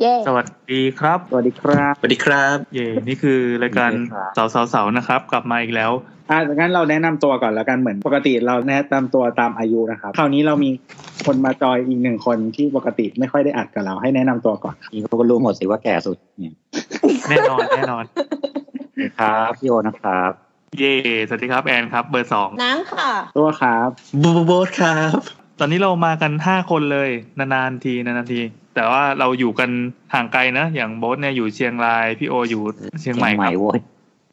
เย่สวัสดีครับ สวัสดีครับ สวัสดีครับ เย่นี่คือรายการสวัสดีครับเสาเสาเสานะครับ กลับมาอีกแล้วอะงั้นเราแนะนำตัวก่อนแล้วกันเหมือนปกติเราแนะนำตัวตามอายุนะครับ คราวนี้เรามีคนมาจอยอีกหนึ่งคนที่ปกติไม่ค่อยได้อัดกับเราให้แนะนำตัวก่อนนี่เขาก็รู้หมดสิว่าแก่สุดเนี่ยแน่นอนแน่นอนครับพี่โอนะครับ เย่สวัสดีครับแอนครับ เบอร์สองน้ำค่ะ ตัวครับบูบูโบสครับ ตอนนี้เรามากันห้าคนเลยนานๆทีนานๆที แต่ว่าเราอยู่กันห่างไกลนะ อย่างโบ๊ทเนี่ยอยู่เชียงรายพี่โออยู่เชียงใหม่ครับโว้ย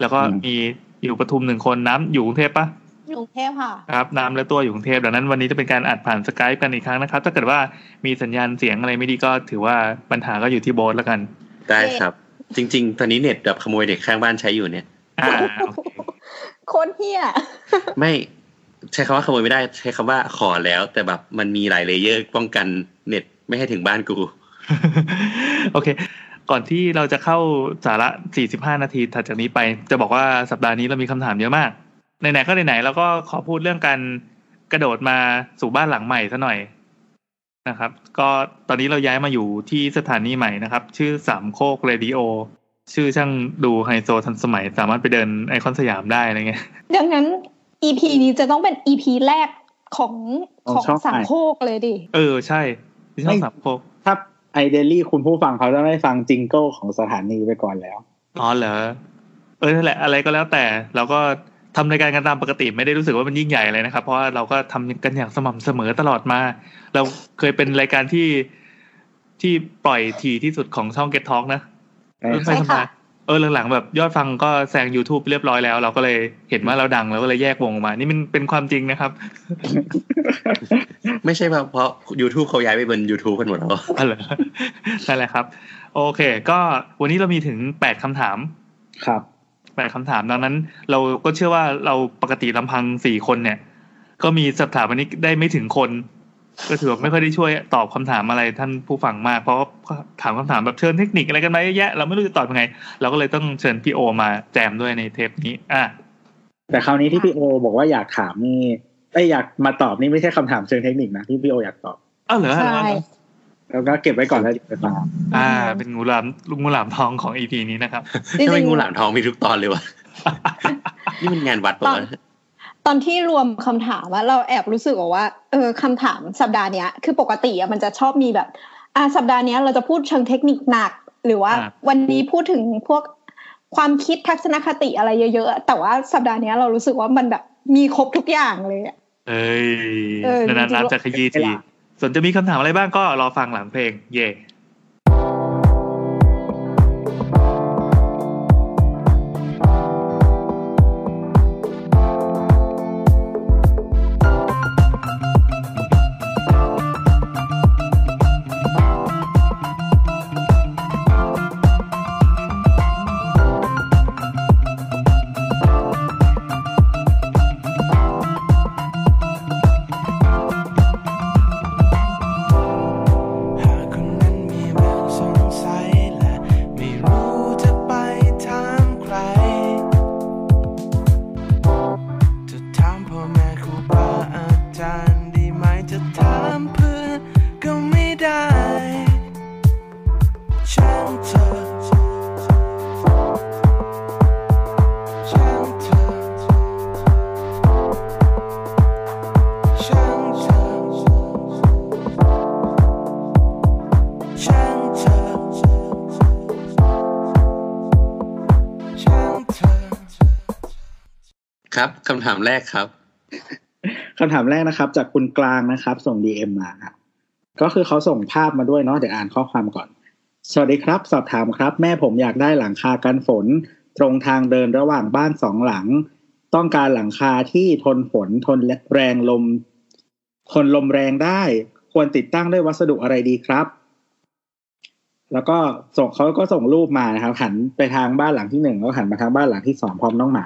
แล้วก็อืมมีอยู่ปทุมหนึ่งคนน้ำอยู่กรุงเทพปะกรุงเทพค่ะครับน้ำและตัวอยู่กรุงเทพดังนั้นวันนี้จะเป็นการอัดผ่านสกายกันอีกครั้งนะครับ ถ้าเกิดว่ามีสัญญาณเสียงอะไรไม่ดีก็ถือว่าปัญหาก็อยู่ที่โบ๊ทแล้วกัน ได้ครับ จริง ๆ ตอนนี้เน็ตแบบขโมยเด็กข้างบ้านใช้อยู่เนี่ยอ่าโอเคโคตรเหี้ยไม่ใช้คำว่าขโมยไม่ได้ใช้คำว่าขอแล้ว แต่แบบมันมีหลาย layer ป้องกันเน็ต ไม่ให้ถึงบ้านกู โอเค ก่อนที่เราจะเข้าสาระ 45 นาทีถัดจากนี้ไป จะบอกว่าสัปดาห์นี้เรามีคำถามเยอะมาก ไหนๆก็ไหนๆเราก็ขอพูดเรื่องการกระโดดมาสู่บ้านหลังใหม่ซะหน่อยนะครับ ก็ตอนนี้เราย้ายมาอยู่ที่สถานีใหม่นะครับ ชื่อสามโคกเรดิโอชื่อช่างดูไฮโซทันสมัย สามารถไปเดินไอคอนสยามได้อะไรเงี้ย ดังนั้น EP นี้จะต้องเป็น EP แรกของของของช่องสามใหม่โคกเลยดิ เออใช่ ที่ช่องสามโคกถ้า ideally คุณผู้ฟังเขาจะได้ฟัง jingle ของสถานีไปก่อนแล้ว อ๋อเหรอ เออนั่นแหละ อะไรก็แล้วแต่เราก็ทำรายการกันตามปกติไม่ได้รู้สึกว่ามันยิ่งใหญ่อะไรนะครับ เพราะว่าเราก็ทำกันอย่างสม่ำเสมอตลอดมา เราเคยเป็นรายการที่ที่ปล่อยทีที่สุดของช่อง Get Talk นะใช่เออใช่ไปค่ะทำไม เออหลังๆแบบยอดฟังก็แซง YouTube เรียบร้อยแล้ว เราก็เลยเห็นว่าเราดังเราก็เลยแยกวงออกมา นี่มันเป็นความจริงนะครับ ไม่ใช่เพราะ YouTube เขาย้ายไปบน YouTube กันหมดแล้วอ๋อเหรอนั่นแหละครับ โอเค ก็วันนี้เรามีถึงแปดคำถาม ครับแปดคำถามดังนั้น เราก็เชื่อว่าเราปกติลำพังสี่คนเนี่ย ก็มีสถาปนิกได้ไม่ถึงคน ก็ถือว่าไม่ค่อยได้ช่วยตอบคำถามอะไรท่านผู้ฟังมาก เพราะว่าถามคำถามแบบเชิญเทคนิคอะไรกันมาเยอะแยะเราไม่รู้จะตอบยังไง เราก็เลยต้องเชิญพี่โอมาแจมด้วยในเทปนี้ อะแต่คราวนี้ที่พี่โอ บอกว่าอยากถามนี่ไอยอยากมาตอบนี่ไม่ใช่คำถามเชิงเทคนิคนะที่พี่โออยากตอบอ้าวเหรอใช่แล้วก็เก็บไว้ก่อนแล้วเดี๋ยวไปฟังอ่า เป็นงูหลามลูกงูหลามทองของอีพีนี้นะครับจริถ้าไม่งงูหลามทองมีทุกตอนเลยวะนี่มันงานวัดๆปะ ตอนวะตอนที่รวมคำถามว่าเราแอบรู้สึกว่าเออคำถามสัปดาห์เนี้ย คือปกติอะมันจะชอบมีแบบ อ่าสัปดาห์เนี้ยเราจะพูดเชิงเทคนิคหนัก หรือว่าอ่าวันนี้พูดถึงพวกความคิดทัศนคติอะไรเยอะๆแต่ว่าสัปดาห์เนี้ยเรารู้สึกว่ามันแบบมีครบทุกอย่างเลยอะเอ้ยเออจริงๆนานๆน้ำจะขยี้ทีส่วนจะมีคำถามอะไรบ้างก็รอฟังหลังเพลง เย่ ถามแรกครับคำถามแรกนะครับ จากคุณกลางนะครับ ส่งดีเอ็มมาครับก็คือเขาส่งภาพมาด้วยเนาะเดี๋ยวอ่านข้อความก่อน สวัสดีครับ สอบถามครับ แม่ผมอยากได้หลังคากันฝน ตรงทางเดินระหว่างบ้านสองหลัง ต้องการหลังคาที่ทนฝนทนแรงลม ทนลมแรงได้ ควรติดตั้งด้วยวัสดุอะไรดีครับ แล้วก็ส่งเขาก็ส่งรูปมานะครับหันไปทางบ้านหลังที่หนึ่งแล้วหันมาทางบ้านหลังที่สองพร้อมน้องหมา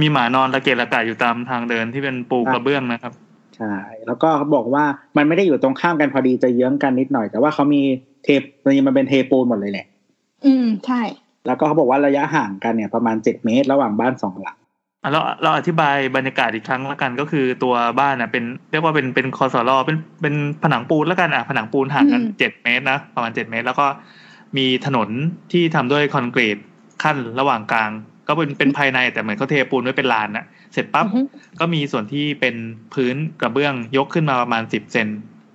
มีหมานอนตะเกียกตะกายอยู่ตามทางเดินที่เป็นปูกระเบื้องนะครับ ใช่ แล้วก็เขาบอกว่ามันไม่ได้อยู่ตรงข้ามกันพอดีจะเยื้องกันนิดหน่อย แต่ว่าเขามีเทปมันเป็นเทปูนหมดเลยแหละ อืมใช่ แล้วก็เขาบอกว่าระยะห่างกันเนี่ยประมาณเจ็ดเมตรระหว่างบ้านสองหลังอะเราเราอธิบายบรรยากาศอีกครั้งแล้วกันก็คือตัวบ้านอะเป็นเรียกว่าเป็นเป็นคอสลอเป็นเป็นผนังปูนแล้วกันอะผนังปูนห่างกันอืมเจ็ดเมตรนะประมาณเจ็ดเมตร แล้วก็มีถนนที่ทำด้วยคอนกรีตขั้นระหว่างกลาง ก็เป็นเป็นภายในแต่เหมือนเขาเทปูนไว้เป็นลานน่ะเสร็จปั๊บอือฮึก็มีส่วนที่เป็นพื้นกระเบื้องยกขึ้นมาประมาณสิบเซน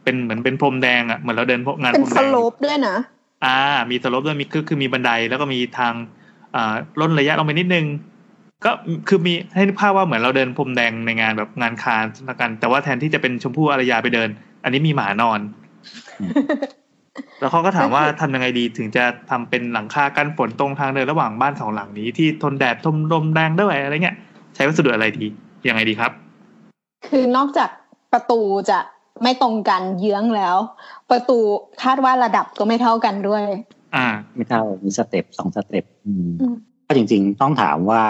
เป็นเหมือนเป็นพรมแดงอะเหมือนเราเดินพวกงานเป็นพรมสแดงโลปด้วยนะอ่า มีสโลปด้วยมีคือคือมีบันไดแล้วก็มีทางอ่าล่นระยะลงไปนิดนึง ก็คือมีให้นึกภาพว่าเหมือนเราเดินพรมแดงในงานแบบงานคานละกัน แต่ว่าแทนที่จะเป็นชมพู่อารยาไปเดิน อันนี้มีหมานอน แล้วเขาก็ถามว่าทำยังไงดีถึงจะทำเป็นหลังคากันฝนตรงทางเดินระหว่างบ้านสองหลังนี้ที่ทนแดดทนลมแรงด้วยอะไรเงี้ย ใช้วัสดุอะไรดียังไงดีครับ คือนอกจากประตูจะไม่ตรงกันเยื้องแล้ว ประตูคาดว่าระดับก็ไม่เท่ากันด้วย อ่า ไม่เท่ามี step สอง step อืมอืมก็จริง ๆ ต้องถามว่า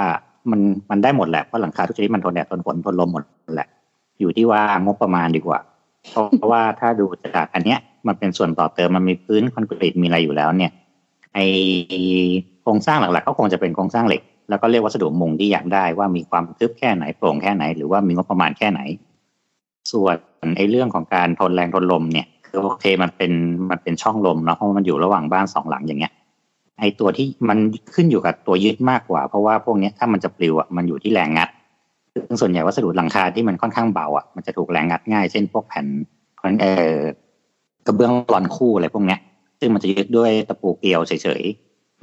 มันมันได้หมดแหละเพราะหลังคาทุกชนิดมันทนแดดทนฝนทนลมหมดแหละ อยู่ที่ว่างบประมาณดีกว่า เพราะว่าถ้าดูจากอันเนี้ย มันเป็นส่วนต่อเติมมันมีพื้นคอนกรีตมีอะไรอยู่แล้วเนี่ยไอโครงสร้างหลักๆก็คงจะเป็นโครงสร้างเหล็ก แล้วก็เรียกวัสดุมุงที่อยากได้ว่ามีความทึบแค่ไหนโปร่งแค่ไหน หรือว่ามีงบประมาณแค่ไหน ส่วนไอเรื่องของการทนแรงทนลมเนี่ยคือโอเคมันเป็นมันเป็นช่องลมเนาะเพราะมันอยู่ระหว่างบ้านสองหลังอย่างเงี้ยไอตัวที่มันขึ้นอยู่กับตัวยึดมากกว่า เพราะว่าพวกนี้ถ้ามันจะปลิวอะมันอยู่ที่แรงงัดซึ่งส่วนใหญ่วัสดุหลังคาที่มันค่อนข้างเบาอะมันจะถูกแรงงัดง่าย เช่นพวกแผ่นเอ่อ กระเบื้องรอนคู่อะไรพวกเนี้ย ซึ่งมันจะยึดด้วยตะปูเกลียวเฉย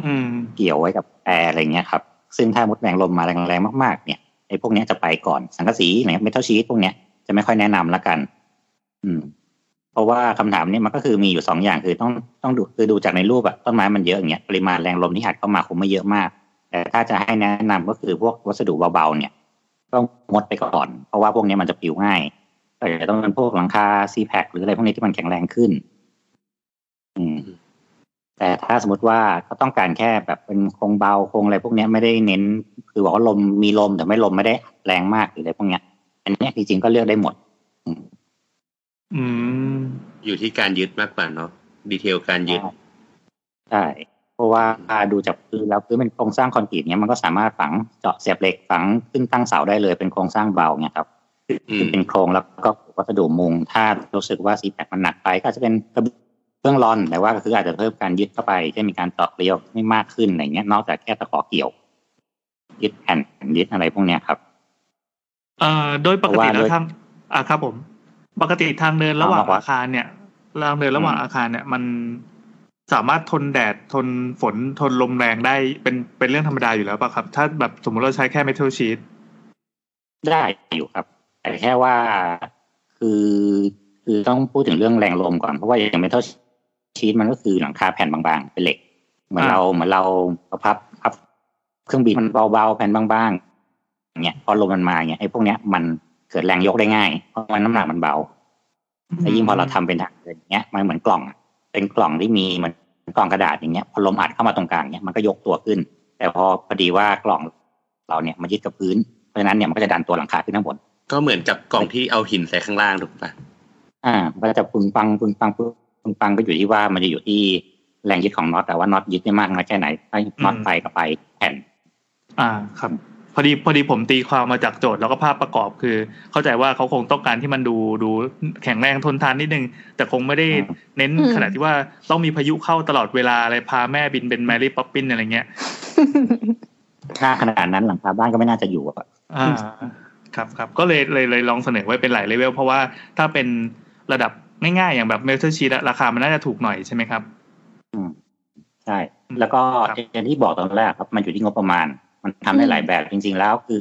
อืมๆเกี่ยวไว้กับแอร์อะไรเงี้ยครับ ซึ่งถ้ามดแรงลมมาแรงๆมากๆเนี่ยไอ้พวกเนี้ยจะไปก่อนสังกะสีอะไรเงี้ยเมทัลชีตพวกเนี้ยจะไม่ค่อยแนะนำละกัน อืม เพราะว่าคำถามเนี้มันก็คือมีอยู่สองอย่างคือต้องต้องดูคือดูจากในรูปอะต้นไม้มันเยอะอย่างเงี้ยปริมาณแรงลมที่อัดเข้ามาคงไม่เยอะมาก แต่ถ้าจะให้แนะนำก็คือพวกวัสดุเบาๆเนี่ย ต้องงดไปก่อน เพราะว่าพวกเนี้ยมันจะปลิวง่าย แต่จะต้องเป็นพวกหลังคาซีแพคหรืออะไรพวกนี้ที่มันแข็งแรงขึ้น อืม แต่ถ้าสมมติว่าเขาต้องการแค่แบบเป็นโครงเบาโครงอะไรพวกเนี้ยไม่ได้เน้น คือบอกว่าลมมีลมแต่ไม่ลมไม่ได้แรงมากหรืออะไรพวกเนี้ยอันเนี้ยจริงๆก็เลือกได้หมดอืมอืม อยู่ที่การยึดมากกว่าเนาะดีเทลการยึดใช่เพราะว่าดูจากพื้นแล้วพื้นเป็นโครงสร้างคอนกรีตเนี้ยมันก็สามารถฝังเจาะเสียบเหล็กฝังขึ้นตั้งเสาได้เลยเป็นโครงสร้างเบาเนี่ยครับ อืมคือเป็นโครงแล้วก็วัสดุมุง ถ้ารู้สึกว่าซีแพคมันหนักไปก็อาจจะเป็นกระเบื้องรอนแต่ว่าก็คืออาจจะเพิ่มการยึดเข้าไปเช่นมีการเจาะเกลียวไม่มากขึ้นอะไรเงี้ยนอกจากแค่ตะขอเกี่ยว ยึดแผ่นยึดอะไรพวกเนี้ยครับเอ่อโดยปกติเพราะว่าแล้วด้วยทางอ่าครับผม ปกติทางเดินระหว่างเอามาวัดอาคารเนี่ยทางเดินระหว่างอืมอาคารเนี่ยมันสามารถทนแดดทนฝนทนลมแรงได้เป็นเป็นเรื่องธรรมดาอยู่แล้วป่ะครับ ถ้าแบบสมมติเราใช้แค่เมทัลชีตได้อยู่ครับ แต่แค่ว่าคือคือต้องพูดถึงเรื่องแรงลมก่อนเพราะว่าอย่างเมทัลชีตมันก็คือหลังคาแผ่นบางๆ เป็นเหล็ก เหมือนเราเหมือนเราเราพับพับ เครื่องบินมันเบาๆแผ่นบางๆอย่างเงี้ยพอลมมันมาเนี่ยไอ้พวกเนี้ยมันเกิดแรงยกได้ง่าย เพราะมันน้ำหนักมันเบาแล้วยิ่งพอเราทำเป็นทางเดินอย่างเงี้ยมันเหมือนกล่องอะเป็นกล่องที่มีเหมือนกล่องกระดาษอย่างเงี้ยพอลมอัดเข้ามาตรงกลางเนี่ยมันก็ยกตัวขึ้น แต่พอพอดีว่ากล่องเราเนี่ยมันยึดกับพื้นเพราะฉะนั้นเนี่ยมันก็จะดันตัวหลังคาขึ้นข้างบน ก็เหมือนกับกล่องที่เอาหินใส่ข้างล่างถูกปะอ่ามันก็จะปุงปังปุงปังปุงปังก็อยู่ที่ว่ามันจะอยู่ที่แรงยึดของน็อตแต่ว่าน็อตยึดได้มากน้อยแค่ไหนถ้าน็อตไปก็ไปแผ่น อ่าครับ พอดีพอดีผมตีความมาจากโจทย์แล้วก็ภาพประกอบคือ เข้าใจว่าเขาคงต้องการที่มันดูดูแข็งแรงทนทานนิดนึง แต่คงไม่ได้อืมเน้นอืมขนาดที่ว่าต้องมีพายุเข้าตลอดเวลาอะไรพาแม่บินเป็นแมรี่ป๊อปปินอะไรเงี้ยถ้าขนาดนั้นหลังคาบ้านก็ไม่น่าจะอยู่อะอ่า ครับครับก็เลยเลยเลยลองเสนอไว้เป็นหลายเลเวลเพราะว่าถ้าเป็นระดับง่ายๆ อย่างแบบ metal sheet ราคามันน่าจะถูกหน่อยใช่ไหมครับ อืมใช่ แล้วก็ครับอย่างที่บอกตอนแรกครับมันอยู่ที่งบประมาณ มันทำได้หลายแบบจริง ๆ แล้วคือ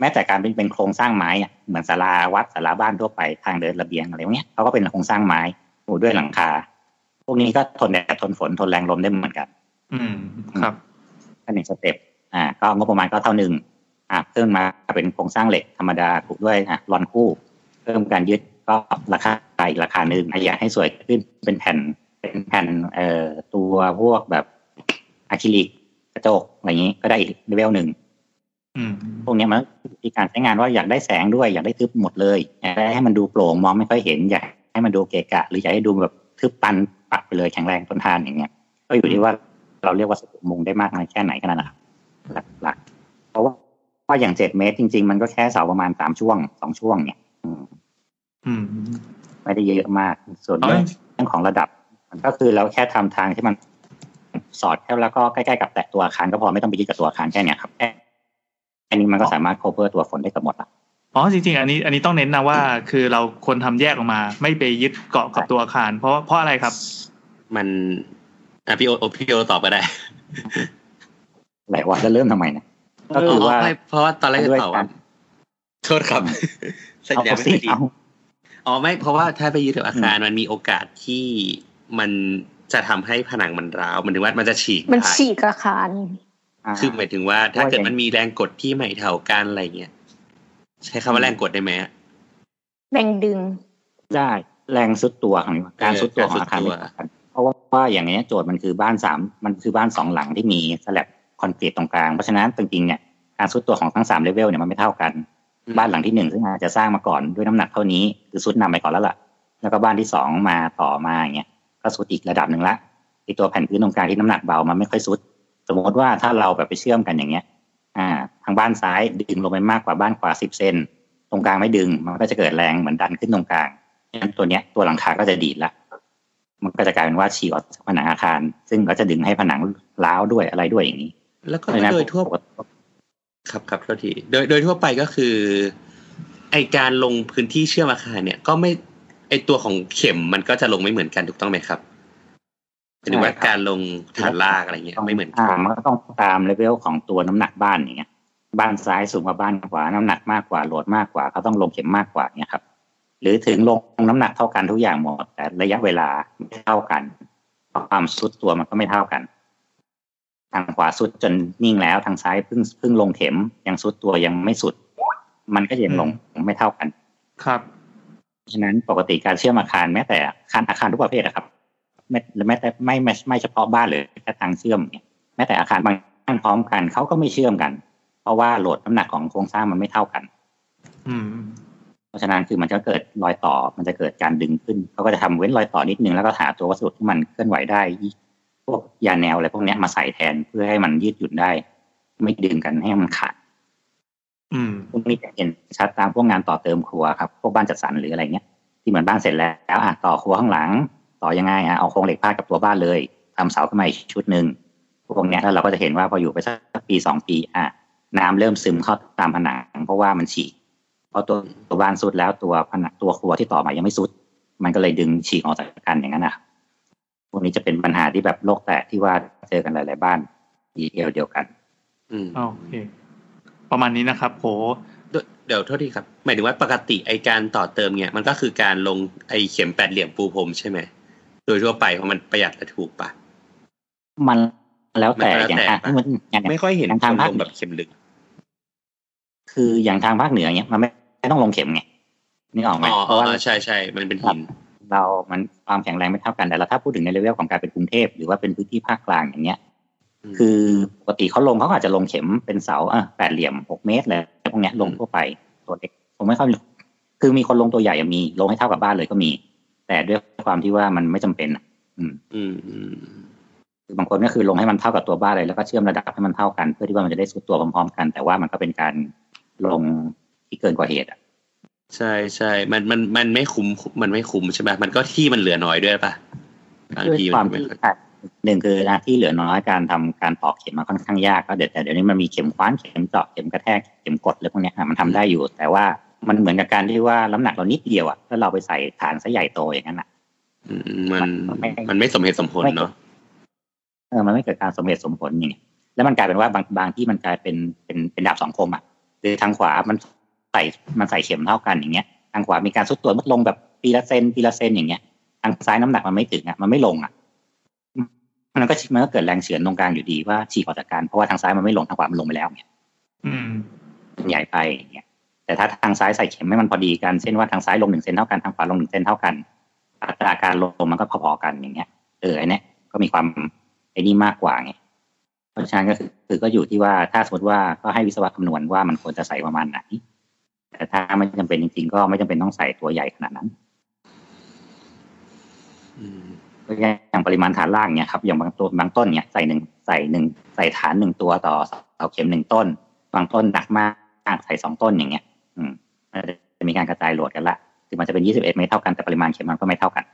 แม้แต่การเป็นเป็นโครงสร้างไม้อะเหมือนศาลาวัดศาลาบ้านทั่วไปทางเดินระเบียงอะไรพวกเนี้ยเขาก็เป็นโครงสร้างไม้ปูด้วยหลังคา พวกนี้ก็ทนแดดทนฝนทนแรงลมได้เหมือนกัน อืมครับก็หนึ่งสเต็ปอ่า ก็งบประมาณก็เท่าหนึ่ง อ่าเพิ่มมาเป็นโครงสร้างเหล็กธรรมดาผูกด้วยอะรอนคู่ เพิ่มการยึดก็ราคาอีกราคาหนึ่งอะอยากให้สวยขึ้นเป็นแผ่นเป็นแผ่นเอ่อตัวพวกแบบอะคริลิกกระจกอะไรอย่างนี้ก็ได้อีกเลเวลหนึ่งอืมพวกเนี้ยมันมีการใช้งานว่าอยากได้แสงด้วย อยากได้ทึบหมดเลยอยากได้ให้มันดูโปร่งมองไม่ค่อยเห็นอยากให้มันดูเกะกะ หรืออยากให้ดูแบบทึบตันปัดไปเลยแข็งแรงทนทานอย่างเงี้ย ก็อยู่ที่ว่าเราเรียกว่าสดุมุงได้มากน้อยแค่ไหนกันนะครับหลักๆเพราะว่า ว่าอย่างเจ็ดเมตรจริง ๆ มันก็แค่เสาประมาณสามช่วงสองช่วงเนี่ย อืมอืมไม่ได้เยอะมาก ส่วนอ๋อเรื่องเรื่องของระดับ มันก็คือเราแค่ทำทางที่มันสอดแค่แล้วก็ใกล้ๆกับแตะตัวอาคารก็พอไม่ต้องไปยึดกับตัวอาคารแค่เนี้ยครับแค่อันนี้มันก็สามารถ cover ตัวฝนได้กับหมดละอ๋อจริงๆ อันนี้อันนี้ต้องเน้นนะว่า คือเราควรทำแยกออกมา ไม่ไปยึดเกาะกับตัวอาคาร เพราะเพราะอะไรครับ มันอะพี่โอโอพี่โอตอบก็ได้หลายวันแล้วเริ่มทำไมนะ ก็คือว่าไม่เพราะว่าตอนแรกจะด้วยตอบกาว่ารโทษครับสัญเอาญาณไม่สิค่อยดีเอาอ๋อไม่เพราะว่าถ้าไปยึดกับอาคารมันมีโอกาสที่มันจะทำให้ผนังมันร้าวหมันถึงว่ามันจะฉีกมันได้ฉีกอาคารอ่าคือหมายถึงว่าถ้าเกิดว่าอย่างมันมีแรงกดที่ไม่เท่ากันอะไรเงี้ยใช้คำว่าแรงกดได้ไหมอะแรงดึง ได้แรงสุดตัวของมันการเออสุดตัวของการอาคารซุดตัวไม่เท่ากันเพราะว่าอย่างเนี้ยโจทย์มันคือบ้านสามมันคือบ้านสองหลังที่มีสลับ คอนกรีตตรงกลาง เพราะฉะนั้นจริงๆเนี่ยการสุดตัวของทั้งสามเลเวลเนี่ยมันไม่เท่ากัน บ้านหลังที่หนึ่งซึ่งอาจจะสร้างมาก่อนด้วยน้ำหนักเท่านี้คือสุดนำไปก่อนแล้วล่ะ แล้วก็บ้านที่สองมาต่อมาอย่างเงี้ยก็สุดอีกระดับหนึ่งละไอตัวแผ่นพื้นตรงกลางที่น้ำหนักเบามันไม่ค่อยสุด สมมติว่าถ้าเราแบบไปเชื่อมกันอย่างเงี้ย อ่า ทางบ้านซ้ายดึงลงไปมากกว่าบ้านขวาสิบเซนตรงกลางไม่ดึง มันก็จะเกิดแรงเหมือนดันขึ้นตรงกลางงั้นตัวเนี้ยตัวหลังคาก็จะดีดละมันก็จะกลายเป็นว่าฉีกออกจากผนังอาคาร ซึ่งก็จะดึงให้ผนังร้าวด้วยอะไรด้วยอย่างนี้ แล้วก็เพราะฉะนั้นโดยทั่วปกติครับครับโทษทีโดยโดยทั่วไปก็คือไอการลงพื้นที่เชื่อมอาคารเนี่ย ก็ไม่ไอตัวของเข็มมันก็จะลงไม่เหมือนกันถูกต้องไหมครับหรือว่าการลงฐานลากอะไรเงี้ยไม่เหมือนกัอ่านมันก็ต้องตามเลเวลของตัวน้ำหนักบ้านอย่างเงี้ย บ้านซ้ายสูงกว่าบ้านขวาน้ำหนักมากกว่าโหลดมากกว่าเขาต้องลงเข็มมากกว่าเนี่ยครับ หรือถึงลงน้ำหนักเท่ากันทุกอย่างหมดแต่ระยะเวลาไม่เท่ากัน ความสุดตัวมันก็ไม่เท่ากัน ทางขวาสุดจนนิ่งแล้วทางซ้ายเพิ่งเพิ่งลงเข็มยังสุดตัวยังไม่สุด มันก็ยังลงไม่เท่ากัน ครับฉะนั้นปกติการเชื่อมอาคารแม้แต่อาคารอาคารทุกประเภทอะครับไม่แม้แต่ไม่ไม่ไม่เฉพาะบ้านเลยแค่ทางเชื่อมเนี่ยแม้แต่อาคารบางอันพร้อมกันเขาก็ไม่เชื่อมกัน เพราะว่าโหลดน้ำหนักของโครงสร้างมันไม่เท่ากัน อืม เพราะฉะนั้นคือมันจะเกิดรอยต่อมันจะเกิดการดึงขึ้นเขาก็จะทำเว้นรอยต่อนิดนึงแล้วก็หาตัววัสดุที่มันเคลื่อนไหวได้ พวกยาแนวอะไรพวกเนี้ยมาใส่แทนเพื่อให้มันยืดหยุ่นได้ ไม่ดึงกันให้มันขาดอืมพวกนี้จะเห็นชัดตามพวกงานต่อเติมครัวครับพวกบ้านจัดสรรหรืออะไรเงี้ย ที่เหมือนบ้านเสร็จแล้วอะต่อครัวข้างหลัง ต่อยังไงอะเอาโครงเหล็กพาดกับตัวบ้านเลยทำเสาขึ้นมาอีกชุดหนึ่งพวกเนี้ยแล้วเราก็จะเห็นว่าพออยู่ไปสักปีสองปี อะน้ำเริ่มซึมเข้าตามผนัง เพราะว่ามันฉีกเพราะตัวตัวบ้านสุดแล้วตัวผนังตัวครัวที่ต่อมายังไม่สุด มันก็เลยดึงฉีกออกจากกันอย่างนั้นนะครับ พวกนี้จะเป็นปัญหาที่แบบโลกแตกที่ว่าเจอกันหลาย ๆ บ้านดีเดียวเดียวกัน อืมโอเค ประมาณนี้นะครับโหเดี๋ยวเดี๋ยวโทษทีครับ หมายถึงว่าปกติไอการต่อเติมเนี่ยมันก็คือการลงไอเข็มแปดเหลี่ยมปูพรมใช่ไหมโดยทั่วไปเพราะมันประหยัดและถูกปะมันแล้วแต่มันแล้วอย่างแต่อะปะมันอย่างไม่ค่อยเห็นทางคนภาคลงแบบเข็มลึก คืออย่างทางภาคเหนือเนี้ยมันไม่ไม่ต้องลงเข็มไงนึกออกไหมอ๋อเพอ๋ราะว่าอใช่ใช่มันเป็นหิน เรามันความแข็งแรงไม่เท่ากันแต่เราถ้าพูดถึงในเลเวลของการเป็นกรุงเทพหรือว่าเป็นพื้นที่ภาคกลางอย่างเงี้ยอืมคือปกติเขาลงเขาก็อาจจะลงเข็มเป็นเสาอะแปดเหลี่ยมหกเมตรเลยพวกเนี้ยลงทั่วไปตัวเล็กผมไม่ค่อยคือมีคนลงตัวใหญ่อะมีลงให้เท่ากับบ้านเลยก็มี แต่ด้วยความที่ว่ามันไม่จำเป็นอะอืมอืม อืมคือบางคนก็คือลงให้มันเท่ากับตัวบ้านเลยแล้วก็เชื่อมระดับให้มันเท่ากัน เพื่อที่ว่ามันจะได้สุดตัวพร้อมๆกัน แต่ว่ามันก็เป็นการลงที่เกินกว่าเหตุอะ ใช่ใช่มันมันมันไม่คุ้มมันไม่คุ้มใช่ไหมมันก็ที่มันเหลือน้อยด้วยปะบางด้วยทีความมันที่ไม่ค่อยหนึ่งคือหน้าที่เหลือน้อยการทำการตอกเข็มมันค่อนข้างยากก็เดี๋ยวแต่เดี๋ยวนี้มันมีเข็มคว้านเข็มเจาะเข็มกระแทกเข็มกดอะไรพวกเนี้ยอะมันทำได้อยู่ แต่ว่ามันเหมือนกับการที่ว่าน้ำหนักเรานิดเดียวอะแล้วเราไปใส่ฐานซะใหญ่โตอย่างนั้นอะอืมมันมันไม่มันไม่สมเหตุสมผลเนาะเออมันไม่เกิดการสมเหตุสมผลอย่างเงี้ยแล้วมันกลายเป็นว่าบางบางที่มันกลายเป็นเป็นเป็นดาบสองคมอะคือทางขวามัน ใส่มันใส่เข็มเท่ากันอย่างเงี้ยทางขวามีการสุดตัวลดลงแบบปีละเซนปีละเซนอย่างเงี้ยทางซ้ายน้ำหนักมันไม่ถึงอะมันไม่ลงอะมันก็มันก็เกิดแรงเฉือนตรงกลางอยู่ดีว่าฉีกออกจากกันเพราะว่าทางซ้ายมันไม่ลงทางขวามันลงไปแล้วเนี่ยอืมใหญ่ไปอย่างเงี้ยแต่ถ้าทางซ้ายใส่เข็มให้มันพอดีกันเช่นว่าทางซ้ายลงหนึ่งเซนเท่ากันทางขวาลงหนึ่งเซนเท่ากัน อัตราการลงมันก็พอๆกันอย่างเงี้ยเออไอเนี้ยก็มีความไอ้นี่มากกว่าไงเพราะฉะนั้นก็คือคือก็อยู่ที่ว่าถ้าสมมติว่าก็ให้วิศวะคำนวณว่ามันควรจะใส่ประมาณไหน แต่ถ้าไม่จำเป็นจริงๆ ก็ไม่จำเป็นต้องใส่ตัวใหญ่ขนาดนั้นอืมอย่างปริมาณฐานล่างเนี่ยครับอย่างบางตัวบางต้นเนี่ยใส่หนึ่งใส่หนึ่งใส่ฐานหนึ่งตัวต่อเสาเข็มหนึ่งต้น บางต้นหนักมากใส่สองต้นอย่างเงี้ย อืมมันจะมีการกระจายโหลดกันละถึงมันจะเป็นยี่สิบเอ็ดไม่เท่ากันแต่ปริมาณเข็มมันก็ไม่เท่ากัน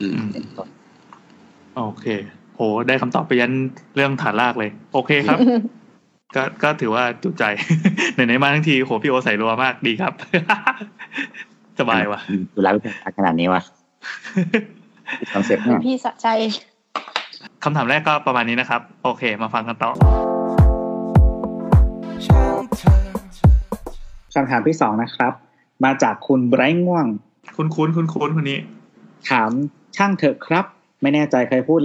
อืมเป็นต้นโอเค โห ได้คำตอบไปยันเรื่องฐานรากเลย โอเคครับ ก็ก็ถือว่าจุใจไหนๆมาทั้งทีโหพี่โอใส่รัวมากดีครับ สบายว่ะดูแล้วเป็นขนาดนี้วะคอนเซ็ปต์เนี่ยพี่สะใจคำถามแรกก็ประมาณนี้นะครับ โอเค มาฟังกันต่อช่างเถอะคำถามที่สองนะครับ มาจากคุณไบรท์ง่วง คุ้นคุ้นคุ้นคุ้นๆคนนี้ ถามช่างเถอะครับ ไม่แน่ใจใครพูด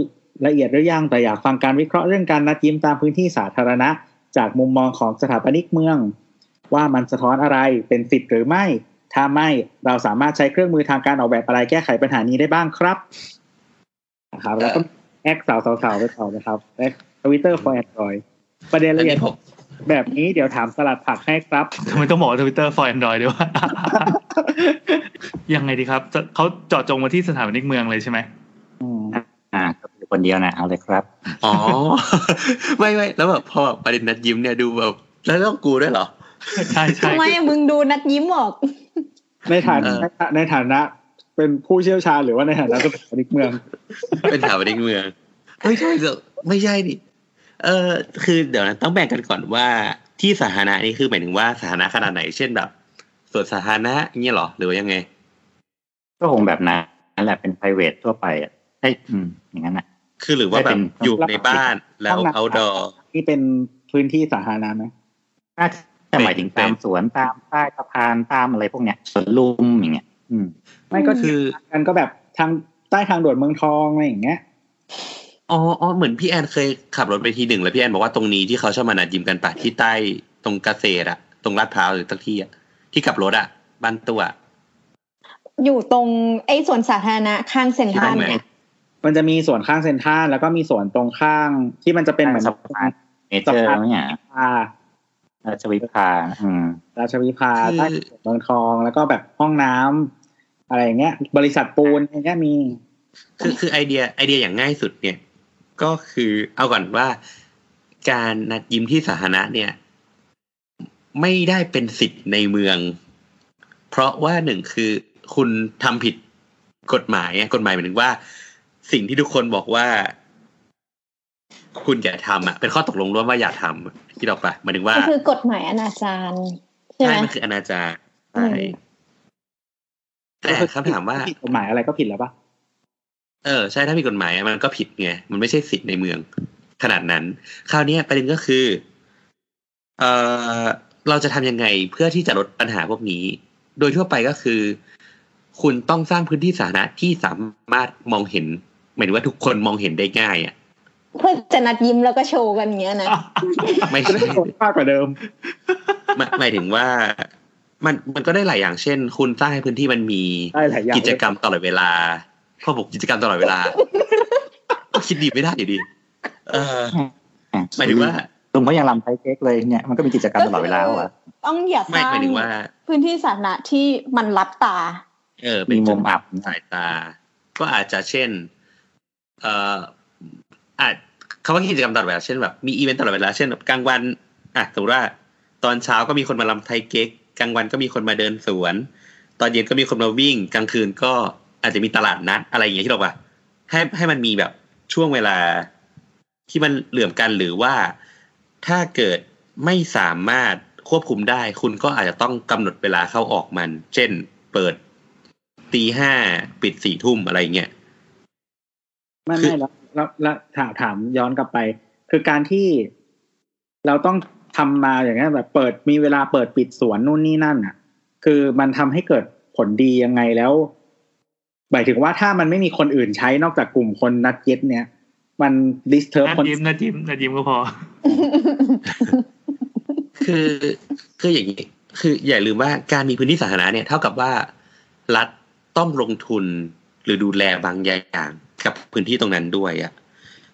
ละเอียดหรือยังแต่อยากฟังการวิเคราะห์เรื่องการนัดยิ้มตามพื้นที่สาธารณะ จากมุมมองของสถาปนิกเมือง ว่ามันสะท้อนอะไรเป็นสิทธิ์หรือไม่ ถ้าไม่เราสามารถใช้เครื่องมือทางการออกแบบอะไรแก้ไขปัญหานี้ได้บ้างครับนะครับแล้วก็แอคสาวสาวๆไปต่อนะครับแอคทวิตเตอร์ for Android ประเด็นอัละนเอียดนี้ผมแบบนี้เดี๋ยวถามสลัดผักให้ครับทำไมต้องบอกทวิตเตอร์ for Android ด้วยวะยังไงดีครับจะเขาเจาะจงมาที่สถาปนิกเมืองเลยใช่ไหมอืมอ่าก็ คือคนเดียวนะเอาเลยครับ อ๋อ ไม่ไม่แล้วแบบพอแบบประเด็นนัดยิ้มเนี่ยดูแบบแล้วต้องกูด้วยเหรอ ใช่ใช่ทำไมอะมึงดูนัดยิ้มออก ในฐานะเออในฐานะ เป็นผู้เชี่ยวชาญหรือว่าในฐานะสถาปนิกเมือง เป็นสถาปนิกเมืองไม่ใช่เดี๋ยวไม่ใช่ดิเออคือเดี๋ยวนะต้องแบ่งกันก่อนว่าที่สาธารณะนี่คือหมายถึงว่าสาธารณะขนาดไหน เช่นแบบสวนสาธารณะเงี้ยเหรอหรือว่ายังไง ก็คงแบบนั้นนั่นแหละเป็น private ทั่วไปอะเอ้ยอืมอย่างนั้นอะ คือหรือว่าแบไม่เป็บนอยู่ในบ้านแล้วห้องน้ำ outdoor นี่เป็นพื้นที่สาธารณะไหมน่าจะหมายถึงเป็นตามสวนตามใต้สะพานตามอะไรพวกเนี้ยสวนลุมอย่างเงี้ย อืม ไม่ก็คือกันก็แบบทางใต้ทางด่วนเมืองทองอะไรอย่างเงี้ยอ๋ออ๋อเหมือนพี่แอนเคยขับรถไปทีหนึ่งแล้วพี่แอนบอกว่าตรงนี้ที่เขาชอบมานัดยิ้มกันปะที่ใต้ตรงเกษตรอะตรงลาดพร้าวหรือตักที่อะที่กลับรถอะบ้านตัวอะอยู่ตรงไอ้สวนสาธารณะข้างเซ็นทรัลใช่ไหมเนี่ย มันจะมีส่วนข้างเซ็นทรัลแล้วก็มีส่วนตรงข้างที่มันจะเป็นเหมือนสะพานเมเจอร์เนี่ยพาราชวิภาอืมราชวิภาคือใต้เมืองทองแล้วก็แบบห้องน้ำอะไรอย่างเงี้ย บริษัทปูนอย่างเงี้ยมี คือคือไอเดียไอเดียอย่างง่ายสุดเนี่ย ก็คือเอาก่อนว่า การนัดยิ้มที่สาธารณะเนี่ย ไม่ได้เป็นสิทธิ์ในเมือง เพราะว่าหนึ่งคือคุณทำผิดกฎหมายอะกฎหมายหมายถึงว่า สิ่งที่ทุกคนบอกว่า คุณอย่าทำอะ เป็นข้อตกลงร่วมว่าอย่าทำคิดออกปะหมายถึงว่าก็คือกฎหมายอนาจารใช่ไหใช่มมันคืออนาจารอืใช่มแต่คำถามว่าผิดกฎหมายอะไรก็ผิดแล้วปะเออใช่ถ้ามีกฎหมายอะมันก็ผิดไงมันไม่ใช่สิทธิ์ในเมืองขนาดนั้น คราวเนี้ยประเด็นก็คือ เออเราจะทำยังไงเพื่อที่จะลดปัญหาพวกนี้ โดยทั่วไปก็คือ คุณต้องสร้างพื้นที่สาธารณะที่สามารถมองเห็น หมายถึงว่าทุกคนมองเห็นได้ง่ายอะเพื่อจะนัดยิ้มแล้วก็โชว์กันอย่างเงี้ยนะไม่จะใช่ได้ผลมากกว่าเดิมหมายหมายถึงว่ามันมันก็ได้หลายอย่างเช่น คุณสร้างให้พื้นที่มันมีได้หลายอย่างกิจกรรมตลอดเวลาข้อบอกกิจกรรมตลอดเวลาก็คิดดีไม่ได้อยู่ดี เออหมายถึงว่าลุงก็ยังรำไทยเค้กเลยเนี่ยมันก็มีกิจกรรมตลอดเวลาว่ะต้องอย่าสไม่ร้างหมายถึงว่า พื้นที่สาธารณะที่มันรับตา เออ เป็นมีมุมอับสายตา ก็อาจจะเช่น เอ่ออาจคำว่ากิจกรรมตลอดเวลาเช่นแบบมีอีเวนต์ตลอดเวลาเช่นแบบกลางวันอะสมมติว่าตอนเช้าก็มีคนมาลำไทยเก๊กกลางวันก็มีคนมาเดินสวน ตอนเย็นก็มีคนมาวิ่ง กลางคืนก็อาจจะมีตลาดนัดอะไรอย่างเงี้ยที่เราว่าให้ให้มันมีแบบช่วงเวลาที่มันเหลื่อมกันหรือว่าถ้าเกิดไม่สามารถควบคุมได้ คุณก็อาจจะต้องกำหนดเวลาเข้าออกมัน เช่น เปิดตีห้าปิดสี่ทุ่มอะไรเงี้ย ไม่คือไม่แล้วแล้วแล้วถามถามย้อนกลับไป คือการที่เราต้องทำมาอย่างเงี้ยแบบเปิดมีเวลาเปิดปิดสวนนู่นนี่นั่นอะ คือมันทำให้เกิดผลดียังไงแล้วหมายถึงว่าถ้ามันไม่มีคนอื่นใช้นอกจากกลุ่มคนนัดเย็ดเนี้ยมัน disturb นัดคนยิ้มนัดยิ้มนัดยิ้มก็พอ คือคืออย่างนี้คืออย่าลืมว่าการมีพื้นที่สาธารณะเนี่ยเท่ากับว่ารัฐต้องลงทุนหรือดูแลบางอย่าง กับพื้นที่ตรงนั้นด้วยอะ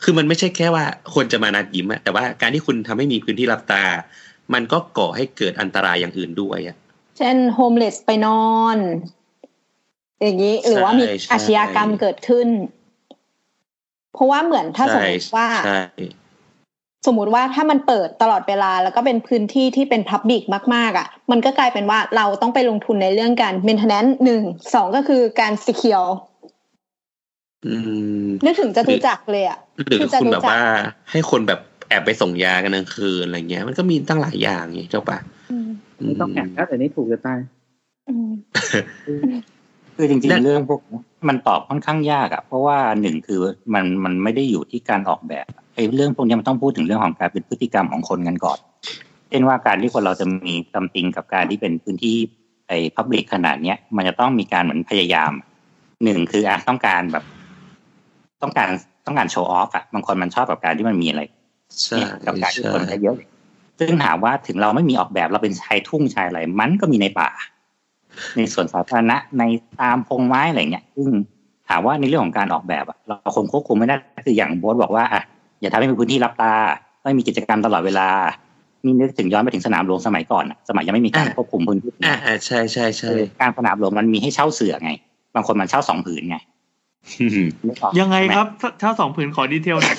คือมันไม่ใช่แค่ว่าคนจะมานัดยิ้มอะแต่ว่าการที่คุณทำให้มีพื้นที่ลับตา มันก็ก่อให้เกิดอันตรายอย่างอื่นด้วยอะเช่นโฮมเลสไปนอน อย่างนี้หรือว่ามีใช่ใช่อาชญากรรมเกิดขึ้น เพราะว่าเหมือนถ้าสมมติว่าใช่สมมุติว่าถ้ามันเปิดตลอดเวลาแล้วก็เป็นพื้นที่ที่เป็นพับบิกมาก ๆอะ มันก็กลายเป็นว่าเราต้องไปลงทุนในเรื่องการ maintenance หนึ่งสองก็คือการ secure อืม นึกถึงจตุจักรเลยอะหรือคือจะคุณรู้แบบจักว่า ให้คนแบบแอบไปส่งยากันกลางคืนอะไรเงี้ย มันก็มีตั้งหลายอย่างไงเจ้าปะอืมไม่ต้องแอบแล้วแต่นี่ถูกจะตายอืมคือจริงๆเรื่องพวกนี้มันตอบค่อนข้างยากอะเพราะว่าหนึ่งคือมันมันไม่ได้อยู่ที่การออกแบบไอ้เรื่องพวกนี้มันต้องพูดถึงเรื่องของการเป็นพฤติกรรมของคนกันก่อนเช่นว่าการที่คนเราจะมีตำติงกับการที่เป็นพื้นที่ไอ้พับลิกขนาดเนี้ยมันจะต้องมีการเหมือนพยายามหนึ่งคืออะต้องการแบบ ต้องการต้องการโชว์ออฟอะบางคนมันชอบกับการที่มันมีอะไรใช่เนี่ยกับการที่ใช่คนเยอะๆซึ่งถามว่าถึงเราไม่มีออกแบบเราเป็นชายทุ่งชายอะไรมันก็มีในป่า ในส่วนสาธารณะในตามพงไม้อะไรเงี้ยซึ่งถามว่าในเรื่องของการออกแบบอะเราคงควบคุมไม่ได้คืออย่างโบสบอกว่าอะอย่าทำให้มีพื้นที่รับตาไม่มีกิจกรรมตลอดเวลานี่นึกถึงย้อนไปถึงสนามหลวงสมัยก่อนอะสมัยยังไม่มีการควบคุมพื้นที่อ่าอ่าใช่ใช่ใช่เออการสนามหลวงมันมีให้เช่าเสือไง บางคนมันเช่าสองผืนไงนึกออก ยังไงหมครับเช่าสองผืนขอดีเทลหน่อย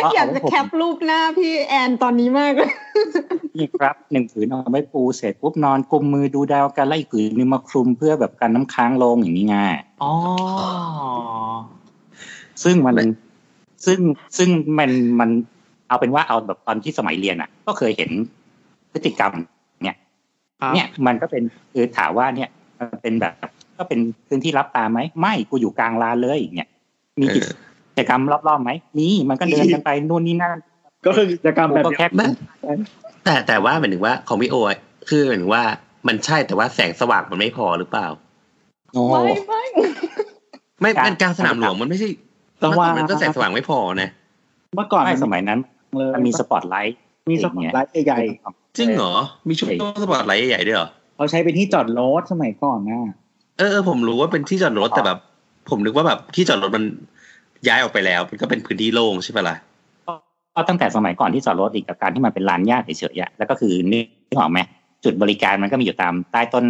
เพราะอยากเไว้จะผมแคปรูปหน้าพี่แอนตอนนี้มากเลยนี่ครับหนึ่งผืนเอาไว้ปูเสร็จปุ๊บนอนกุมมือดูดาวกันไล่อีกผืนนึงมาคลุมเพื่อแบบกันน้ำค้างลงอย่างนี้ไงอ๋อซึ่งมันซึ่งซึ่งมันมันเอาเป็นว่าเอาแบบตอนที่สมัยเรียนอะ ก็เคยเห็นพฤติกรรม เนี่ยครับเนี่ยมันก็เป็นคือถามว่าเนี่ยมันเป็นแบบ ก็เป็นพื้นที่รับตาไหมไม่กูอยู่กลางลานเลยเนี่ยมีกิจกรรมรอบๆไหมมีมันก็เดินกันไปนู่นนี่นั่นก็คือกิจกรรมแบบก็เนี้ยแค่ไม่แต่แต่ว่าหมายถึงว่าของพี่โออะคือหมายถึงว่ามันใช่แต่ว่าแสงสว่างมันไม่พอหรือเปล่าโอ้ไม่ไม่ไม่การมันกลางสนามหลวงมันไม่ใช่สว่างมันก็แสงสว่างไม่พอนะเมื่อก่อนไม่สมัยนั้นเลยมันมีสปอตไลท์มีสปอตไลท์ใหญ่จริงเหรอมีชุดสปอตไลท์ใหญ่ๆด้วยเหรอๆเขาใช้เป็นที่จอดรถสมัยก่อนนะเออ เออผมรู้ว่าเป็นที่จอดรถแต่แบบ ผมนึกว่าแบบที่จอดรถมันย้ายออกไปแล้ว มันก็เป็นพื้นที่โล่งใช่ปะล่ะก็ตั้งแต่สมัยก่อนที่จอดรถอีกกับการที่มันเป็นลานหญ้าเฉยๆอะแล้วก็คือนึกออกไหมจุดบริการมันก็มีอยู่ตามใต้ต้น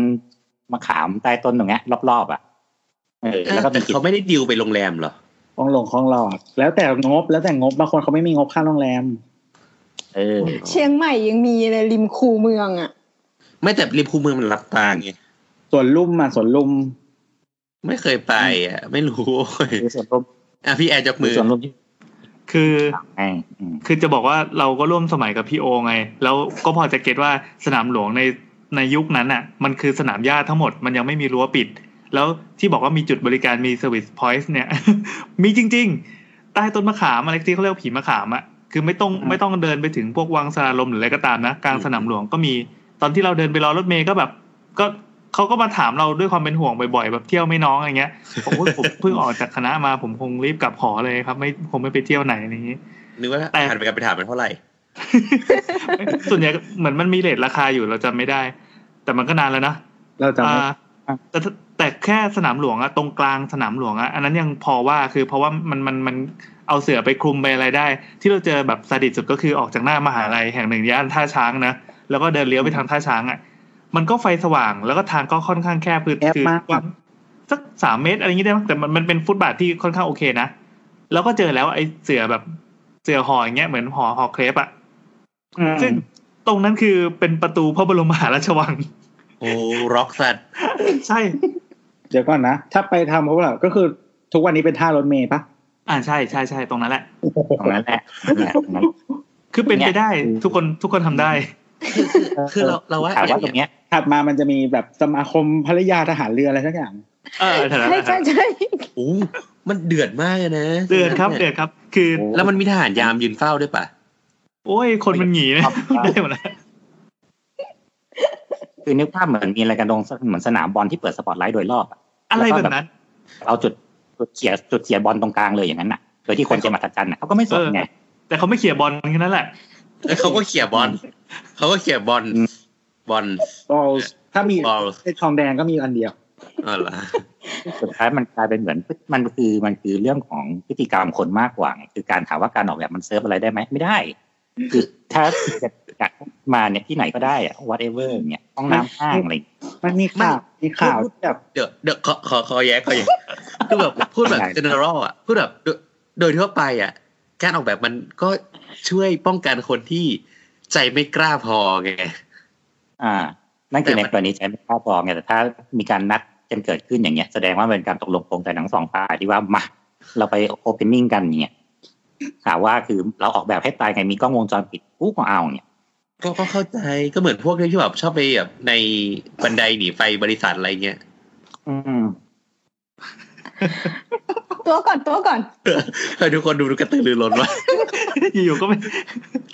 มะขามใต้ต้นตรงเนี้ยรอบๆอะเออแล้วก็แต่มีกิจเขาไม่ได้ดิวไปโรงแรมเหรอคลองหลงคลองหลอด แล้วแต่งบแล้วแต่งบบางคนเขาไม่มีงบค่าโรงแรม เออ เชียงใหม่ยังมีเลยริมคูเมืองอะ ไม่แต่ริมคูเมืองมันรับตาไง ส่วนลุ่มอะส่วนลุ่มไม่เคยไปอะ ไม่รู้หรือส่วนร่วมอะพี่แอร์ยกหรืมืออส่วนร่วมที่คือไงอืมคือจะบอกว่าเราก็ร่วมสมัยกับพี่โอไง แล้วก็พอจะเก็ตว่าสนามหลวงในในยุคนั้นอะ มันคือสนามหญ้าทั้งหมดมันยังไม่มีรั้วปิด แล้วที่บอกว่ามีจุดบริการมี service point เนี่ย มีจริง ๆ ใต้ต้นมะขามอะไรที่เขาเรียกว่าผีมะขามอะคือไม่ต้องอืมไม่ต้องเดินไปถึงพวกวังสราญรมย์หรืออะไรก็ตามนะกลางสนามหลวงก็มี ตอนที่เราเดินไปรอรถเมย์ก็แบบ ก็ เขาก็มาถามเราด้วยความเป็นห่วงบ่อยๆแบบเที่ยวไม่น้องอะไรเงี้ยผมว่าผมเพิ่งออกจากคณะมาผมคงรีบกลับหอเลยครับ ไม่คงไม่ไปเที่ยวไหนอะไรอย่างนี้นึกว่าแต่หันไปกันไปถามมันเท่าไหร่ ส่วนใหญ่เหมือนมันมีเลทราคาอยู่เราจำไม่ได้ แต่มันก็นานแล้วนะเราจำอ่าไม่แต่แต่แค่สนามหลวงอะตรงกลางสนามหลวงอะอันนั้นยังพอว่าคือเพราะว่ามันมันมันเอาเสือไปคลุมไปอะไรได้ ที่เราเจอแบบสดิตสุดก็คือออกจากหน้ามหาลัยแห่งหนึ่งย่านท่าช้างนะแล้วก็เดินเลี้ยวไปทางท่าช้างอะ มันก็ไฟสว่างแล้วก็ทางก็ค่อนข้างแคบคือแอบคือมากกว้างสักสามเมตรอะไรอย่างงี้ได้มั้งแต่มันมันเป็นฟุตบาทที่ค่อนข้างโอเคนะแล้วก็เจอแล้วไอ้เสือแบบเสือห่ออย่างเงี้ยเหมือนห่อห่อเครปอะอืมซึ่งตรงนั้นคือเป็นประตูพระบรมมหาราชวัง โอ้ร็อกสัตว์ใช่ เดี๋ยวก่อนนะ ถ้าไปทำเพราะว่าก็คือทุกวันนี้เป็นท่ารถเมย์ปะอ่าใช่ใช่ใช่ตรงนั้นแหละตรงนั้นแหละนั่นแหละตรงนั้นคือเป็นไปได้เนี่ยทุกคนทุกคนทำได้ คือเราเราว่าถามว่าตรงเนี้ยถัดมามันจะมีแบบสมาคมภรรยาทหารเรืออะไรสักอย่างเออแถวนั้นใช่แหละใช่ใช่โอ้มันเดือดมากเลยนะเดือดครับเดือดครับ คือโอ้แล้วมันมีทหารยามยืนเฝ้าด้วยป่ะโอ้ยคนมันหนีนะครับได้หมดแล้วคือนึกภาพเหมือนมีอะไรกันตรงเหมือนสนามบอลที่เปิดสปอตไลท์โดยรอบอะอะไรแบบนั้น เอาจุดจุดเขียจุดเขียบอลตรงกลางเลยอย่างนั้นน่ะโดยที่คนจะมาทัดจันน่ะเขาก็ไม่สนไงแต่เขาไม่เขี่ยบอลแค่นั้นแหละ เขาก็เขี่ยบอลเขาก็เขี่ยบอลอืมบอลบอลถ้ามีบอลไอ้ทองแดงก็มีอันเดียวอ๋อเหรอสุดท้ายมันกลายเป็นเหมือนมันคือมันคือเรื่องของพฤติกรรมคนมากกว่าไงคือการถามว่าการออกแบบมันเซิร์ฟอะไรได้ไหมไม่ได้ คือถ้าจะอยากมาเนี่ยที่ไหนก็ได้อะ whatever เนี่ยห้องน้ำห้างอะไรมันมีข่าวมีข่าวที่แบบเดี๋ยวเดี๋ยวขอขอขอแย้ขอแย้คือแบบพูดแบบได้ general อะพูดแบบโดยโดยทั่วไปอะ การออกแบบมันก็ช่วยป้องกันคนที่ใจไม่กล้าพอไงอ่า นั่นคือแต่ในมันกรณีใช้ไม่พอพอไงแต่ถ้ามีการนัดกันเกิดขึ้นอย่างเงี้ยแสดงว่าเป็นการตกลงปรงใจทั้งสองฝ่ายที่ว่ามาเราไปโอเพนนิ่งกันอย่างเงี้ยถามว่าคือเราออกแบบให้ตายไงมีกล้องวงจรปิดกูก็เอาเนี่ยก็ก็เข้าใจก็เหมือนพวกที่แบบชอบไปแบบในบันไดหนีไฟบริษัทอะไรเงี้ย อืม ตัวก่อนตัวก่อนให้ทุกคนดูกระตือรือร้นว่าอยู่ๆก็ไม่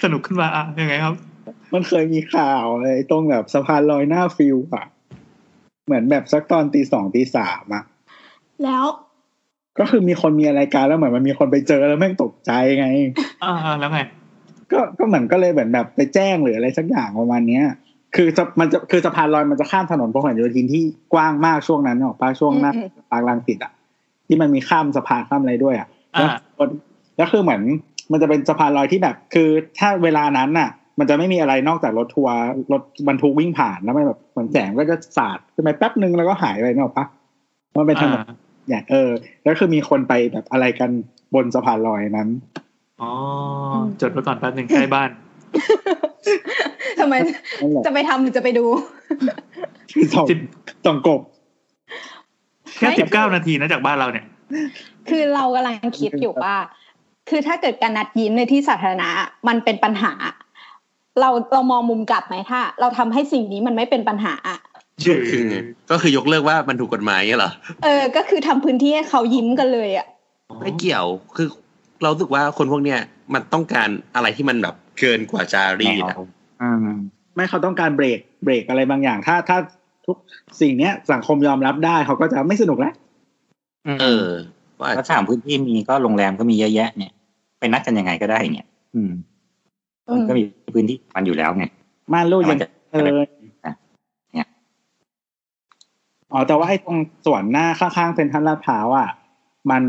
สนุกขึ้นมาอะยังไงครับ มันเคยมีข่าวเลยตรงแบบสะพานลอยหน้าฟิวอะเหมือนแบบสักตอนตีสองตีสามอะแล้ว ก็คือมีคนมีอะไรกันแล้วเหมือนมันมีคนไปเจอแล้วแม่งตกใจไงอ่าแล้วไง ก็ก็เหมือนก็เลยเหมือนแบบไปแจ้งหรืออะไรสักอย่างประมาณเนี้ยคือจะมันจะคือสะพานลอยมันจะข้ามถนนพหลโยธินที่กว้างมากช่วงนั้นออกปะช่วงหน้าอืมปากลังสิตอะ ที่มันมีข้ามสะพานข้ามอะไรด้วยอะอ่าแล้วคนแล้วคือเหมือนมันจะเป็นสะพานลอยที่แบบ คือถ้าเวลานั้นน่ะ มันจะไม่มีอะไรนอกจากรถทัวร์รถบรรทุกวิ่งผ่านแล้วมันแบบเหมือนแสงก็จะสาดขึ้นไปแป๊บนึงแล้วก็หายไปเนกอะปะมันเป็นถนนอ่าอย่างเออ แล้วคือมีคนไปแบบอะไรกันบนสะพานลอยนั้นอ๋อจดไว้ก่อนแป๊บหนึ่งใกล้บ้านทำไมนั่นแหละจะไปทำหรือจะไปดูสองสิบสองกบ แค่สิบเก้านาทีนะจากบ้านเราเนี่ย คือเรากำลังคิดอยู่ว่า คือถ้าเกิดการนัดยิ้มในที่สาธารณะมันเป็นปัญหา เราเรามองมุมกลับไหมถ้า เราทำให้สิ่งนี้มันไม่เป็นปัญหาอะชื่อคือไงก็คือยกเลิกว่ามันถูกกฎหมายเงี้ยเหรอเออ ก็คือทำพื้นที่ให้เขายิ้มกันเลยอะไม่เกี่ยวคือเรารู้สึกว่าคนพวกเนี้ยมันต้องการอะไรที่มันแบบเกินกว่าจารีตอะอืมไม่เขาต้องการเบรกเบรกอะไรบางอย่าง ถ้าถ้า ทุกสิ่งเนี้ย สังคมยอมรับได้เขาก็จะไม่สนุกแล้วเออว่าก็ถามพื้นที่มีก็โรงแรมก็มีเยอะแยะ เนี่ย ไปนัดกันยังไงก็ได้เนี่ย อืมอืมันมก็มีพื้นที่มันอยู่แล้วไงม่านรูดแต่ยัมันงจะเอออะเนี่ยอ๋อแต่ว่าไอ้ตรงส่วนหน้าข้างๆเป็นทันลาดพร้าวอะมัน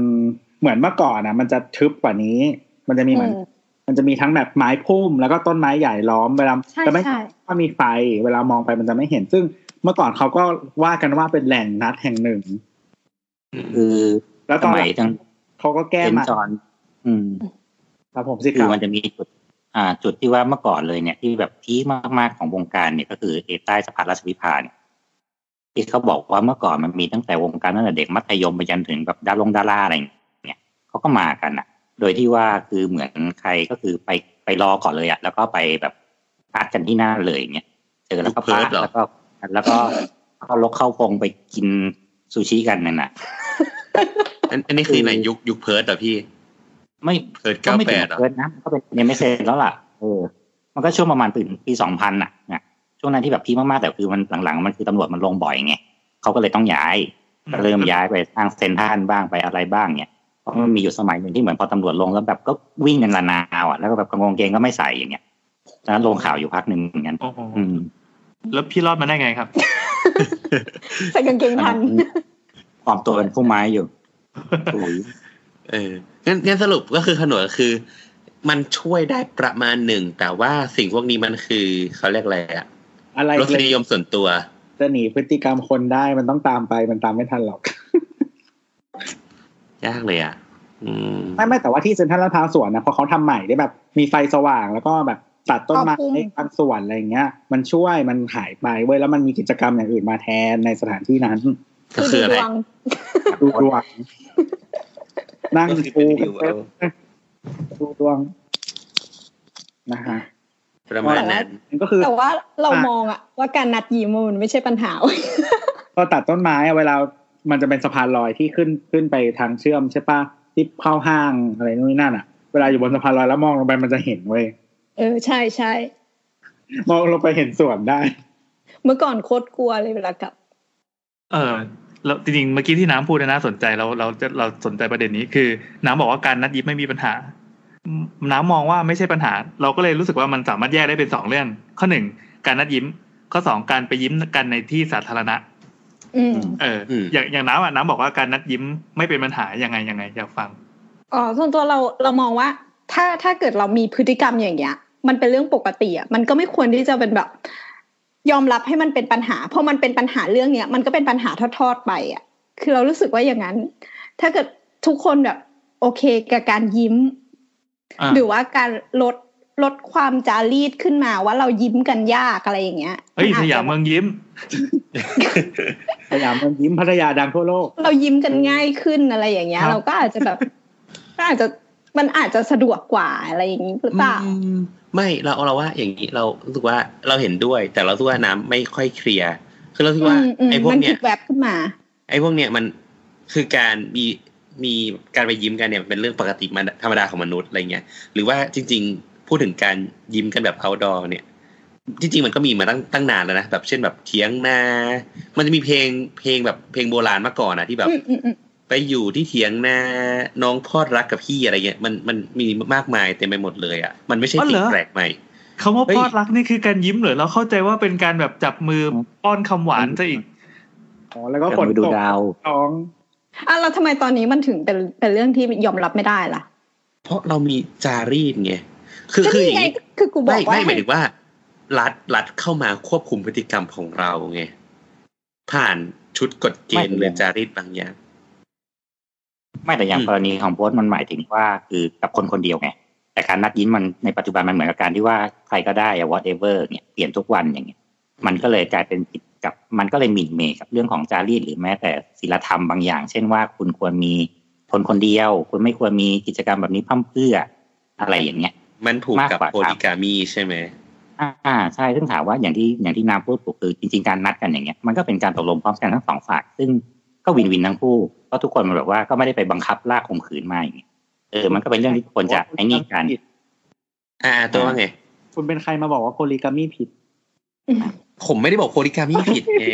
เหมือนเมื่อก่อนนะมันจะทึบกว่านี้ มันจะมีเหมือนอืมมันจะมีทั้งแบบไม้พุ่มแล้วก็ต้นไม้ใหญ่ล้อมเวลาใช่แต่ไม่ใช่ถ้ามีไฟเวลามองไปมันจะไม่เห็นซึ่ง เมื่อก่อนเขาก็ว่ากันว่าเป็นแหล่งนัดแห่งหนึ่งคือแล้วสตอนหมัลัยงจังเขาก็แก้เซนมาจอนอืมครับผมสิคืครัอบมันจะมีจุด อ่า จุดที่ว่าเมื่อก่อนเลยเนี่ย ที่แบบพีคมากๆของวงการเนี่ยก็คือเอใต้สะพานราชวิภาเนี่ยที่เขาบอกว่าเมื่อก่อนมันมีตั้งแต่วงการตั้งแต่เด็กมัธยมไปจนถึงแบบดารงดาราอะไรอย่างเงี้ยเขาก็มากันอะ โดยที่ว่าคือเหมือนใครก็คือไปไปรอก่อนเลยอะแล้วก็ไปแบบพักกันที่หน้าเลยอย่างเงี้ยเจอแล้วก็เพิร์พัดกเหรอแล้วก็ แล้วก็เข้าลกเข้าพงไปกินซูชิกันนั่นน่ะอันอันนี้คือไหนยุคยุคเพิร์ดเหรอพี่ ไม่เพิร์ดก็เก้าไม่แปถึงดอะเกินนะมันก็เป็นยังไม่เซ็นแล้วล่ะเออมันก็ช่วงประมาณปีปีสองพันอะเนี่ยช่วงนั้นที่แบบพีคมากๆแต่คือมันหลังๆ มันคือตำรวจมันลงบ่อยไงเขาก็เลยต้องย้ายก็เริ่มย้ายไปทางเซนทรันบ้างไปอะไรบ้างเนี่ยเพราะมันมีอยู่สมัยหนึ่งที่เหมือนพอตำรวจลงแล้วแบบก็วิ่งกันระนาวอะแล้วก็แบบกระงงเกงก็ไม่ใส่อย่างเงี้ยแล้วลงข่าวอยู่พักหนึ่งเหมือนกันโอ้โหอืม แล้วพี่รอดมาได้ไงครับ ใส่กางเกงทันความตัวเป็นผู้ไม้อยู่โอ้ยเอองั้นงั้นสรุปก็คือขนวนคือ มันช่วยได้ประมาณหนึ่ง แต่ว่าสิ่งพวกนี้มันคือเขาเรียกอะไรอะอะไรรสนิยมส่วนตัว จะหนีพฤติกรรมคนได้มันต้องตามไปมันตามไม่ทันหรอก ยากเลยอะอืมไม่ไม่แต่ว่าที่เซ็นทรัลลาดพร้าวสวนนะพอเขาทำใหม่ได้แบบ มีไฟสว่างแล้วก็แบบ ตัดต้นไม้ครอบคลุมบางส่วนอะไรอย่างเงี้ย มันช่วยมันหายไปเว้ยแล้วมันมีกิจกรรมอย่างอื่นมาแทนในสถานที่นั้นก็คือคือดูอะไรดวงดูดวงนั่งก็คือดูเป็นกันดูเต็มดูดวงนะฮะประมาณนั้นมันก็คือแต่ว่าเราอะมองอะว่าการนัดยิ้มมันไม่ใช่ปัญหาเว้ยพอตัดต้นไม้อะเวลามันจะเป็นสะพานลอยที่ขึ้นขึ้นไปทางเชื่อมใช่ปะที่เข้าห้างอะไรนู่นนี่นั่นอะเวลาอยู่บนสะพานลอยแล้วมองลงไปมันจะเห็นเว้ย เออใช่ใช่มองลงไปเห็นสวนได้ เมื่อก่อนโคตรกลัวเลยเวลากลับ เออแล้วจริงๆเมื่อกี้ที่น้ำพูดนะน่าสนใจเราเราจะเราสนใจประเด็นนี้คือ น้ำบอกว่าการนัดยิ้มไม่มีปัญหาอืมน้ำมองว่าไม่ใช่ปัญหา เราก็เลยรู้สึกว่ามันสามารถแยกได้เป็นสองเรื่อง ข้อหนึ่งการนัดยิ้ม ข้อสองการไปยิ้มกันในที่สาธารณะอืมเอออมอย่างอย่างน้ำอะน้ำบอกว่าการนัดยิ้มไม่เป็นปัญหายังไงยังไงอยากฟังอ๋อส่วนตัวเราเรามองว่า ถ้าถ้าเกิดเรามีพฤติกรรมอย่างเงี้ย มันเป็นเรื่องปกติอะมันก็ไม่ควรที่จะเป็นแบบ ยอมรับให้มันเป็นปัญหา เพราะมันเป็นปัญหาเรื่องเนี้ย มันก็เป็นปัญหาทอดๆไปอะ คือเรารู้สึกว่าอย่างนั้น ถ้าเกิดทุกคนแบบ โอเคกับการยิ้มอ่าหรือว่าการลดลดความจารีตขึ้นมาว่าเรายิ้มกันยากอะไรอย่างเงี้ยเฮ้ยนสอาจจะยามเมืองยิ้มสยามเมืองยิ้มพัทยาดังทั่วโลก เรายิ้มกันง่ายขึ้นอะไรอย่างเงี้ยครับเราก็อาจจะแบบก็อาจจะมันอาจจะสะดวกกว่าอะไรอย่างงี้หรือเปล่าอืม ไม่เราเราว่าอย่างนี้เรารู้สึกว่าเราเห็นด้วย แต่เราคิดว่าน้ำไม่ค่อยเคลียร์คือเราคิดว่าอืมอืมไอ้พวกมันเนี้ถูยกแวบขึ้นมา ไอ้พวกเนี้ยมันคือการมีมีการไปยิ้มกันเนี่ยเป็นเรื่องปกติมันธรรมดาของมนุษย์อะไรเงี้ยหรือว่าจริง ๆ พูดถึงการยิ้มกันแบบ outdoor เนี่ยจริงๆมันก็มีมาตั้งตั้งนานแล้วนะแบบเช่นแบบเทียงนา มันจะมีเพลงเพลงแบบเพลงโบราณมาก่อนนะที่แบบอืมอืมอืม ไปอยู่ที่เถียงนาน้องพอดรักกับพี่อะไรเงี้ยมันมันมีมากมายเต็มไปหมดเลยอะมันไม่ใช่อ๋อสิ่เหรงอแปลกใหม่คำว่าเฮ้ยพอดรักนี่คือการยิ้มเหรอเราเข้าใจว่าเป็นการแบบจับมือป้อนคำหวานซะอีกอ๋อแล้วก็ก็ฝนไปดูตกดาวท้องอะแล้วทำไมตอนนี้มันถึงเป็นเป็นเรื่องที่ยอมรับไม่ได้ล่ะ เพราะเรามีจารีตไงคือก็คืออนี่ย่างไงนี้คือกูบอไม่กว่าไม่หมายถึงว่า รัฐรัฐเข้ามาควบคุมพฤติกรรมของเราไงผ่านชุดกฎเกณฑ์ไม่หรือจารีตบางอย่าง ไม่แต่อย่างอืมกรณีของโพสต์มันหมายถึงว่าคือกับคนคนเดียวไงแต่การนัดยิ้มมันในปัจจุบันมันเหมือนกับการที่ว่าใครก็ได้อะ whatever เนี่ยเปลี่ยนทุกวันอย่างเงี้ย มันก็เลยกลายเป็นผิดกับมันก็เลยหมิ่นเมย์กับเรื่องของจารีตหรือแม้แต่ศีลธรรมบางอย่าง เช่นว่าคุณควรมีคนคนเดียว คุณไม่ควรมีกิจกรรมแบบนี้พร่ำเพรื่ออะไรอย่างเงี้ย มันผูกกับมากกว่าโพลิกามีใช่ไหมอ่าใช่ซึ่งถามว่าอย่างที่อย่างที่น้ำพูดถูกคือจริงๆการนัดกันอย่างเงี้ยมันก็เป็นการตกลงพร้อมกันทั้งสองฝ่ายซึ่งก็วินวินทั้งคู่เพ ราะทุกคนมันแบบว่าก็ไม่ได้ไปบังคับลากข่มขืนมาอย่างเงี้ยเออ มันก็เป็นเรื่องที่ควรจะไอ้นี่กัน อ่า ตัวว่าไงคุณเป็นใครมาบอกว่าโพลีกามีผิด ผมไม่ได้บอกโพลิกามีผิดไง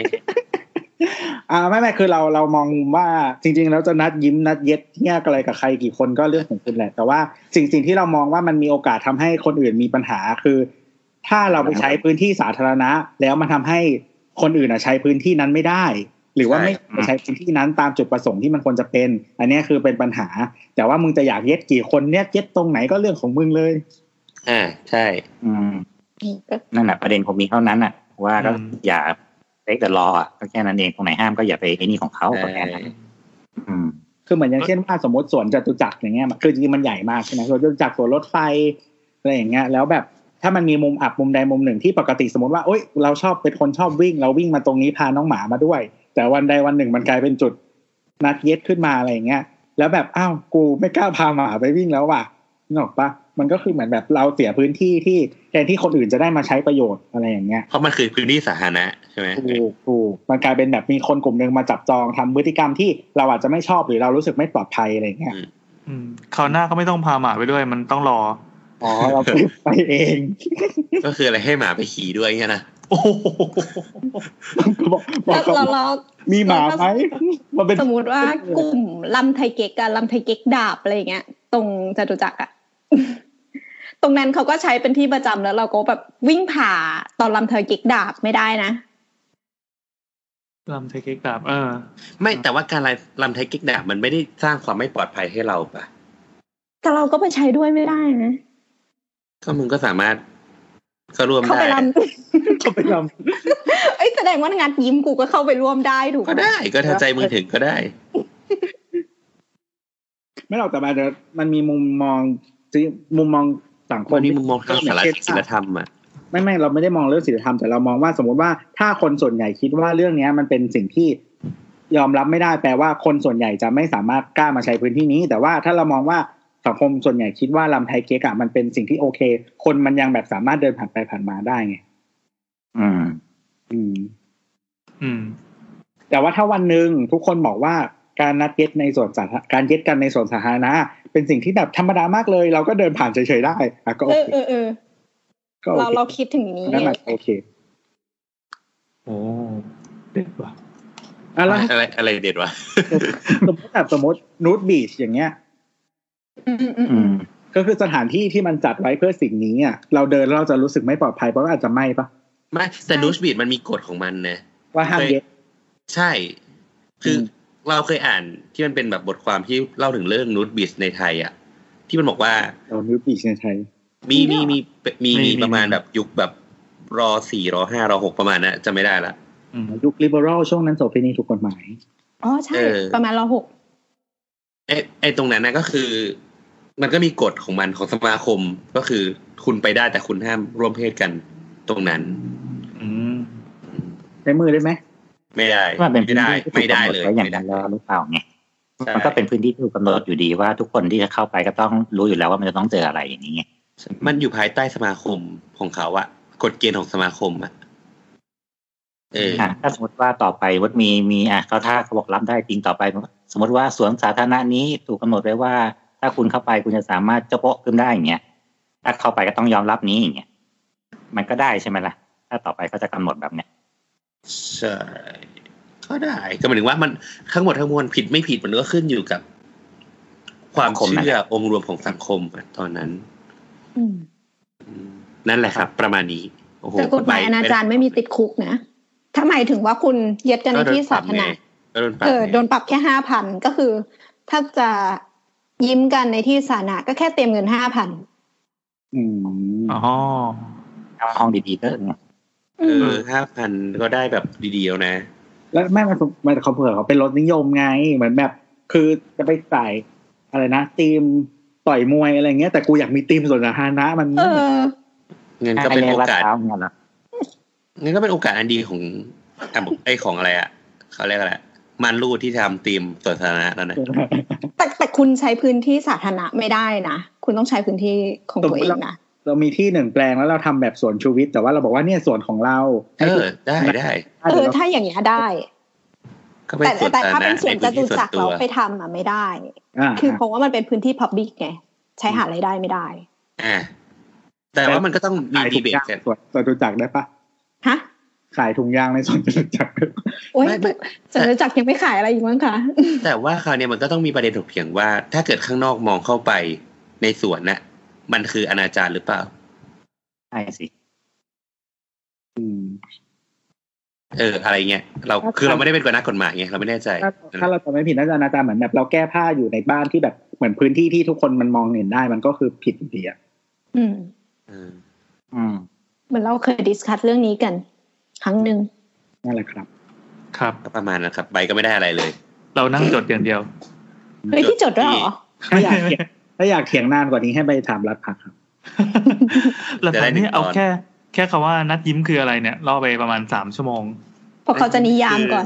อ่าไม่ไม่คือเราเรามองว่าจริง ๆ แล้วจะนัดยิ้มนัดเย็ดแยกอะไรกับใครกี่คนก็เรื่องของคุณแหละ แต่ว่าสิ่งสิ่งที่เรามองว่ามันมีโอกาสทำให้คนอื่นมีปัญหาคือ ถ้าเราไปใช้พื้นที่สาธารณะ แล้วมันทำให้คนอื่นอะใช้พื้นที่นั้นไม่ได้ หรือว่าไม่ใช่ใช้พื้นที่นั้นตามจุดประสงค์ที่มันควรจะเป็น อันเนี้ยคือเป็นปัญหา แต่ว่ามึงจะอยากเย็ดกี่คนเนี่ยเย็ดตรงไหนก็เรื่องของมึงเลย อ่าใช่ อืมนั่นแหละประเด็นคงมีเท่านั้นน่ะ ว่าก็อืมอย่าเล็กแต่รออะก็แค่นั้นเองตรงไหนห้ามก็อย่าไปไอ้นี่ของเขาก็แค่นั้นอืมคือเหมือนอย่างเช่นว่าสมมติสวนจตุจักรอย่างเงี้ยมันคือจริงๆมันใหญ่มากใช่ไหมสวนจตุจักรสวนรถไฟอะไรอย่างเงี้ย แล้วแบบถ้ามันมีมุมอับมุมใดมุมหนึ่งที่ปกติสมมติว่าโอ๊ยเราชอบเป็นคนชอบวิ่ง เราวิ่งมาตรงนี้พาน้องหมามาด้วย แต่วันใดวันหนึ่งมันกลายเป็นจุดนัดเย็ดขึ้นมาอะไรอย่างเงี้ย แล้วแบบอ้าวกูไม่กล้าพาหมาไปวิ่งแล้วว่ะนึกออกปะมันก็คือเหมือนแบบเราเสียพื้นที่ที่แทนที่คนอื่นจะได้มาใช้ประโยชน์อะไรอย่างเงี้ยเพราะมันคือพื้นที่สาธารณะใช่ไหมถูกถูกมันกลายเป็นแบบมีคนกลุ่มหนึ่งมาจับจองทำพฤติกรรมที่เราอาจจะไม่ชอบหรือเรารู้สึกไม่ปลอดภัยอะไรอย่างเงี้ยอืมคราวหน้าก็ไม่ต้องพาหมาไปด้วยมันต้องรออ๋อเราไปไปเอง ก็คืออะไรให้หมาไปขี่ด้วยเงี้ยนะ โอ้โหบอกบอกแล้วเขาเราเรามีหมาไหมมันเป็นสมมติว่ากลุ่มลำไทยเก๊กกับลำไทยเก๊กดาบอะไรอย่างเงี้ย ตรงจตุจักรอะตรงนั้นเขาก็ใช้เป็นที่ประจำแล้วเราก็แบบวิ่งผ่าตอนลำไทยเก๊กดาบไม่ได้นะลำไทยเก๊กดาบเออ ไม่แต่ว่าการลำไทยกิ๊กดาบมันไม่ได้สร้างความไม่ปลอดภัยให้เราปะแต่เราก็ไปใช้ด้วยไม่ได้นะก็มึงก็สามารถ เข้าร่วมเข้าได้ไปลเขาไปลำเอ้ยแสดงว่างานยิ้มกูก็เข้าไปร่วมได้ถูกไหมก็ได้ ก็ถ้าใจมึงถึงก็ได้ำไม่หรอกแต่มันมันมีมุมมองที่มุมมองสังคมมันมีมุมมองทางสารเช่นศิลธรรมอะไม่ไม่เราไม่ได้มองเรื่องศีลธรรมแต่เรามองว่าสมมติว่าถ้าคนส่วนใหญ่คิดว่าเรื่องเนี้ย มันเป็นสิ่งที่ยอมรับไม่ได้แปลว่าคนส่วนใหญ่จะไม่สามารถกล้ามาใช้พื้นที่นี้ แต่ว่าถ้าเรามองว่า สังคมส่วนใหญ่คิดว่าลำไทยเก๊กอะมันเป็นสิ่งที่โอเค คนมันยังแบบสามารถเดินผ่านไปผ่านมาได้ไงอืม อืม อืม แต่ว่าถ้าวันหนึ่งทุกคนบอกว่าการนัดเย็ดในสวนสาธารการเย็ดกันในสวนสาธารณะเป็นสิ่งที่แบบธรรมดามากเลย เราก็เดินผ่านเฉยๆได้อะก็โอเออเคเออเออก็โอเราเคเราคิดถึงนี้นั่นแหละโอเคโอ้เด็ดว่ะอะแล้วอะไรอะไรเด็ดวะสมมติแบบสมมตินูดบีชอย่างเงี้ยอืมอืมอืมอืม ก็คือสถานที่ที่มันจัดไว้เพื่อสิ่งนี้อะเราเดินแล้วเราจะรู้สึกไม่ปลอดภัยเพราะว่าอาจจะไหม้ปะไม่แต่นูชบีดมันมีกฎของมันนะว่าห้ามเย็ดใช่ คืออมเราเคยอ่านที่มันเป็นแบบบทความที่เล่าถึงเรื่องนูดบีชในไทยอะที่มันบอกว่าเรานูดบีชในไทยมีมีมีมีมีมีมีประมาณมีแบบยุคแบบรอสี่รอห้ารอหกประมาณนะจะไม่ได้ละอืมยุคลิเบอรัลช่วงนั้นโสเภณีถูกกฎหมายอ๋อใช่เออประมาณเราหก ไอ้ไอ้ตรงนั้นนะก็คือ มันก็มีกฎของมันของสมาคมก็คือคุณไปได้แต่คุณห้ามร่วมเพศกันตรงนั้น อืมใช้มือได้ไหมไม่ได้มันเป็นไม่ได้พื้นที่ที่ถูไม่กได้กำหนดเลยไว้อย่างไม่ได้นั้นแล้วหรือเปล่าไงใช่มันก็เป็นพื้นที่ที่ถูกกำหนดอยู่ดีว่าทุกคนที่จะเข้าไปก็ต้องรู้อยู่แล้วว่ามันจะต้องเจออะไรอย่างนี้ไงมันอยู่ภายใต้สมาคมของเขาอะกฎเกณฑ์ของสมาคมอะเอออะ ถ้าสมมติว่าต่อไปวัดมีมีอะเขาถ้าเขาบอกรับได้จริงต่อไป สมมติว่าสวนสาธารณะนี้ถูกกำหนดไว้ว่า ถ้าคุณเข้าไปคุณจะสามารถเจะโปะขึ้นได้อย่างเงี้ยถ้าเข้าไปก็ต้องยอมรับนี้อย่างเงี้ยมันก็ได้ใช่ไหมล่ะ ถ้าต่อไปเขาจะกำหนดแบบเนี้ยใช่ก็ได้ก็หมายถึงว่ามันทั้งหมดทั้งมวลผิดไม่ผิดมันก็ขึ้นอยู่กับ ความเชื่อองค์รวมของสังคมอะตอนนั้นอืมอืมนั่นแหละครับ ประมาณนี้โอ้โหแต่กฎหมายอนาจารไม่มีติดคุกนะ ถ้าหมายถึงว่าคุณเย็ดกันในที่สาธารณะก็โดนปรับเออไงโดนปรับแค่ห้าพันก็คือ ถ้าจะยิ้มกันในที่สาธารณะก็แค่เต็มเงินห้าพันอืมอ๋อเอาห้องดีๆก็ไงเออห้าพันก็ได้แบบดีๆแล้วนะ แล้วแม่มันมันเขาเผื่อเขาเป็นรถนิยมไงเหมือนแบบ คือจะไปใส่อะไรนะทีมต่อยมวยอะไรเงี้ยแต่กูอยากมีทีมส่วนสาธารณะมันเออเงินก็เป็นให้โอรียลาดกาสพร้าวเนี่ยเหรอเงินก็เป็นโอกาสอันดีของอะไอของอะไรอะเขาเรียกอะไรมันรูดที่ทำทีมสวนสาธารณะแล้วนะแต่แต่คุณใช้พื้นที่สาธารณะไม่ได้นะ คุณต้องใช้พื้นที่ของตัวเองนะเรามีที่หนึ่งแปลงแล้วเราทำแบบสวนชูวิทย์แต่ว่าเราบอกว่าเนี่ยสวนของเรา เออได้ได้เออถ้าอย่างเงี้ยได้ก็เป็นแต่สวนแต่สาถ้าธารเป็นณะสวนในจพื้นตุที่ส่วจันกรตัเราวไปทำอะไม่ได้อ่าคือเพราะว่ามันเป็นพื้นที่พับบิกไงใช้หารายได้ไม่ได้อ่าแต่ว่ามันก็ต้องมีขายดีถุงเบตยางกันสวนจตุจักรได้ปะ ฮะขายถุงยางในสวนจตุจักรได้ปะโอ้ยไม่ไม่จตุจักรยังไม่ขายอะไรอยู่มั้งคะแต่ว่าคราวเนี้ยมันก็ต้องมีประเด็นถกเถียงว่า ถ้าเกิดข้างนอกมองเข้าไปในสวนน่ะ มันคืออนาจารหรือเปล่าใช่สิอืมเออ อะไรเงี้ยเราคือเราไม่ได้เป็นนักกฎหมายไงเราไม่แน่ใจ ถ้าถ้าเราจะไม่ผิดน่าจะอนาจารเหมือนแบบเราแก้ผ้าอยู่ในบ้านที่แบบเหมือนพื้นที่ที่ทุกคนมันมองเห็นได้ มันก็คือผิดอยู่ดีอะอืมอืมอืม เหมือนเราเคยดิสคัทเรื่องนี้กัน ครั้งหนึ่งนั่นแหละครับ ครับก็ประมาณนะครับ ใบก็ไม่ได้อะไรเลย เรานั่งจดอย่างเดียวเฮ้ยที่จดด้วยเหรอถ้าอยากเถียงถ้าอยากเถียงนานกว่านี้ให้ไปถามรัฐพักครับหลักจะได้ฐานหนึ่นี่งเอาตอนแค่ แค่คำว่านัดยิ้มคืออะไรเนี่ยล่อไปประมาณสามชั่วโมงเพราะเขาจะนิยามก่อน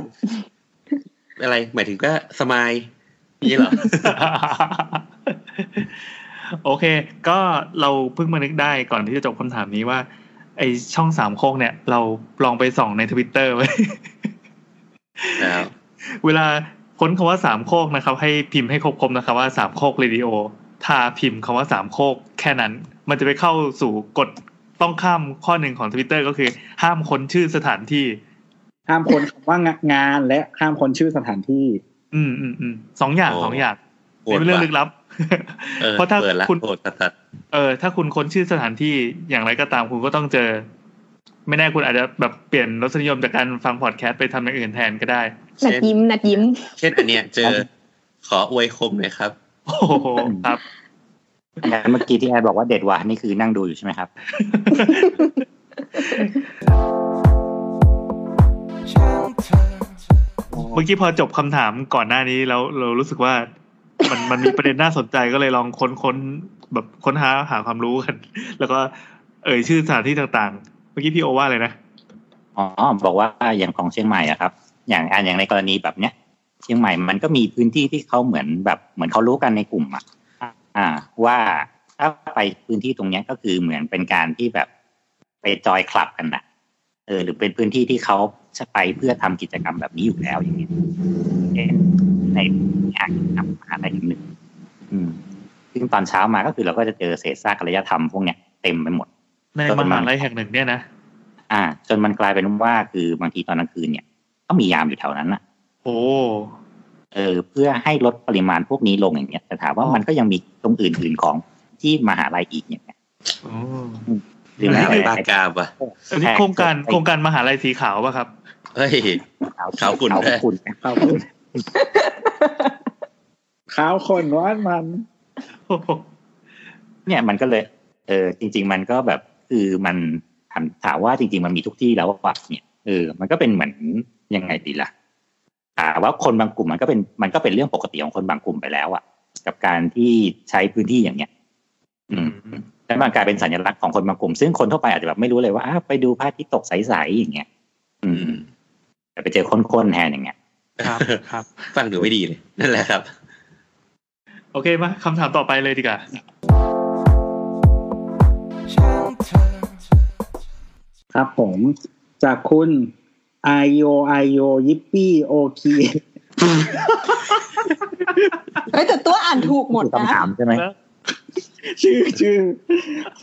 อะไรหมายถึงก็สมายนี่เหรอโอเค ก็เราเพิ่งมานึกได้ก่อนที่จะจบคำถามนี้ว่า ไอช่องสามโคกเนี่ย เราลองไปส่องในทวิตเตอร์ไว้แล้วเวลาค้นคำว่าสามโคกนะครับ ให้พิมพ์ให้ครบๆนะครับว่าสามโคกเรดิโอถ้าพิมพ์คำว่าสามโคกแค่นั้น มันจะไปเข้าสู่กฎต้องห้ามข้อหนึ่งของทวิตเตอร์ก็คือ ห้ามค้นชื่อสถานที่ ห้ามค้นคำว่างานและห้ามค้นชื่อสถานที่ อืมอืมอืมสองอย่างสองอย่างโหดเป็นเรื่องว่ะลึกลับ เออเพราะถ้าเปิดละคุณโหดตัดเออ ถ้าคุณค้นชื่อสถานที่อย่างไรก็ตามคุณก็ต้องเจอ ไม่แน่คุณอาจจะแบบเปลี่ยนรสนิยมจากการฟังพอดแคสต์ไปทำอย่างอื่นแทนก็ได้นัดยิ้มนัดยิ้ม เช่นอันเนี้ยเจอขออวยคมหน่อยครับ โอ้โหครับงั้นเมื่อกี้ที่แอดบอกว่าเด็ดว่ะนี่คือนั่งดูอยู่ใช่ไหมครับช่างเธอเมื่อกี้พอจบคำถามก่อนหน้านี้แล้วเรารู้สึกว่า มันมันมีประเด็นน่าสนใจก็เลยลองค้นค้นแบบค้นหาหาความรู้กัน แล้วก็เอ่ยชื่อสถานที่ต่างๆ เมื่อกี้พี่โอว่าอะไรนะอ๋อบอกว่าอย่างของเชียงใหม่อะครับ อย่างอันอย่างในกรณีแบบเนี้ยเชียงใหม่มันก็มีพื้นที่ที่เขาเหมือนแบบเหมือนเขารู้กันในกลุ่มอะอ่า ว่าถ้าไปพื้นที่ตรงเนี้ยก็คือเหมือนเป็นการที่แบบไปจอยคลับกันนะเออหรือเป็นพื้นที่ที่เขา จะไปเพื่อทำกิจกรรมแบบนี้อยู่แล้วอย่างนี้ยเช่นในงานทำอะไรหนึ่งอืมซึ่งตอนเช้ามาก็คือเราก็จะเจอเศษซากอารยธรรมพวกเนี้ยเต็มไปหมด ในมหาลัยแห่งหนึ่งเนี่ยนะอ่า จนมันกลายเป็นว่าคือบางทีตอนกลางคืนเนี่ยก็มียามอยู่แถวนั้นนะโอ้เออเพื่อให้ลดปริมาณพวกนี้ลงอย่างเงี้ยแต่ถามว่ามันก็ยังมีตรงอื่นๆของที่มหาลัยอีกอย่างเงี้ยโอ้หรือไม่แม้ใช่แต่บ้ากามว่ะอันนี้โครงการโครงการมหาลัยสีขาวป่ะครับ เฮ้ยขาวขุ่นขาวด้วยขุ่นข้าวคนข้าวคนวาดมันโอ้โหเนี่ยมันก็เลย เออ จริง ๆ มันก็แบบคือมันถามถามว่าจริง ๆ มันมีทุกที่แล้วว่ะเนี่ยเออ มันก็เป็นเหมือนยังไงดีล่ะถามว่าคนบางกลุ่มมันก็เป็นมันก็เป็นเรื่องปกติของคนบางกลุ่มไปแล้วอะกับการที่ใช้พื้นที่อย่างเนี้ย อืมแล้วมันกลายเป็นสัญลักษณ์ของคนบางกลุ่ม ซึ่งคนทั่วไปอาจจะแบบไม่รู้เลยว่าอ้าวไปดูพระอาทิตย์ตกใสๆอย่างเงี้ย อืม แต่ไปเจอข้นๆแทนอย่างเงี้ย ครับครับ ฟังดูไม่ดีเลย นั่นแหละครับ โอเคมาคำถามต่อไปเลยดีกว่าช่างเธอครับผมจากคุณไอโอไอโอยิปปี้โอคีเฮ้ยแต่ตัวอ่านถูกหมดคือนะคำถามใช่ไหมชื่อชื่อ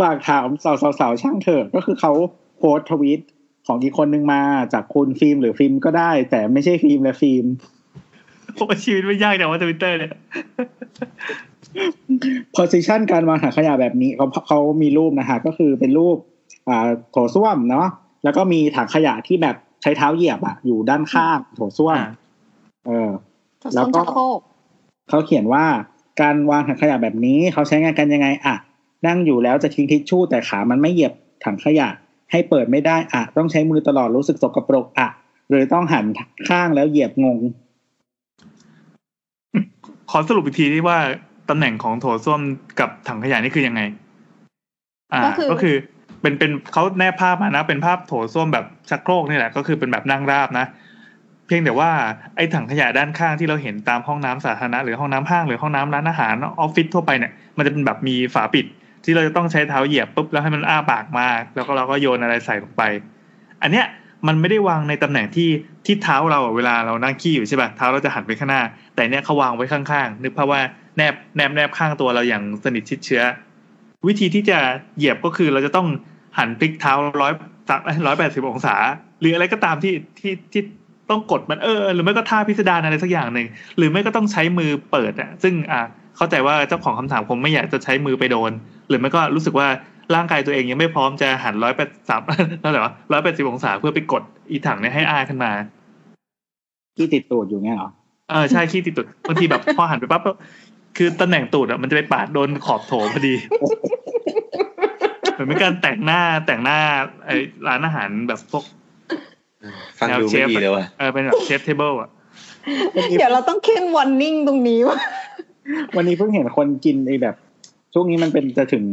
ฝากถามสาวสาวสาวช่างเถอะก็คือเขาโพสต์ทวีต ของอีกคนนึงมาจากคุณฟิล์มหรือฟิล์มก็ได้ แต่ไม่ใช่ฟิล์มและฟิล์มโอ้ชีวิตไม่ยากแต่ว่าทวิตเตอร์เนี่ย position การวางถังขยะแบบนี้เขาเขามีรูปนะฮะก็คือเป็นรูป อ่าโถส้วมเนาะแล้วก็มีถังขยะที่แบบใช้เท้าเหยียบอะอยู่ด้านข้างโถส้วมอ่าเออ แล้แล้ววก็ก็โครกเขาเขียนว่าการวางถังขยะแบบนี้เขาใช้งานกันยังไงอะนั่งอยู่แล้วจะทิ้งทิชชู่แต่ขามันไม่เหยียบถังขยะ ให้เปิดไม่ได้อะต้องใช้มือตลอดรู้สึกสกปรกอะหรือต้องหันข้างแล้วเหยียบงง ขอสรุปอีกทีที่ว่าตำแหน่งของโถส้วมกับถังขยะนี่คือยังไง อ่า ก็คือเป็นเป็นเขาแนบภาพมานะ เป็นภาพโถส้วมแบบชักโครกนี่แหละ ก็คือเป็นแบบนั่งราบนะเพียงแต่ว่าไอ้ถังขยะด้านข้างที่เราเห็นตามห้องน้ำสาธารณะหรือห้องน้ำห้างหรือห้องน้ำร้านอาหารออฟฟิศทั่วไปเนี่ยมันจะเป็นแบบมีฝาปิด ที่เราจะต้องใช้เท้าเหยียบปุ๊บแล้วให้มันอ้าปากมาแล้วก็เราก็โยนอะไรใส่ลงไป อันเนี้ยมันไม่ได้วางในตำแหน่งที่ที่เท้าเราเวลาเรานั่งขี้อยู่ใช่ป่ะเท้าเราจะหันไปข้างหน้า แต่เนี้ยเขาวางไว้ข้างๆนึกภาพว่าแนบแนบแนบข้างตัวเราอย่างสนิทชิดเชื้อ วิธีที่จะเหยียบก็คือเราจะต้องหันพลิกเท้าร้อยร้อยแปดสิบองศา หรืออะไรก็ตามที่ที่ที่ต้องกดมันเออ หรือไม่ก็ท่าพิสดารอะไรสักอย่างหนึ่งหรือไม่ก็ต้องใช้มือเปิดอะซึ่งอะ เข้าใจว่าเจ้าของคำถามคงไม่อยากจะใช้มือไปโดน หรือไม่ก็รู้สึกว่าร่างกายตัวเองยังไม่พร้อมจะหันร้อยแปดสามนั่นแหละร้อยแปดสิบองศาเพื่อไปกดอีถังเนี่ยให้อ้าขึ้นมาที่ติดตูดอยู่เงี้ยเหรอเออใช่ขี้ติดตูดบางทีแบบพอหันไปปั๊บคือตำแหน่งตูดอะมันจะไปปาดโดนขอบโถพอดีเหมือนเป็นการแต่งหน้าแต่งหน้าไอ้ร้านอาหารแบบพวกฟังดูไม่ดีเลยว่ะเออเป็นแบบ chef's table อะเดี๋ยวเราต้องขึ้น warning ตรงนี้ว่า วันนี้เพิ่งเห็นคนกินไอ้แบบ ช่วงนี้มันเป็นจะถึง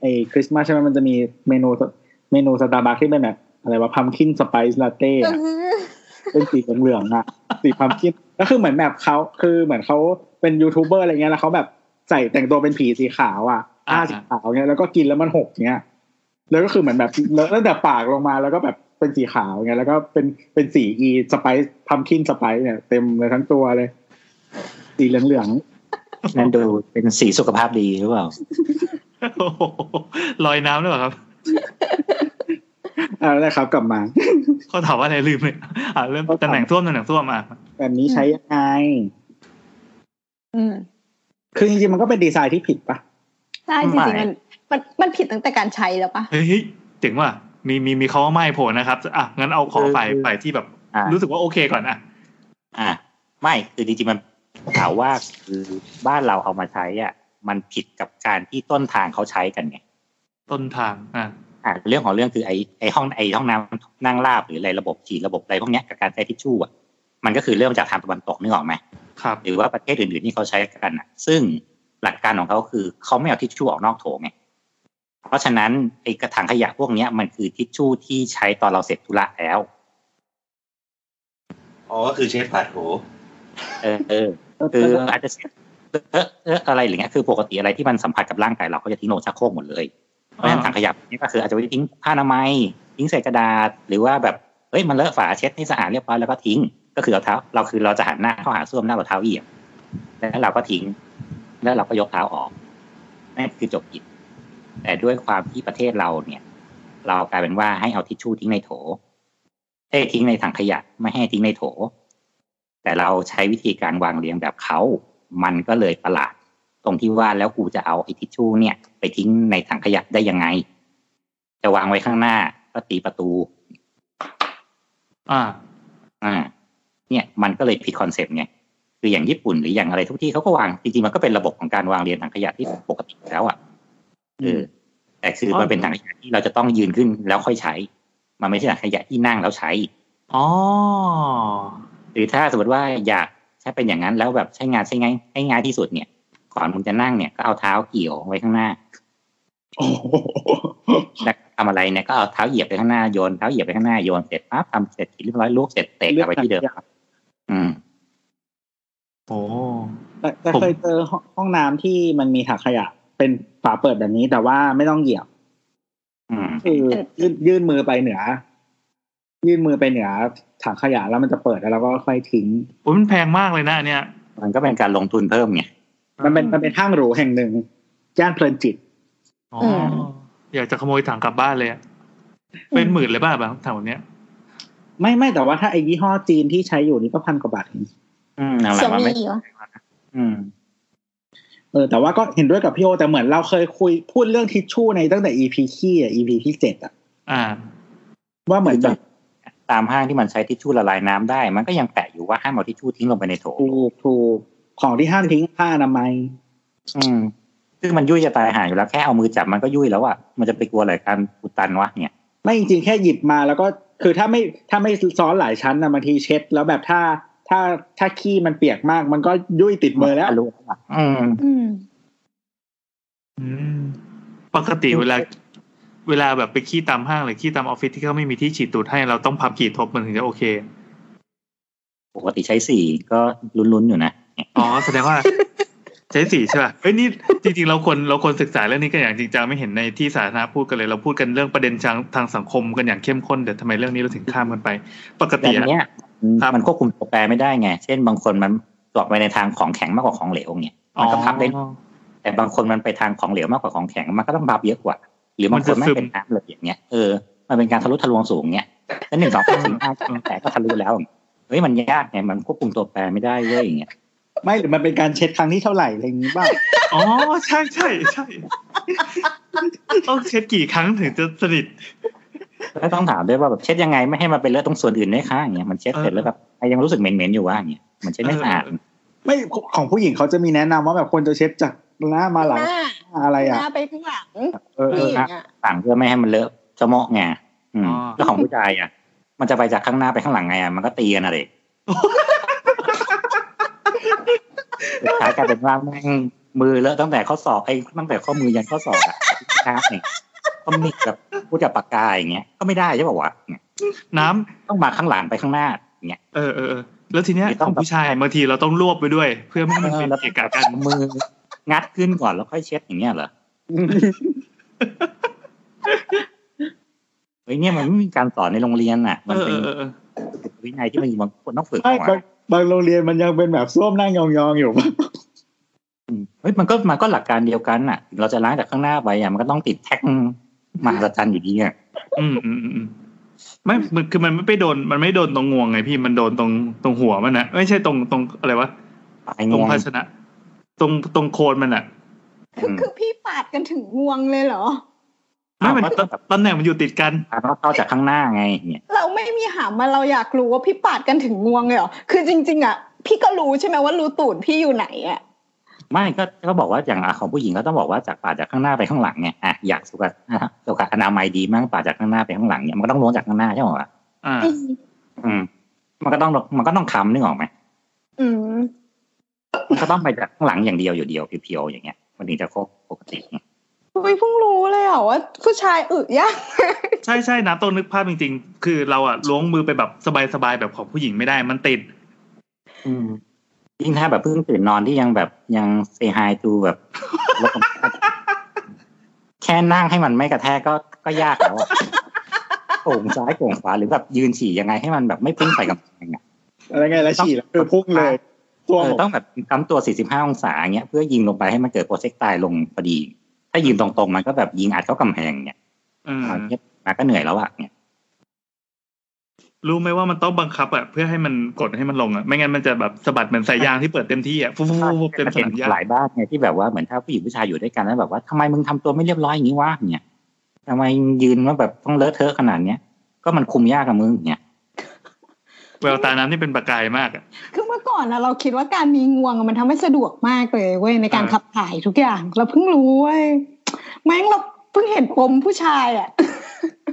ไอ้คริสต์มาสใช่ไหมมันจะมีเมนูเมนูสตาร์บัคที่เป็นแบบอะไรว่า pumpkin spice latte เป็นสีเหลืองๆอะสี pumpkin ก็คือเหมือนแบบเขาคือเหมือนเขาเป็นยูทูบเบอร์อะไรเงี้ยแล้วเขาแบบใส่แต่งตัวเป็นผีสีขาวอะอ้าสีขาวเงี้ยแล้วก็กินแล้วมันหกเงี้ยแล้วก็คือเหมือนแบบเลอะตั้งแต่ปากลงมาแล้วก็แบบเป็นสีขาวเงี้ยแล้วก็เป็นเป็นสีอี spice pumpkin spice เนี่ยเต็มเลยทั้งตัวเลย สีเหลือง นั่นดูเป็นสีสุขภาพดีหรือเปล่าโอ้โหลอยน้ำด้วยเหรอครับๆอ่าแล้วครับกลับมาเขาถามว่าอะไรลืมเลยอ่าเรื่องตำแหน่งส้วมตำแหน่งส้วมอะแบบนี้ใช้ยังไงอืมคือจริงๆมันก็เป็นดีไซน์ที่ผิดปะใช่จริงๆมันมันมันผิดตั้งแต่การใช้แล้วปะเฮ้ยเฮ้ยเจ๋งว่ะมีมีมีเขาว่าไม่โผล่นะครับอะงั้นเอาขอฝ่ายฝ่ายที่แบบอ่ารู้สึกว่าโอเคก่อนอะอ่าไม่คือจริงๆมัน ถามว่าคือบ้านเราเอามาใช้อะ มันผิดกับการที่ต้นทางเขาใช้กันไง ต้นทางอะอ่าเรื่องของเรื่องคือไอ้ไอ้ห้องไอ้ห้องน้ำนั่งราบหรืออะไรระบบฉีดระบบอะไรพวกเนี้ยกับการใช้ทิชชู่อะมันก็คือเริ่มจากทางตะวันตกนึกออกไหมครับ หรือว่าประเทศอื่นๆที่เขาใช้กันอะ ซึ่งหลักการของเขาคือเขาไม่เอาทิชชู่ออกนอกโถไงเพราะฉะนั้นไอ้กระถางขยะพวกเนี้ยมันคือทิชชู่ที่ใช้ตอนเราเสร็จธุระแล้วอ๋อก็คือเชฟผัดโหเออเออ คืออาจจะเออเอออะไรอย่างเงี้ยคือปกติอะไรที่มันสัมผัสกับร่างกายเราก็จะทิ้งลงชักโครกหมดเลยเพราะฉะนั้นถังขยะนี่ก็คืออาจจะไปทิ้งผ้าอนามัยทิ้งใส่กระดาษ หรือว่าแบบเฮ้ยมันเลอะฝาเช็ดให้สะอาดเรียบร้อยแล้วก็ทิ้ง ก็คือเราเท้าเราคือเราจะหันหน้าเข้าหาส้วมหน้าเราเท้าเหยียบแล้วเราก็ทิ้ง แล้วเราก็ยกเท้าออกนั่นคือจบกิจแต่ด้วยความที่ประเทศเราเนี่ย เรากลายเป็นว่าให้เอาทิชชู่ทิ้งในโถเอ้ยทิ้งในถังขยะไม่ให้ทิ้งในโถ แต่เราใช้วิธีการวางเรียงแบบเขามันก็เลยประหลาด ตรงที่ว่าแล้วกูจะเอาไอ้ทิชชู่เนี่ย ไปทิ้งในถังขยะได้ยังไง จะวางไว้ข้างหน้าก็ตีประตู อ่า อ่า เนี่ย มันก็เลยผิดคอนเซปต์ไงคืออย่างญี่ปุ่นหรืออย่างอะไรทุกที่เขาก็วางจริงๆมันก็เป็นระบบของการวางเรียงถังขยะที่ปกติแล้วอะเออแต่คือมันเป็นถังขยะที่เราจะต้องยืนขึ้นแล้วค่อยใช้ มันไม่ใช่ถังขยะที่นั่งแล้วใช้อ๋อห รือถ้าสมมติว่าอยากใช้เป็นอย่างนั้นแล้วแบบใช้งานใช้ง่ายให้ง่ายที่สุดเนี่ยคก่อนมึงจะนั่งเนี่ยก็เอาเท้าเกี่ยวไว้ข้างหน้าโอ้โหแล้วทำอะไรเนี่ยก็เอาเท้าเหยียบไปข้างหน้าโยนเท้าเหยียบไปข้างหน้าโยนเสร็จปั๊บทำเสร็จเรียบร้อยลูกเสร็จเตะกลับไปที่เดิมครับอืมโอ้แต่แต่ผมเคยเจอห้องห้องน้ำที่มันมีถังขยะ เป็นฝาเปิดแบบนี้แต่ว่าไม่ต้องเหยียบอืมคือยื่นยื่นมือไปเหนือ ยื่นมือไปเหนือถังขยะแล้วมันจะเปิดแล้วเราก็ค่อยทิ้งโอ้ยมันแพงมากเลยนะอันเนี่ย มันก็เป็นการลงทุนเพิ่มไงมันเป็นมันเป็นห้างหรูแห่งหนึ่งย่านเพลินจิตอ๋ออยากจะขโมยถังกลับบ้านเลยอะเป็นหมื่นเลยบ้าแบบถังแบบเนี้ย ไม่ไม่แต่ว่าถ้าไอ้ยี่ห้อจีนที่ใช้อยู่นี่ก็พันกว่าบาทเองอืมนั่นแหเสี่ละยวมันมีไม่เหรออืมเออแต่ว่าก็เห็นด้วยกับพี่โอแต่เหมือนเราเคยคุยพูดเรื่องทิชชู่ในตั้งแต่ EP ขี้อะ EP ที่เจ็ดอะ อ่า ว่าเหมือนแบบ ตามห้างที่มันใช้ทิชชู่ละลายน้ำได้ มันก็ยังแปะอยู่ว่าห้ามเอาทิชชู่ทิ้งลงไปในโถถูกถูกของที่ห้ามทิ้งผ้าอนามัยอืมซึ่งมันยุ่ยจะตายหายอยู่แล้วแค่เอามือจับมันก็ยุ่ยแล้วอะมันจะไปกลัวอะไรการอุดตันวะเนี่ย ไม่จริงๆแค่หยิบมาแล้วก็คือถ้าไม่ถ้าไม่ซ้อนหลายชั้นนะบางทีเช็ด แล้วแบบถ้าถ้าถ้าขี้มันเปียกมาก มันก็ยุ่ยติดมือแล้วทะลุแล้วอะอืมอืมอืมปกติเวลา เวลาแบบไปขี้ตามห้างหรือขี้ตามออฟฟิศที่เขาไม่มีที่ฉีดตูดให้เราต้องพับกี่ทบมันถึงจะโอเค ปกติใช้สี่ก็ลุ้นๆอยู่นะอ๋อแสดงว่า ใช้สีใช่ป่ะเฮ้ยนี่จริงๆเราควรเราควรศึกษาเรื่องนี้กันอย่างจริงจังไม่เห็นในที่สาธารณะพูดกันเลย เราพูดกันเรื่องประเด็นทางทางสังคมกันอย่างเข้มข้นแต่ทำไมเรื่องนี้เราถึงข้ามกันไป ปกแต่ติอันอะเนี้ยครับมันควบคุมตัวแปรไม่ได้ไง เช่นบางคนมันตกไปในทางของแข็งมากกว่าของเหลวเนี่ยมันก็พับได้อ๋อแต่บางคนมันไปทางของเหลวมากกว่าของแข็งมันก็ต้องพับเยอะกว่า หรือบางคนมันจะไม่ซึมเป็นน้ำเลยอย่างเงี้ยเออมันเป็นการทะลุทะลวงสูงเงี้ยแล้วหนึ่งสองสามสี่ห้าแต่ก็ทะลุแล้วเฮ้ยมันยากไงมันควบคุมตัวแปรไม่ได้เว้ยอย่างเงี้ยไม่หรือมันเป็นการเช็ดครั้งที่เท่าไหร่อะไรอย่างนี้บ้างอ๋อใช่ใช่ใช่ต้องเช็ดกี่ครั้งถึงจะสนิทแล้วต้องถามด้วยว่าแบบเช็ดยังไงไม่ให้มันเป็นเลือดตรงส่วนอื่นด้วยค่ะอย่างเงี้ยมันเช็ดเสร็จแล้วแบบยังรู้สึกเหม็นๆอยู่ว่าอย่างเงี้ยมันเช็ดไม่สะอาดไม่ของผู้หญิงเขาจะมีแนะนำว่าแบบควรจะเช็ดจากห น้ามาหลังหน้าอะไรหอะน้าไปข้างหลังเออเอผู้อหญิงอะต่างเพื่อไม่ให้มันเลอะจะเมาะไงอืมแล้วของผู้ชายอะ มันจะไปจากข้างหน้าไปข้างหลังไงอะมันก็ตีกันอะไรสุดท้ายกลายเป็นว่าแม่งมือเลอะตั้งแต่ข้อศอกไอ้ตั้งแต่ข้อมือยันข้อศอกอะน้ำเนี่ยก็มีแบบพูดกับปากกาอย่างเงี้ยก็ไม่ได้ใช่ป่าวะเนี่ยน้ำต้องมาข้างหลังไปข้างหน้าอย่างเงี้ยเออเออเออแล้วทีเนี้ยไม่ขต้อองงผู้ชายบางทีเราต้องรวบไปด้วย เพื่อไม่ให้มันเป็นแล้วเกะกะกันเอามือ งัดขึ้นก่อนแล้วค่อยเช็ดอย่างเงี้ยเหรอเฮ้ยเนี่ยมันไม่มีการสอนในโรงเรียนอะ มันเออเป็นเออเออวินัยที่มันบางคนต้องฝึกไม่เอาบางอะบางโรงเรียนมันยังเป็นแบบส้วมนั่งยองๆอยู่ป่ะอืมเฮ้ยมันก็มันก็หลักการเดียวกันอะถึงเราจะล้างจากข้างหน้าไปอะมันก็ต้องติดแท็กมหัศจรรย์อยู่ดีอะอืมอืมอืมอืมไม่มันคือมันไม่ไปโดน มันไม่โดนตรงงวงไงพี่มันโดนตรงตรงหัวมันนะไม่ใช่ตรงตรงอะไรวะปลายตรงงวงภาชนะ ตรงตรงโคนมันอะคือคือพี่ปาดกันถึงงวงเลยเหรอไม่มันอ้าวก็แบบตำแหน่งมันอยู่ติดกันอะก็เข้าจากข้างหน้าไงเนี่ยเราไม่มีหามมาเราอยากรู้ว่าพี่ปาดกันถึงงวงเลยเหรอคือจริง ๆ อะ พี่ก็รู้ใช่ไหมว่ารูตูดพี่อยู่ไหนอะไม่ก็ก็บอกว่าอย่างอะของผู้หญิงก็ต้องบอกว่าจากปาดจากข้างหน้าไปข้างหลังไงอะอยากสุขอะสุขอนามัยดีมั่งปาดจากข้างหน้าไปข้างหลังเนี่ยมันก็ต้องล้วงจากข้างหน้าใช่ไหมวะอ่าอืมมันก็ต้องมันก็ต้องคำนึกออกไหมอืม มันก็ต้องไปจากข้างหลังอย่างเดียวอยู่เดียวเพียวๆอย่างเงี้ย มันถึงจะครบปกติไงอุ้ยเพิ่งรู้เลยอะว่าผู้ชายอึยากใช่ใช่นะต้องนึกภาพจริง ๆ คือเราอะล้วงมือไปแบบสบายๆแบบของผู้หญิงไม่ได้มันติด อืมยิ่งถ้าแบบเพิ่งตื่นนอนที่ยังแบบยังเซฮายตูแบบลดความเครียดแค่นั่งให้มันไม่กระแทกก็ก็ยากแล้วอะโก่งซ้ายโก่งขวาหรือแบบยืนฉี่ยังไงให้มันแบบไม่พุ่งใส่กับแพงอะอะไรไงแล้วฉี่แล้วคือพุ่งเลย ตัวเอผอมต้องแบบทำตัว 45 องศาเงี้ยเพื่อยิงลงไปให้มันเกิดโปรเจกตายลงพอดี ถ้ายืนตรงๆ มันก็แบบยิงอัดเข้ากำแพงเนี่ยอืมเงี้ยมาก็เหนื่อยแล้วอะเนี่ยรู้ไหมว่ามันต้องบังคับอะเพื่อให้มันกดให้มันลงอะไม่งั้นมันจะแบบสะบัดเหมือนสายยางที่เปิดเต็มที่อะฟุบฟุบฟุบฟุบเต็มประสเด็นนามหญ้าหลายบ้านไงที่แบบว่าเหมือนถ้าผู้หญิงผู้ชายอยู่ด้วยกันแล้วแบบว่าทำไมมึงทำตัวไม่เรียบร้อยอย่างนี้วะเนี่ยทำไมยืนว่าแบบต้องเลอะเทอะขนาดเนี้ยก็มันคุมยากกับมึงเนี่ย แววตาน้ำนี่เป็นประกายมากอะคือเมื่อก่อนนะเราคิดว่าการมีงวงอะมันทำให้สะดวกมากเลยเว้ยในการอ่าขับถ่ายทุกอย่าง เราเพิ่งรู้เว้ยแม่งเราเพิ่งเห็นปมผู้ชายอะ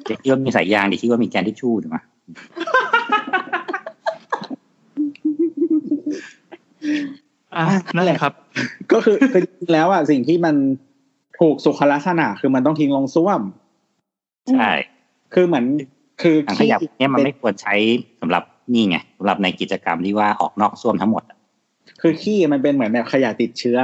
เด็กที่ว่ามีสายยางเด็กที่ว่ามีแกนทิชชู่ถูกไหมอะนั่นแหละครับ ก็ก็คือคือจริงๆแล้วอะสิ่งที่มันถูกสุขลักษณะ คือมันต้องทิ้งลงส้วม ใช่ คือเหมือนคือถังขยะเนี่ยมันไม่ควรใช้สำหรับ นี่ไงสำหรับในกิจกรรมที่ว่าออกนอกส้วมทั้งหมดอะคือขี้มันเป็นเหมือนแบบขยะติดเชื้อ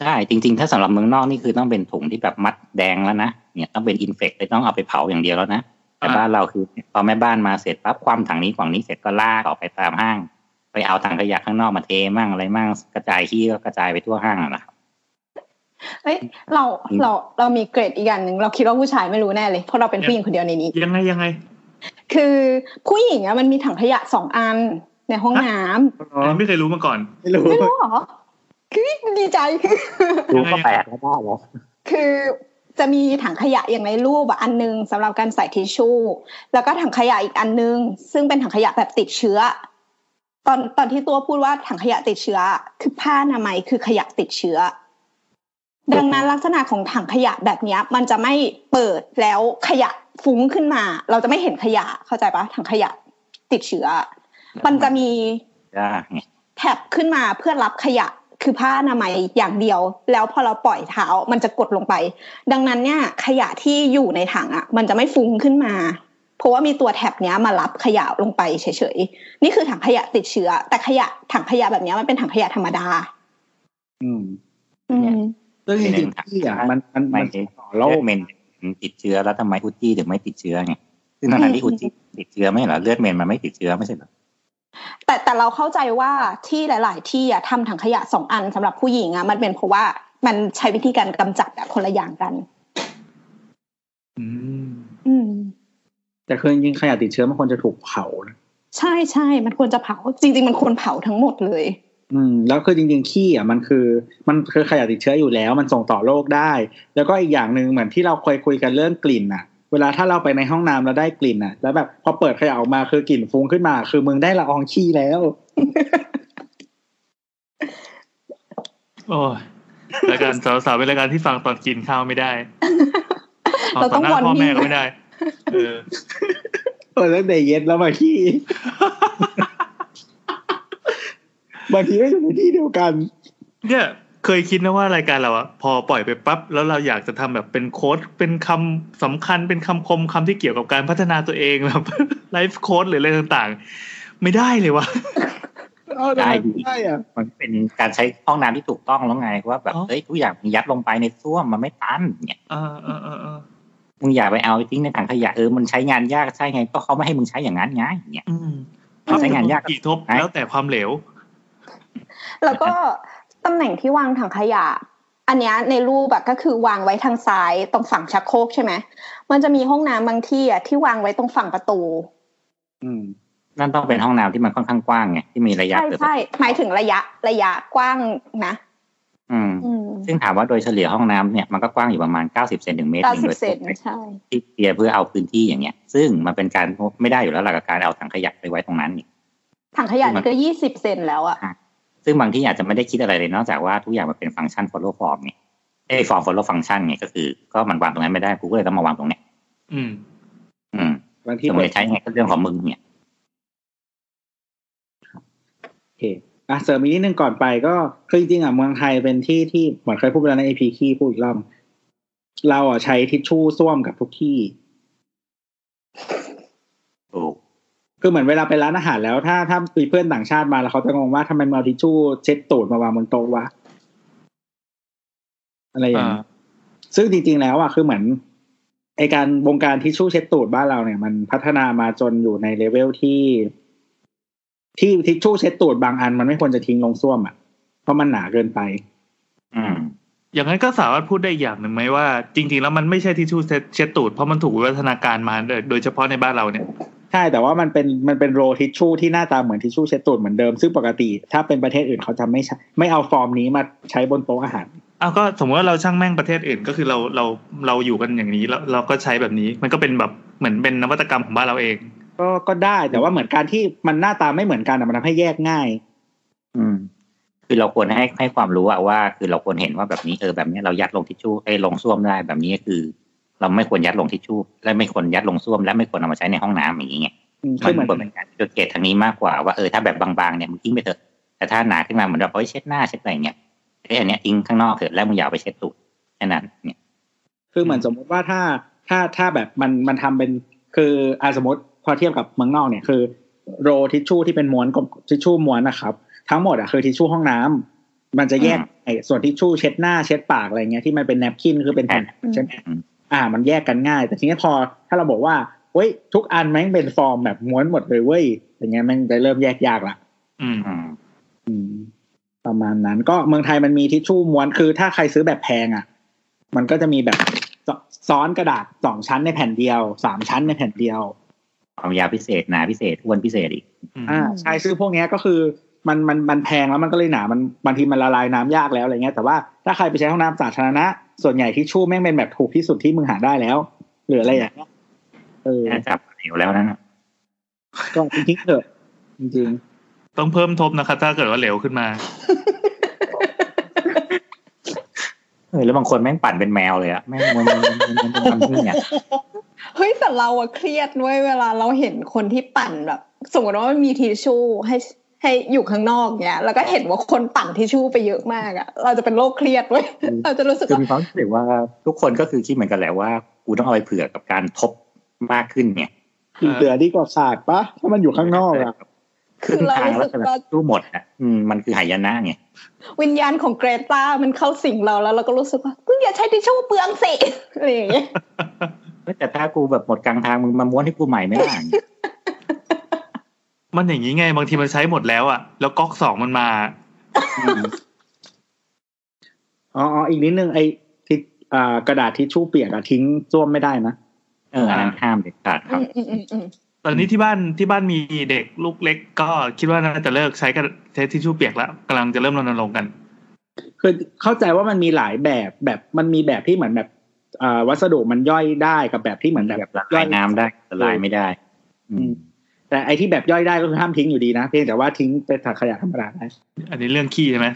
ใช่จริง ๆ ถ้าสำหรับเมืองนอกนี่คือต้องเป็นถุงที่แบบมัดแดงแล้วนะเนี่ยต้องเป็นอินเฟกเลยต้องเอาไปเผาอย่างเดียวแล้วนะแต่อ่าบ้านเราคือพอแม่บ้านมาเสร็จปั๊บความถังนี้ฝั่งนี้เสร็จก็ลากออกไปตามห้าง ไปเอาถังขยะข้างนอกมาเทมั่งอะไรมั่งกระจายขี้ก็กระจายไปทั่วห้างอะนะครับเอ้ยเราเราเรามีเกรดอีกอย่างหนึ่งเราคิดว่าผู้ชายไม่รู้แน่เลยเพราะเราเป็นผู้หญิงคนเดียวในนี้ ยังไงยังไง คือผู้หญิงอะมันมีถังขยะสองอันในห้องน้ำอันนี้ไม่เคยรู้มาก่อน ไม่รู้ไม่รู้เหรอคือดีใจคือรู้ก็แปลกแล้วได้แล้วคือจะมีถังขยะอย่างในรูปอะอันนึงสำหรับการใส่ทิชชู่ แล้วก็ถังขยะอีกอันนึง ซึ่งเป็นถังขยะแบบติดเชื้อ ตอนตอนที่ตัวพูดว่าถังขยะติดเชื้อ คือผ้าอนามัยคือขยะติดเชื้อ ดังนั้นลักษณะของถังขยะแบบเนี้ยมันจะไม่เปิดแล้วขยะ ฟุ้งขึ้นมา เราจะไม่เห็นขยะเข้าใจปะถังขยะติดเชื้อ มันจะมียากไงแท็บขึ้นมาเพื่อรับขยะคือผ้าอนามัยอย่างเดียว แล้วพอเราปล่อยเท้ามันจะกดลงไป ดังนั้นเนี่ยขยะที่อยู่ในถังอะ มันจะไม่ฟุ้งขึ้นมา เพราะว่ามีตัวแท็บเนี้ยมารับขยะลงไปเฉยๆนี่คือถังขยะติดเชื้อ แต่ขยะถังขยะแบบเนี้ยมันเป็นถังขยะธรรมดา อืมอืมซึ่งจริงๆขี้อะมันมันไม่มันใช่ต่อโรโรคคเมน ติดเชื้อแล้วทำไมอุจจี้ถึงไม่ติดเชื้อไงซึ่งตอนนั้นที่อุจจี้ติดเชื้อไม่เหรอเลือดเมนมันไม่ติดเชื้อไม่ใช่เหรอแต่แต่เราเข้าใจว่าที่หลาย ๆ ที่อะทำถังขยะสองอันสำหรับผู้หญิงอะมันเป็นเพราะว่ามันใช้วิธีการกำจัดอะคนละอย่างกัน อืม อืม แต่คือจริงๆขยะติดเชื้อมันควรจะถูกเผานะใช่ใช่มันควรจะเผา จริง ๆ มันควรเผาทั้งหมดเลย อืมแล้วคือจริงๆขี้อะมันคือมันคือขยะติดเชื้ออยู่แล้ว มันส่งต่อโรคได้ แล้วก็อีกอย่างหนึ่งเหมือนที่เราเคยคุยกันเรื่องกลิ่นอะ เวลาถ้าเราไปในห้องน้ำแล้วได้กลิ่นอะ แล้วแบบพอเปิดขยะออกมาคือกลิ่นฟุ้งขึ้นมา คือมึงได้ละอองขี้แล้ว โอ้ยรายการสาวๆเป็นรายการที่ฟังตอนกินข้าวไม่ได้เราต้องฟัวอนพ่อแม่พี่ก็ไม่ได้ เออเออตั้งแต่เย็นแล้วมาขี้ บางทีก็อยู่ในที่เดียวกัน เนี่ยเคยคิดนะว่ารายการเราอะพอปล่อยไปปั๊บแล้วเราอยากจะทำแบบเป็นโค้ดเป็นคำสำคัญเป็นคำคมคำที่เกี่ยวกับการพัฒนาตัวเองแบบไลฟ์โค้ดหรืออะไรต่างๆ ไม่ได้เลยวะได้ดีได้อะมันเป็นการใช้ห้องน้ำที่ถูกต้องแล้วไงว่าแบบอ๋อเฮ้ยทุกอย่างมึงยัดลงไปในส้วมมันไม่ตันเนี่ยเออเออเออเออมึงอย่าไปเอาทิ้งในถังขยะเออมันใช้งานยากใช่ไงก็เขาไม่ให้มึงใช้อย่างนั้นไงเนี่ยอืมมันใช้งานยากกี่ทบแล้วแต่ความเหลว แล้วก็ตำแหน่งที่วางถังขยะ อันเนี้ยในรูปแบบก็คือวางไว้ทางซ้ายตรงฝั่งชักโครกใช่ไหมมันจะมีห้องน้ำบางที่อะที่วางไว้ตรงฝั่งประตู อืมนั่นต้องเป็นห้องน้ำที่มันค่อนข้างกว้างไงที่มีระยะใช่เกิดใช่หมายถึงระยะระยะกว้างนะ อืมอืมซึ่งถามว่าโดยเฉลี่ยห้องน้ำเนี่ยมันก็กว้างอยู่ประมาณ90เซนถึงเมตรหเก้านึ่งสิบโดยเซนทั่วไปใช่ที่เคลียร์เพื่อเอาพื้นที่อย่างเงี้ย ซึ่งมันเป็นการไม่ได้อยู่แล้วหลักการเอาถังขยะไปไว้ตรงนั้นนี่ถังขยะนี่ก็ยี่สิบเซนแล้วอะ ซึ่งบางที่อาจจะไม่ได้คิดอะไรเลยนอกจากว่าทุกอย่างมันเป็นฟังก์ชัน follow form ไงไอ้ form follow function ไงก็คือ ก็มันวางตรงนั้นไม่ได้กูก็เลยต้องมาวางตรงเนี้ยอืม อืมบางที่สมมติจะใช้ไงก็เรื่องของมึงเนี่ยโอเคอะเสริมอีกนิดนึงก่อนไปก็คือจริงๆอะเมืองไทยเป็นที่ที่เหมือนเคยพูดไปแล้วในเอพีคีพูดอีกรอบเราอะใช้ทิชชู่ส้วมกับทุกที่ โอ้ คือเหมือนเวลาไปร้านอาหารแล้วถ้าถ้ามีเพื่อนต่างชาติมาแล้วเขาจะงงว่าทำไมมึงเอาทิชชู่เช็ดตูดมาวางบนโต๊ะวะอะไรอย่างอ่านี้ซึ่งจริงๆแล้วอะคือเหมือนไอการวงการทิชชู่เช็ดตูดบ้านเราเนี่ย มันพัฒนามาจนอยู่ในเลเวลที่ ที่ทิชชู่เช็ดตูดบางอัน มันไม่ควรจะทิ้งลงส้วมอะเพราะมันหนาเกินไป อืมอย่างนั้นก็สามารถพูดได้อีกอย่างหนึ่งไหมว่า จริง ๆ แล้วมันไม่ใช่ทิชชู่เช็ดเช็ดตูดเพราะมันถูกวิวัฒนาการมาโดยโดยเฉพาะในบ้านเราเนี่ย ใช่แต่ว่ามันเป็นมันเป็น roll ทิชชู่ที่หน้าตาเหมือนทิชชู่เช็ดตูดเหมือนเดิมซึ่งปกติ ถ้าเป็นประเทศอื่นเขาจะไม่ใช้ไม่เอาฟอร์มนี้มาใช้บนโต๊ะอาหารอ้าวก็สมมติว่าเราช่างแม่งประเทศอื่นก็คือเราเราเราอยู่กันอย่างนี้แล้วเราก็ใช้แบบนี้ มันก็เป็นแบบเหมือนเป็นนวัตกรรมของบ้านเราเอง ก็ก็ได้แต่ว่าเหมือนการที่มันหน้าตาไม่เหมือนกันอะมันทำให้แยกง่าย อืม คือเราควรให้ให้ความรู้อะว่า คือเราควรเห็นว่าแบบนี้เออแบบนี้เรายัดลงทิชชู่ไอ้ยลงส้วมได้แบบนี้คือ เราไม่ควรยัดลงทิชชู่และไม่ควรยัดลงส้วมและไม่ควรเอามาใช้ในห้องน้ำอย่างนี้ไงอืมมัคืนอเหมือนควรเป็นการจุดเกตทางนี้มากกว่าว่าเออถ้าแบบบางๆเนี่ยมึงทิ้งไปเถอะแต่ถ้าหนาขึ้นมาเหมือนแบบเอ้ยเช็ดหน้าเช็ดอะไรเงี้ยไอ้อันเนี้ยทิ้งข้างนอกเถอะแล้วมึงอย่าเอาไปเช็ดตูดแค่นั้นเนี่ยคือเหมือนสมมติว่าถ้าถ้าถ้าแบบมันมันทำเป็นคืออาสมมติพอเทียบกับเมืองนอกเนี่ยคือ roll ทิชชู่ที่เป็นม้วนกับทิชชู่ม้วนนะครับ ทั้งหมดอะคือทิชชู่ห้องน้ำมันจะแยกไอ้ส่วนทิชชู่เช็ดหน้าเช็ดปากอะไรเงี้ยที่มันเป็น napkin คือเป็นแผ่นใช่ไหม อืมอ่า มันแยกกันง่าย แต่ทีนี้พอถ้าเราบอกว่าเว้ยทุกอันแม่งเป็นฟอร์มแบบม้วนหมดเลยเว้ยอย่างเงี้ยแม่งจะเริ่มแยกยากละอืมอืมอืม ประมาณนั้น ก็เมืองไทยมันมีทิชชู่ม้วนคือ ถ้าใครซื้อแบบแพงอะ มันก็จะมีแบบซซ้อนกระดาษสองชั้นในแผ่นเดียวสามชั้นในแผ่นเดียวความยาวพิเศษหนาพิเศษอ้วนพิเศษอีก อ่าใช่ซึ่งพวกเนี้ยก็คือ มันมันมันแพงแล้วมันก็เลยหนา มันบางทีมันละลายน้ำยากแล้วอะไรเงี้ยแต่ว่าถ้าใครไปใช้ห้องน้ำสาธารณะ ส่วนใหญ่ทิชชู่แม่งเป็นแบบถูกที่สุดที่มึงหาได้แล้วหรืออะไรอย่างเงี้ยเออน่าจับเหลวแล้วนั่นน่ะก็ทิ้งๆเถอะจริงต้องเพิ่มทบนะครับ ถ้าเกิดว่าเหลวขึ้นมาเออแล้วบางคนแม่งปั่นเป็นแมวเลยอะแม่งมันมันมันมันมันมันเนี่ยเฮ้ยแต่เราอะเครียดด้วยเวลาเราเห็นคนที่ปั่นแบบ สมมติว่ามันมีทิชชู่ให้ ให้อยู่ข้างนอกเนี้ยแล้วก็เห็นว่าคนปั่นทิชชู่ไปเยอะมากอะเราจะเป็นโรคเครียดเว้ยเราจะรู้สึกคือว่ามีความรู้สึกว่าทุกคนก็คือคิดเหมือนกันแหละว่ากูต้องเอาไปเผื่อกับการทบมากขึ้นเนี่ยๆคือเหลือดีกว่าขาดปะถ้ามันอยู่ข้างนอกอะครึ่งทางแล้วแต่แบบรู้หมดอะอืมมันคือหายนะไงวิญญาณของเกรตามันเข้าสิงเราแล้วเราก็รู้สึกว่ามึงอย่าใช้ทิชชู่เปลืองสิอะไรอย่างเงี้ยแต่ถ้ากูแบบหมดกลางทางมึงมาม้วนให้กูใหม่ไม่ได้ มันอย่างนี้ไง บางทีมันใช้หมดแล้วอะ แล้วก๊อกสองมันมาอืมอ๋ออ๋ออีกนิดนึงไอ้ทิชอ่ากระดาษทิชชู่เปียกอะทิ้งส้วมไม่ได้นะเอออันนั้นห้ามเด็ดขาดครับอืมอืมอืมตอนนี้ที่บ้านที่บ้านมีเด็กลูกเล็ก ก็คิดว่าน่าจะเลิกใช้กระใช้ทิชชู่เปียกแล้วกำลังจะเริ่มรณรงค์กันคือเข้าใจว่ามันมีหลายแบบแบบมันมีแบบที่เหมือนแบบอ่าวัสดุมันย่อยได้กับแบบที่เหมือนแบบแบบละลายน้ำได้ละลายไม่ได้ อืม แต่ไอที่แบบย่อยได้ก็คือห้ามทิ้งอยู่ดีนะเพียงแต่ว่าทิ้งเป็นถังขยะธรรมดาได้อันนี้เรื่องขี้ใช่ไหม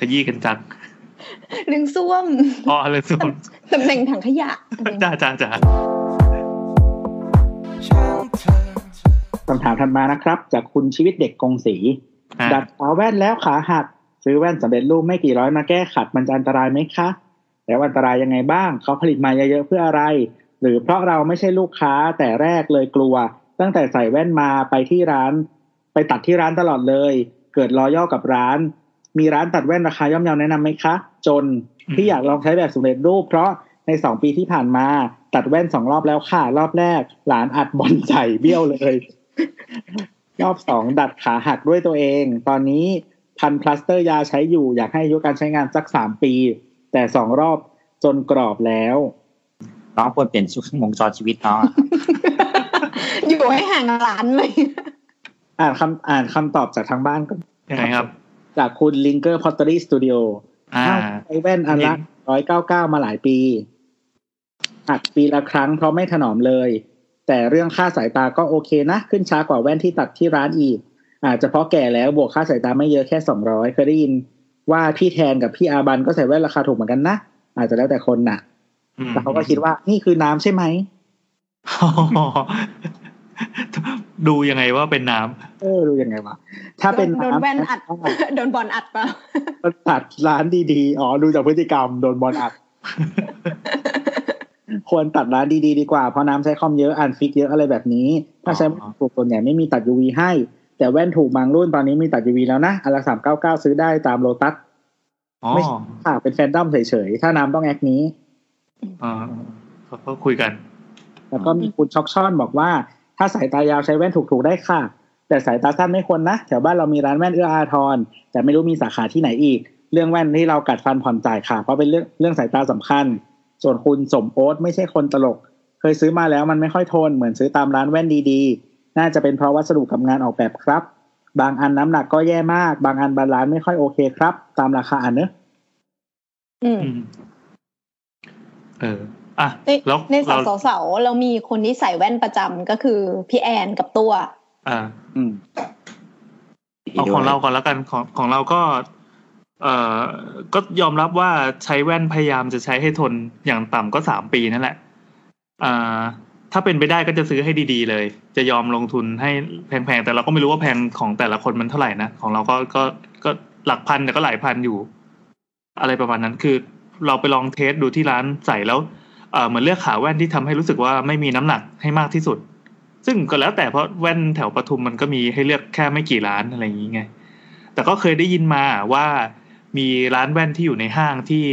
ขยี้กันจังเรื่องส้วมอ๋อเรื่องส้วมตำแหน่งถังขยะจ้าจ้าจ้าช่างเธอคำถามถัดมานะครับ จากคุณชีวิตเด็กกงสีอะดัดขาแว่นแล้วขาหักซื้อแว่นสำเร็จรูปไม่กี่ร้อยมาแก้ขัดมันจะอันตรายไหมคะแล้วอันตรายยังไงบ้างเขาผลิตมาเยอะๆเพื่ออะไร หรือเพราะเราไม่ใช่ลูกค้าแต่แรกเลยกลัว ตั้งแต่ใส่แว่นมาไปที่ร้าน ไปตัดที่ร้านตลอดเลย เกิดรอย่อกับร้าน มีร้านตัดแว่นราคาย่อมเยาแนะนำไหมคะ จนที่อยากลองใช้แบบสำเร็จรูป เพราะในสองปีที่ผ่านมาตัดแว่นสองรอบแล้วค่ะ รอบแรก หลานอัดบอลใส่เบี้ยวเลย รอบสองดัดขาหักด้วยตัวเอง ตอนนี้พันพลาสเตอร์ยาใช้อยู่ อยากให้อายุการใช้งานสักสามปี แต่สองรอบจนกรอบแล้วน้องควรเปลี่ยนชุดวงจรชีวิตน้องอะ อยู่ให้ห่างร้านเลย อ่านคำอ่านคำตอบจากทางบ้านก่อนยังไงครับ จากคุณลิงเกอร์พอตเตอรี่สตูดิโออ่าใช้แว่นอันละร้อยเก้าเก้ามาหลายปี หักปีละครั้งเพราะไม่ถนอมเลย แต่เรื่องค่าสายตาก็โอเคนะ ขึ้นช้ากว่าแว่นที่ตัดที่ร้านอีก อาจจะเพราะแก่แล้วบวกค่าสายตาไม่เยอะแค่สองร้อยเคยได้ยินว่าพี่แทนกับพี่อาบันก็ใส่แว่นราคาถูกเหมือนกันนะอาจจะแล้วแต่คนน่ะอืมแต่เขาก็คิดว่านี่คือน้ำใช่ไหม ดูยังไงว่าเป็นน้เออดูยังไงวะถ้าเป็นโดนน้ำแว่นอัดโดนบอลอัดเปล่าก็ตัดร้านดีๆอ๋อดูจากพฤติกรรมโดนบอลอัด ควรตัดร้านดีๆดีกว่าเพราะน้ำใช้คอมเยอะอ่านฟิกเยอะอะไรแบบนี้ ถ้าใช้ถูกส่วนใหญ่ไม่มีตัด UV ให้ แต่แว่นถูกบางรุ่นตอนนี้มีตัด UV แล้วนะอันละสามเก้าเก้าซื้อได้ตามโลตัสำอ๋อไม่ค่ะเป็นแฟนดอมเฉยๆถ้าน้ำต้องแอคนี้อ่าเขาก็คุยกัน แล้วก็มีคุณช็อกช่อนบอกว่า ถ้าสายตายาวใช้แว่นถูกๆได้ค่ะ แต่สายตาสั้นไม่ควรนะ แถวบ้านเรามีร้านแว่นเอื้ออาทร แต่ไม่รู้มีสาขาที่ไหนอีก เรื่องแว่นที่เรากัดฟันผ่อนจ่ายค่ะ เพราะเป็นเรื่องเรื่องสายตาสำคัญ ส่วนคุณสมโอ๊ตไม่ใช่คนตลก เคยซื้อมาแล้วมันไม่ค่อยทนเหมือนซื้อตามร้านแว่นดีๆ น่าจะเป็นเพราะวัสดุกับงานออกแบบครับ บางอันน้ำหนักก็แย่มาก บางอันบาลานซ์ไม่ค่อยโอเคครับ ตามราคาอันเนอะอืมอืมเออ อะในแล้วในเราสาวสาวๆเรามีคนที่ใส่แว่นประจำก็คือพี่แอนกับตัว อ่า อืมเอาของเราก่อนแล้วกันของของเราก็ เอ่อก็ยอมรับว่าใช้แว่นพยายามจะใช้ให้ทนอย่างต่ำก็สามปีนั่นแหละอ่าถ้าเป็นไปได้ก็จะซื้อให้ดีๆเลย จะยอมลงทุนให้แพงๆ แต่เราก็ไม่รู้ว่าแพงของแต่ละคนมันเท่าไหร่นะ ของเราก็ก็ก็หลักพันแต่ก็หลายพันอยู่ อะไรประมาณนั้นคือ เราไปลองเทสดูที่ร้านใส่แล้ว เหมือนเลือกขาแว่นที่ทำให้รู้สึกว่าไม่มีน้ำหนักให้มากที่สุด ซึ่งก็แล้วแต่เพราะแว่นแถวปทุมมันก็มีให้เลือกแค่ไม่กี่ร้านอะไรอย่างนี้ไง แต่ก็เคยได้ยินมาว่ามีร้านแว่นที่อยู่ในห้างที่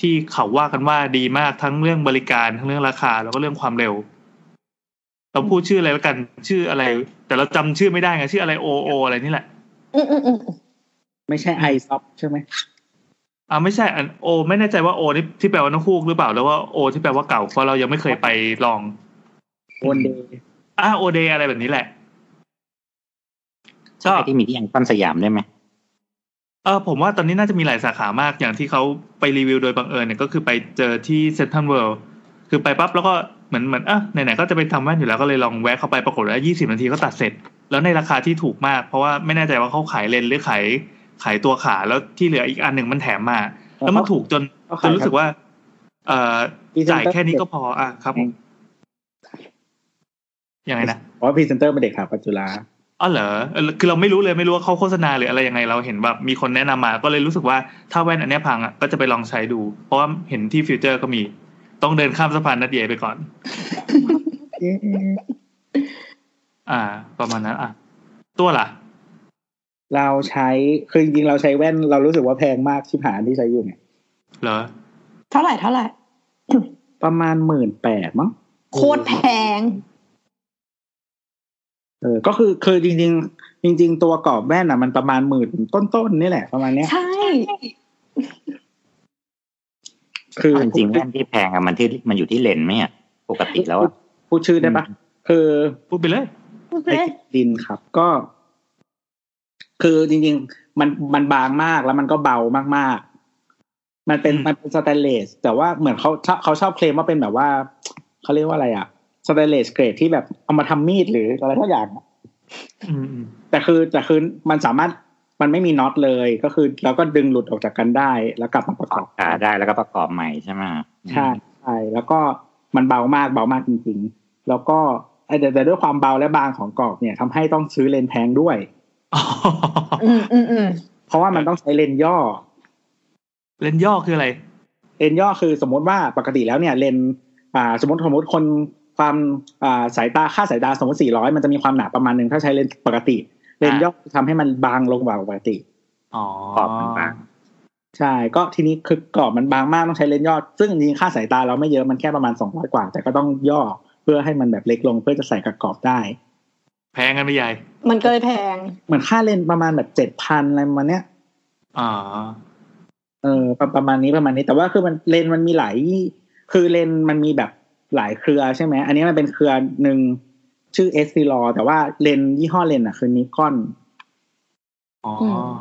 ที่เขาว่ากันว่าดีมากทั้งเรื่องบริการทั้งเรื่องราคา แล้วก็เรื่องความเร็วเราพูดชื่ออะไรแล้วกันชื่ออะไร แต่เราจำชื่อไม่ได้ไงชื่ออะไรโอโออะไรนี่แหละ อืมอืมอืมไม่ใช่ไอซ็อฟใช่ไหม อ่าไม่ใช่อันโอ ไม่แน่ใจว่าโอที่ที่แปลว่าน้องคูกหรือเปล่าแล้วว่าโอ ที่แปลว่าเก่าเพราะเรายังไม่เคยไปลองโอนเดย์อ่าโอเดอะไรแบบนี้แหละใช่ที่มีที่ยังต้นสยามได้ไหมเออผมว่าตอนนี้น่าจะมีหลายสาขามากอย่างที่เขาไปรีวิวโดยบังเอิญเนี่ยก็คือไปเจอที่เซ็นทรัลเวิลด์คือไปปั๊บแล้วก็เหมือนเหมือนอะไหนๆก็จะไปทำแว่นอยู่แล้วก็เลยลองแวะเข้าไปปรากฏว่ายี่สิบนาทีก็ตัดเสร็จ แล้วในราคาที่ถูกมาก เพราะว่าไม่แน่ใจว่าเขาขายเลนส์หรือขาย ขายตัวขาแล้วที่เหลืออีกอันหนึ่งมันแถมมา แล้วมันถูกจนจนรู้สึกว่า เอ่อจ่ายแค่นี้ก็พออะครับผมยังไงนะเพราะพรีเซนเตอร์เป็นเด็กขาปัจจุฬาอ๋อเหรอเออคือเราไม่รู้เลยไม่รู้ว่าเขาโฆษณาหรืออะไรยังไงเราเห็นแบบมีคนแนะนำมาก็เลยรู้สึกว่าถ้าแว่นอันเนี้ยพังอะก็จะไปลองใช้ดู เพราะว่าเห็นที่ฟิวเจอร์ก็มี ต้องเดินข้ามสะพานนัดเยไปก่อน อ่า ประมาณนั้นอะ ตัวล่ะ เราใช้คือจริงๆเราใช้แว่น เรารู้สึกว่าแพงมากชิบหายที่ใช้อยู่เนี่ยเหรอ เท่าไหร่เท่าไหร่ประมาณหมื่นแปดมั้งโคตรแพง เออ ก็คือคือจริง ๆ จริง ๆ ตัวกรอบแว่นอะ มันประมาณหมื่นต้นๆนี่แหละประมาณเนี้ยใช่ คือจริงๆแว่นที่แพงอะมันที่มันอยู่ที่เลนส์ไหมอะปกติแล้วอะพูดชื่อได้ปะคือพูดไปเลยไอดินครับ ก็ คือจริงๆมันมันบางมากแล้วมันก็เบามากๆ มันเป็นอืมมันเป็นสแตนเลสแต่ว่าเหมือนเขาชอบเขาชอบเคลมว่าเป็นแบบว่าเขาเรียกว่าอะไรอะสแตนเลสเกรดที่แบบเอามาทำมีดหรืออะไรทุกอย่างอะอืมอืมแต่คือแต่คือมันสามารถมันไม่มีน็อตเลยก็คือเราก็ดึงหลุดออกจากกันได้ แล้วกลับมาประกอบขาได้แล้วก็ประกอบใหม่ใช่ไหมใช่ใช่แล้วก็มันเบามากเบามากจริง ๆ แล้วก็ไอ้แต่แต่ด้วยความเบาและบางของกรอบเนี่ยทำให้ต้องซื้อเลนส์แพงด้วย อ๋ออืมอืมอืมเพราะว่ามันต้องใช้เลนส์ย่อ เลนส์ย่อคืออะไร เลนส์ย่อคือสมมติว่าปกติแล้วเนี่ย เลนส์อ่า สมมติสมมติคนความอ่าสายตาค่าสายตาสมมติ400มันจะมีความหนาประมาณหนึ่งถ้าใช้เลนส์ปกติ เลนส์ย่อทำให้มันบางลงกว่าปกติอ๋อขอบมันบางใช่ ก็ทีนี้คือกรอบมันบางมากต้องใช้เลนส์ย่อซึ่งจริงๆค่าสายตาเราไม่เยอะมันแค่ประมาณ200กว่า แต่ก็ต้องย่อเพื่อให้มันแบบเล็กลงเพื่อจะใส่กับกรอบได้ แพงกันไปใหญ่ มันก็เลยแพง เหมือนค่าเลนส์ประมาณแบบเจ็ดพันอะไรประมาณเนี้ยอ๋อเออประประมาณนี้ประมาณนี้ แต่ว่าคือมันเลนส์มันมีหลายคือเลนส์มันมีแบบหลายเครือใช่ไหมอันนี้มันเป็นเครือหนึ่งชื่อ Essilor แต่ว่าเลนส์ยี่ห้อเลนส์อะ คือ Nikon อ๋ออือม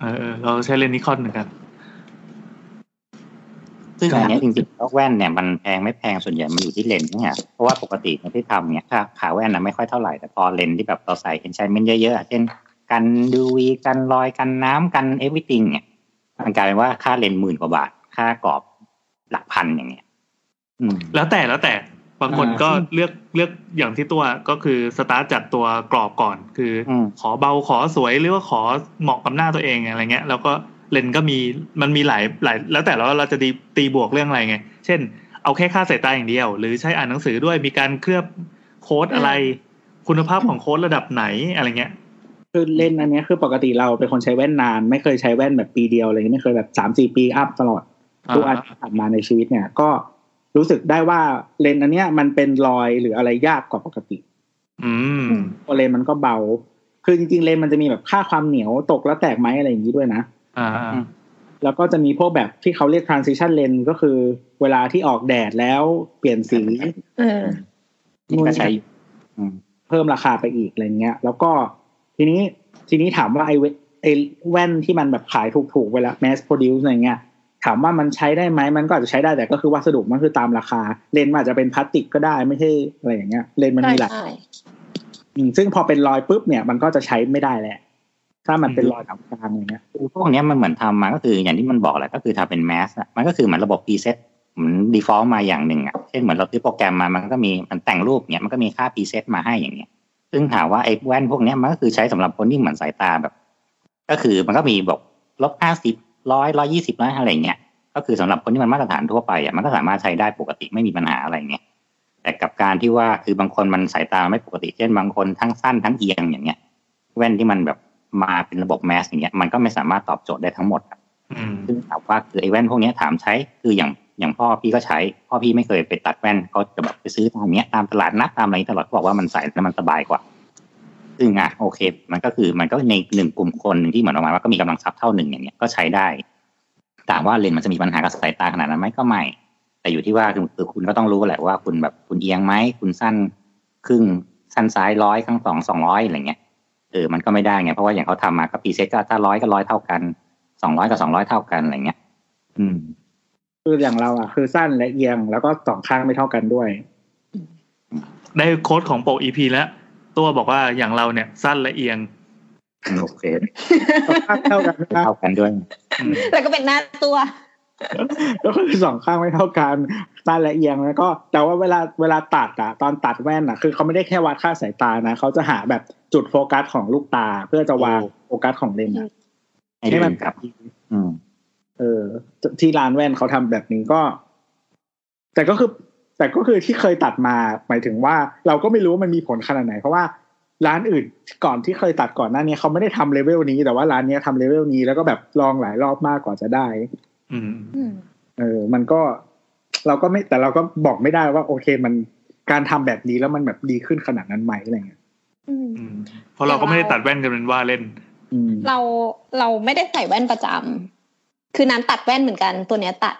เออเออ เราใช้เลนส์ Nikon เหมือนกัน ซึ่งอันเนี้ยจริงๆแล้วแว่นเนี่ยมันแพงไม่แพงส่วนใหญ่มันอยู่ที่เลนส์เนี่ยเพราะว่าปกติเนี่ยที่ทำเนี่ยค่าขาแว่นนะไม่ค่อยเท่าไหร่แต่พอเลนส์ที่แบบเราใส่ enhancement เยอะๆอะเช่นกันดูวีกันรอยกันน้ำกัน everything เนี่ยมันกลายเป็นว่าค่าเลนส์หมื่นกว่าบาท ค่ากรอบหลักพันอย่างเงี้ยอืมแล้วแต่แล้วแต่บางคนก็เลือกเลือกอย่างที่ตัวก็คือสตาร์ทจากตัวกรอบก่อน คืออมขอเบาขอสวยหรือว่าขอเหมาะกับหน้าตัวเองอะไรเงี้ย แล้วก็ เลนส์ก็มีมันมีหลายหลายแล้วแต่เราเราจะตีตีบวกเรื่องอะไรไง เช่น เอาแค่ค่าสายตาอย่างเดียว หรือใช้อ่านหนังสือด้วยมีการเคลือบ coat อะไร คุณภาพของ coat ระดับไหนอะไรเงี้ยคือเลนส์อันเนี้ยคือปกติเราเป็นคนใช้แว่นนาน ไม่เคยใช้แว่นแบบปีเดียวอะไรเงี้ยไม่เคยแบบสามสี่ปี up ตลอดทุกอันที่ผ่านมาในชีวิตเนี่ย ก็รู้สึกได้ว่าเลนส์อันเนี้ยมันเป็นรอยหรืออะไรยากกว่าปกติ อืมเพราะเลนส์มันก็เบา คือจริงๆเลนส์มันจะมีแบบค่าความเหนียวตกแล้วแตกไหมอะไรอย่างนี้ด้วยนะ อ่า แล้วก็จะมีพวกแบบที่เขาเรียก transition lens ก็คือ เวลาที่ออกแดดแล้วเปลี่ยนสีเออนี่ก็ใช้อยู่อืมเพิ่มราคาไปอีกอะไรเงี้ย แล้วก็ทีนี้ทีนี้ถามว่าไอ้เวไอ้แว่นที่มันแบบขายถูกๆเวลา mass produce อะไรเงี้ยถามว่ามันใช้ได้ไหมมันก็อาจจะใช้ได้แต่ก็คือวัสดุมันคือตามราคา เลนส์มันอาจจะเป็นพลาสติกก็ได้ไม่ใช่อะไรอย่างเงี้ย เลนส์มันใช่มีหลายใช่อืมซึ่งพอเป็นรอยปุ๊บเนี่ย มันก็จะใช้ไม่ได้แหละ ถ้ามันเป็นรอยกลางๆอย่างเงี้ยคือพวกเนี้ยมันเหมือนทำมาก็คืออย่างที่มันบอกแหละก็คือทำเป็นแมสอะมันก็คือเหมือนระบบ preset เหมือน default มาอย่างหนึ่งอะเช่นเหมือนเราซื้อโปรแกรมมามันก็มีมันแต่งรูปเนี้ยมันก็มีค่า preset มาให้อย่างเงี้ย ซึ่งถามว่าไอ้แว่นพวกเนี้ยมันก็คือใช้สำหรับคนที่เหมือนสายตาแบบ ก็คือมันก็มีบอกลบห้าสิบร้อยร้อยี่สิบร้อยอะไรเงี้ยก็คือสำหรับคนที่มันมาตรฐานทั่วไปอะมันก็สามารถใช้ได้ปกติไม่มีปัญหาอะไรเงี้ยแต่กับการที่ว่าคือบางคนมันสายตาไม่ปกติ เช่นบางคนทั้งสั้นทั้งเอียงอย่างเงี้ย แว่นที่มันแบบ มาเป็นระบบแมสอย่างเงี้ยมันก็ไม่สามารถตอบโจทย์ได้ทั้งหมดอะอืมซึ่งถามว่าคือไอ้แว่นพวกเนี้ยถามใช้คืออย่างอย่างพ่อพี่ก็ใช้ พ่อพี่ไม่เคยไปตัดแว่นเขาจะแบบไปซื้อตามเนี้ยตามตลาดนัดตามอะไรตลอดเขาบอกว่ามันใส่แล้วมันสบายกว่า ซึ่งอะโอเค มันก็คือมันก็ในหนึ่งกลุ่มคนหนึ่งที่เหมือนประมาณว่าก็มีกำลังทรัพย์เท่าหนึ่งอย่างเงี้ยก็ใช้ได้ถามว่าเลนส์มันจะมีปัญหากับสายตาขนาดนั้นไหมก็ไม่ แต่อยู่ที่ว่าคือคือคุณก็ต้องรู้แหละว่าคุณแบบคุณเอียงไหมคุณสั้นครึ่งสั้นซ้ายร้อยข้างสองสองร้อยอะไรเงี้ย เออมันก็ไม่ได้ไงเพราะว่าอย่างเขาทำมาก็ preset ก็ถ้าร้อยก็ร้อยเท่ากันสองร้อยกับสองร้อยเท่ากันอะไรเงี้ย อืม คืออย่างเราอะคือสั้นและเอียงแล้วก็สองข้างไม่เท่ากันด้วย ได้โค้ดของโปกอีพีแล้ว ตัวบอกว่าอย่างเราเนี่ย สั้นและเอียงโอเคสองข้างเท่ากันไม่ได้เท่ากันด้วยอืมแล้วก็เป็นหน้าตัว ก็คือสองข้างไม่เท่ากันสั้นและเอียงแล้วก็แต่ว่าเวลาเวลาตัดอะตอนตัดแว่นอะคือเขาไม่ได้แค่วัดค่าสายตานะเขาจะหาแบบจุดโฟกัสของลูกตา เพื่อจะวางโฟกัสของเลนส์อะให้ให้มันดูกับอืมเออ ที่ร้านแว่นเขาทำแบบนี้ก็ แต่ก็คือ แต่ก็คือที่เคยตัดมาหมายถึงว่า เราก็ไม่รู้ว่ามันมีผลขนาดไหน เพราะว่าร้านอื่นก่อนที่เคยตัดก่อนหน้านี้เขาไม่ได้ทำเลเวลนี้ แต่ว่าร้านเนี้ยทำเลเวลนี้แล้วก็แบบลองหลายรอบมากกว่าจะได้ อืมอืมเออ มันก็เราก็ไม่แต่เราก็บอกไม่ได้ว่า โอเคมันการทำแบบนี้แล้วมันแบบดีขึ้นขนาดนั้นไหมอะไรเงี้ยอืมอืมเพราะเราก็ไม่ได้ตัดแว่นกันเป็นว่าเล่นอืมเราเราไม่ได้ใส่แว่นประจำคือน้ำตัดแว่นเหมือนกัน ตัวเนี้ยตัด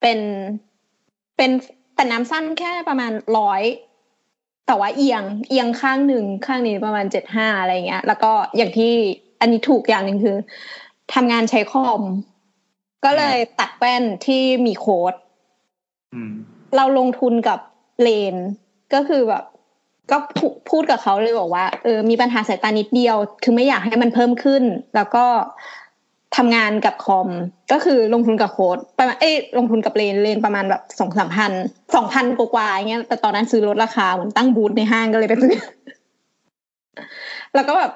เป็นเป็นแต่น้ำสั้นแค่ประมาณร้อยแต่ว่าเอียงเอียงข้างหนึ่งข้างนี้ประมาณเจ็ดห้าอะไรเงี้ย แล้วก็อย่างที่อันนี้ถูกอย่างหนึ่งคือทำงานใช้คอม ก็เลยตัดแว่นที่มีโค้ดอืมเราลงทุนกับเลน ก็คือแบบ ก็พูพูดกับเขาเลยบอกว่าเออมีปัญหาสายตานิดเดียว คือไม่อยากให้มันเพิ่มขึ้น แล้วก็ทำงานกับคอม ก็คือลงทุนกับโค้ดประมาณเอ้ยลงทุนกับเลนเลนประมาณแบบสองสามพันสองพันกว่าๆอย่างเงี้ยแต่ตอนนั้นซื้อลดราคาเหมือนตั้งบูธในห้างก็เลยไปซื้อแล้วก็แบบ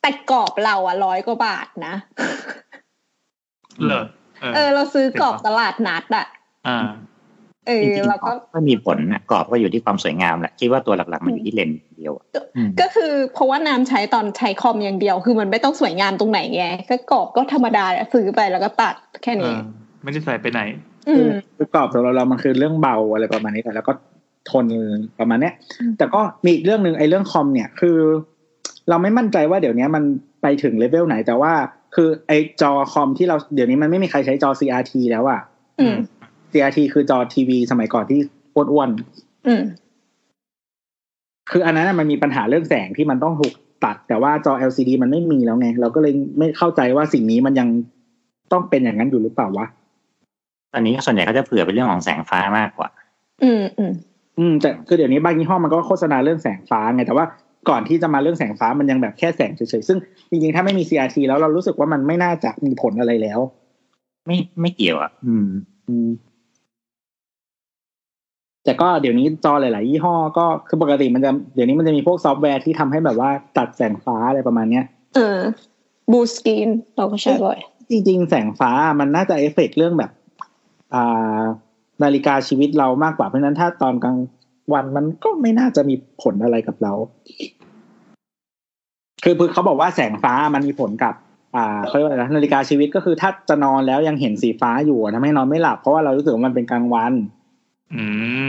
แต่กรอบเราอะร้อยกว่าบาทนะเหรอ เออเออ เราซื้อกรอบตลาดนัดอะอ่าเออจริงๆแล้วก็ก็มีผลนะกรอบก็อยู่ที่ความสวยงามแหละคิดว่าตัวหลักๆมันอยู่ที่เลนส์เดียวอะอืมก็คือเพราะว่าน้ำใช้ตอนใช้คอมอย่างเดียว คือมันไม่ต้องสวยงามตรงไหนไงก็กรอบก็ธรรมดาแหละซื้อไปแล้วก็ตัดแค่เอนี้อไม่ได้ใส่ไปไหนอืมคือกรอบสำหรับเรามันคือเรื่องเบาอะไรประมาณนี้แต่แล้วก็ทนประมาณเนี้ยอืมแต่ก็มีอีกเรื่องหนึ่งไอ้เรื่องคอมเนี่ยคือ เราไม่มั่นใจว่าเดี๋ยวนี้มันไปถึงเลเวลไหน แต่ว่า คือไอ้จอคอมที่เราเดี๋ยวนี้มันไม่มีใครใช้จอ CRT แล้วอะอืม CRT คือจอทีวีสมัยก่อนที่อ้วนอืมๆคืออันนั้นนะมันมีปัญหาเรื่องแสงที่มันต้องถูกตัด แต่ว่าจอ LCD มันไม่มีแล้วไง เราก็เลยไม่เข้าใจว่าสิ่งนี้มันยังต้องเป็นอย่างนั้นอยู่หรือเปล่าวะตอนนี้ส่วนใหญ่ก็จะเผื่อเป็นเรื่องของแสงฟ้ามากกว่า อืมอืมอืมแต่คือเดี๋ยวนี้บางยี่ห้อมันก็โฆษณาเรื่องแสงฟ้าไงแต่ว่า ก่อนที่จะมาเรื่องแสงฟ้ามันยังแบบแค่แสงเฉยๆ ซึ่งจริงๆ ถ้าไม่มี CRT แล้วเรารู้สึกว่ามันไม่น่าจะมีผลอะไรแล้ว ไม่ไม่เกี่ยวอะ อืม อืม แต่ก็เดี๋ยวนี้จอหลาย ๆ ยี่ห้อก็คือปกติมันจะเดี๋ยวนี้มันจะมีพวกซอฟต์แวร์ที่ทำให้แบบว่าตัดแสงฟ้าอะไรประมาณเนี้ยเออ blue screenเราก็ใช้บ่อย จริง ๆ แสงฟ้ามันน่าจะเอฟเฟกต์เรื่องแบบ อ่า นาฬิกาชีวิตเรามากกว่าเพราะฉะนั้นถ้าตอนกลางวันมันก็ไม่น่าจะมีผลอะไรกับเรา คือคือเขาบอกว่าแสงฟ้ามันมีผลกับ อ่าเขาเรียกว่าอะไรนะนาฬิกาชีวิตก็คือถ้าจะนอนแล้วยังเห็นสีฟ้าอยู่อะทำให้นอนไม่หลับ เพราะว่าเรารู้สึกว่ามันเป็นกลางวัน อื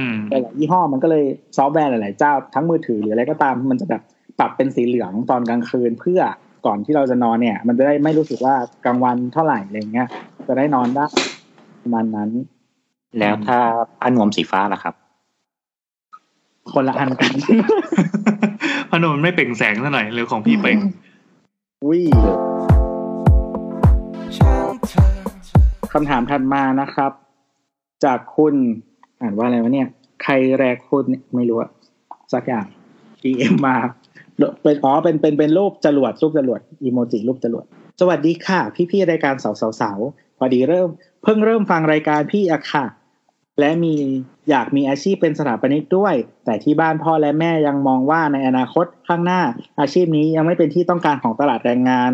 มหลายๆยี่ห้อมันก็เลยซอฟต์แวร์หลาย ๆ เจ้าทั้งมือถือหรืออะไรก็ตามมันจะแบบปรับเป็นสีเหลืองตอนกลางคืนเพื่อก่อนที่เราจะนอนเนี่ย มันจะได้ไม่รู้สึกว่ากลางวันเท่าไหร่อะไรเงี้ยจะได้นอนได้ประมาณนั้น แล้วถ้าผ้านวมสีฟ้าล่ะครับ คนละอันกันพนมมันไม่เปล่งแสงซะหน่อยหรือของพี่เปล่งอุ้ยช่างเธอคำถามถัดมานะครับ จากคุณ อ่านว่าอะไรวะเนี่ย ใครแรกคุณเนี่ยไม่รู้อะสักอย่าง DM มาเป็นอ๋อเป็นเป็นเป็นรูปจรวดรูปจรวดอีโมจิรูปจรวด สวัสดีค่ะ พี่ๆรายการสาวสาวสาวพอดีเริ่ม เพิ่งเริ่มฟังรายการพี่อะค่ะ และมีอยากมีอาชีพเป็นสถาปนิกด้วย แต่ที่บ้านพ่อและแม่ยังมองว่าในอนาคตข้างหน้า อาชีพนี้ยังไม่เป็นที่ต้องการของตลาดแรงงาน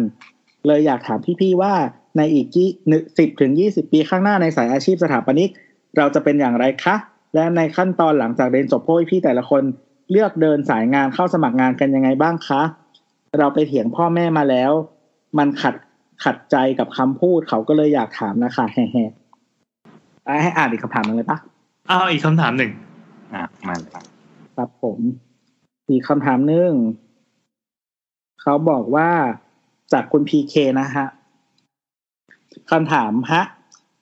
เลยอยากถามพี่ๆว่าในอีกยี่สิบถึงยี่สิบปีข้างหน้าในสายอาชีพสถาปนิก เราจะเป็นอย่างไรคะ และในขั้นตอนหลังจากเรียนจบพวกพี่แต่ละคนเลือกเดินสายงานเข้าสมัครงานกันยังไงบ้างคะ เราไปเถียงพ่อแม่มาแล้ว มันขัดขัดใจกับคำพูดเขาก็เลยอยากถามนะคะแฮ่ๆ ให้อ่านอีกคำถามหนึงเลยปะอ้าวอีกคำถามหนึ่งอะมาเลยครับครับผม อีกคำถามหนึ่งเขาบอกว่าจากคุณพีเคนะฮะคำถามฮะ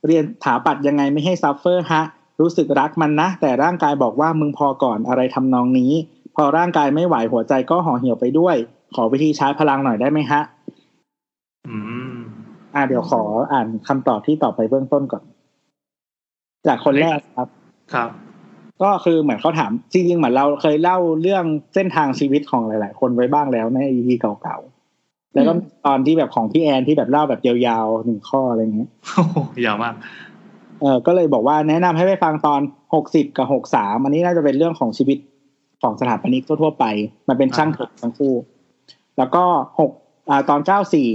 เรียนถาปัดยังไงไม่ให้ suffer ฮะ รู้สึกรักมันนะ แต่ร่างกายบอกว่ามึงพอก่อนอะไรทำนองนี้ พอร่างกายไม่ไหวหัวใจก็ห่อเหี่ยวไปด้วย ขอวิธีชาร์จพลังหน่อยได้ไหมฮะ อืม อ่าเดี๋ยวขออ่านคำตอบที่ตอบไปเบื้องต้นก่อน จากคนแรกครับ ครับ ก็คือเหมือนเขาถาม จริงๆเหมือนเราเคยเล่าเรื่องเส้นทางชีวิตของหลาย ๆ คนไว้บ้างแล้วใน EP เก่าๆ แล้วก็มีตอนที่แบบของพี่แอนที่แบบเล่าแบบยาวๆหนึ่งข้ออะไรเงี้ยโอ้โหยาวมาก เออก็เลยบอกว่าแนะนำให้ไปฟังตอนหกสิบกับหกสามอันนี้น่าจะเป็นเรื่องของชีวิตของสถาปนิกทั่วๆไป มันเป็นช่างเถอะทั้งคู่ แล้วก็หกอ่าตอนเก้าสี่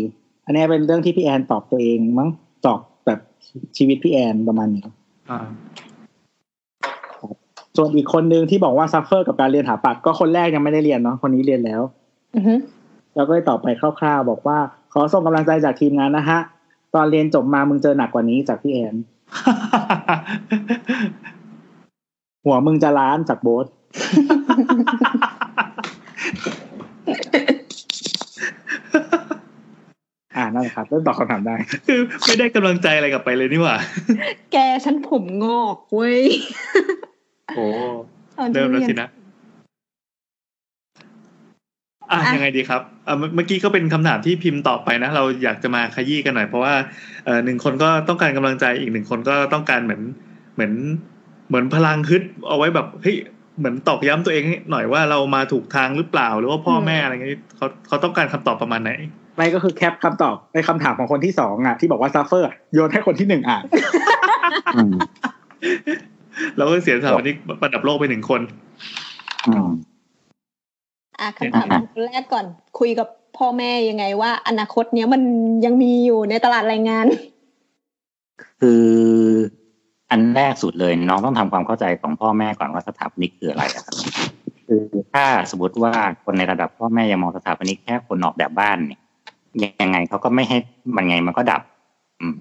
อันนี้เป็นเรื่องที่พี่แอนตอบตัวเองมั้งตอบแบบชีวิตพี่แอนประมาณนี้ อ่าส่วนอีกคนนึงที่บอกว่า suffer กับการเรียนถาปัดก็คนแรกยังไม่ได้เรียนเนาะคนนี้เรียนแล้วอือฮึแล้วก็ตอบไปคร่าวๆ บอกว่า ขอส่งกำลังใจจากทีมงานนะฮะ ตอนเรียนจบมามึงเจอหนักกว่านี้จากพี่แอนหัวมึงจะล้านจากโบ๊ท อ่านั่นแหละครับเริ่มตอบคำถามได้ คือไม่ได้กำลังใจอะไรกลับไปเลยนี่หว่า แกฉันผมงอกเว้ยโอ้ตอนที่เริ่มแล้วรียนสินะอะอะยังไงดีครับอะเมื่อเมื่อกี้ก็เป็นคำถามที่พิมพ์ตอบไปนะ เราอยากจะมาขยี้กันหน่อยเพราะว่าเอ่อหนึ่งคนก็ต้องการกำลังใจอีกหนึ่งคนก็ต้องการเหมือนเหมือน เหมือนพลังฮึดเอาไว้แบบเฮ้ยเหมือนตอกย้ำตัวเองให้หน่อยว่าเรามาถูกทางหรือเปล่า หรือว่าพ่อแม่อะไรเงี้ยเขาเขาต้องการคำตอบประมาณไหน ไม่ก็คือแคปคำตอบในคำถามของคนที่สองอะ ที่บอกว่าซัฟเฟอร์โยนให้คนที่หนึ่งอ่านอืมเราก็เสียสถาปนิกประดับโลกไปหนึ่งคนอืมอะคำถามคนแรกก่อน คุยกับพ่อแม่ยังไงว่า อนาคตเนี้ยมันยังมีอยู่ในตลาดแรงงาน คืออันแรกสุดเลย น้องต้องทำความเข้าใจของพ่อแม่ก่อนว่าสถาปนิกคืออะไรอะครับคือถ้าสมมติว่าคนในระดับพ่อแม่ยังมองสถาปนิกแค่คนออกแบบบ้านเนี่ย ยังไงเขาก็ไม่ให้มันไงมันก็ดับ อืม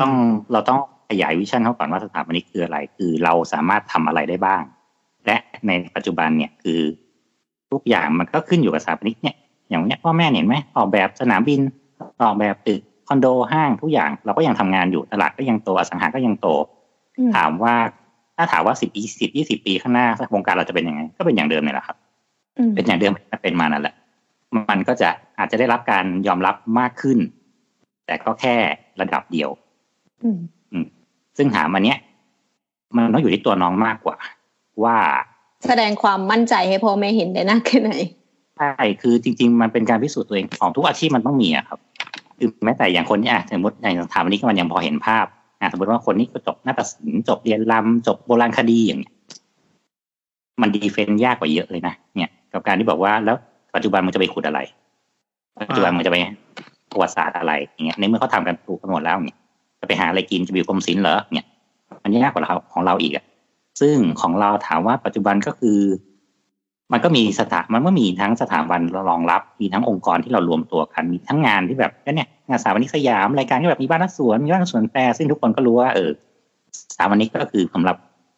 ต้องเราต้องขยายวิชั่นเขาก่อนว่าสถาปนิกคืออะไร คือเราสามารถทำอะไรได้บ้าง และในปัจจุบันเนี่ยคือ ทุกอย่างมันก็ขึ้นอยู่กับสถาปนิกเนี่ย อย่างเนี้ยพ่อแม่เห็นไหมออกแบบสนามบิน ออกแบบตึกคอนโดห้างทุกอย่าง เราก็ยังทำงานอยู่ตลาดก็ยังโตอสังหาก็ยังโตอืมถามว่าถ้าถามว่าสิบปีสิบยี่สิบปีข้างหน้า วงการเราจะเป็นยังไง ก็เป็นอย่างเดิมนี่แหละครับอืมเป็นอย่างเดิมที่เป็นมานั่นแหละ มันก็จะอาจจะได้รับการยอมรับมากขึ้น แต่ก็แค่ระดับเดียวอืมซึ่งถามอันเนี้ย มันต้องอยู่ที่ตัวน้องมากกว่า ว่าแสดงความมั่นใจให้พ่อแม่เห็นได้นะแค่ไหนใช่คือจริง ๆ มันเป็นการพิสูจน์ตัวเองของทุกอาชีพมันต้องมีอะครับคือแม้แต่อย่างคนเนี้อะสมมติอย่างสถาปนิกมันยังพอเห็นภาพอะสมมติว่าคนนี้ก็จบนาฏศิลป์จบเรียนรำจบโบราณคดีอย่างเงี้ยมันดีเฟนต์ยากกว่าเยอะเลยนะเนี่ย กับการที่บอกว่าแล้ว ปัจจุบันมันจะไปขุดอะไร ปัจจุบันมันจะไปประวัติศาสตร์อะไรอย่างเงี้ยในเมื่อเขาทำกันถูกกันหมดแล้วเนี่ยจะไปหาอะไรกินจะไปอยู่กรมศิลป์เหรอเนี่ยมันยากกว่าเราของเราอีกอะซึ่งของเราถามว่าปัจจุบันก็คือ มันก็มีสถามันก็มีทั้งสถาบันรองรับ มีทั้งองค์กรที่เรารวมตัวกัน มีทั้งงานที่แบบก็เนี่ยงานสถาปนิกสยามรายการที่แบบมีบ้านและสวนมีบ้านและสวนแฟร์ซึ่งทุกคนก็รู้ว่าเออสถาปนิกก็คือสำหรับ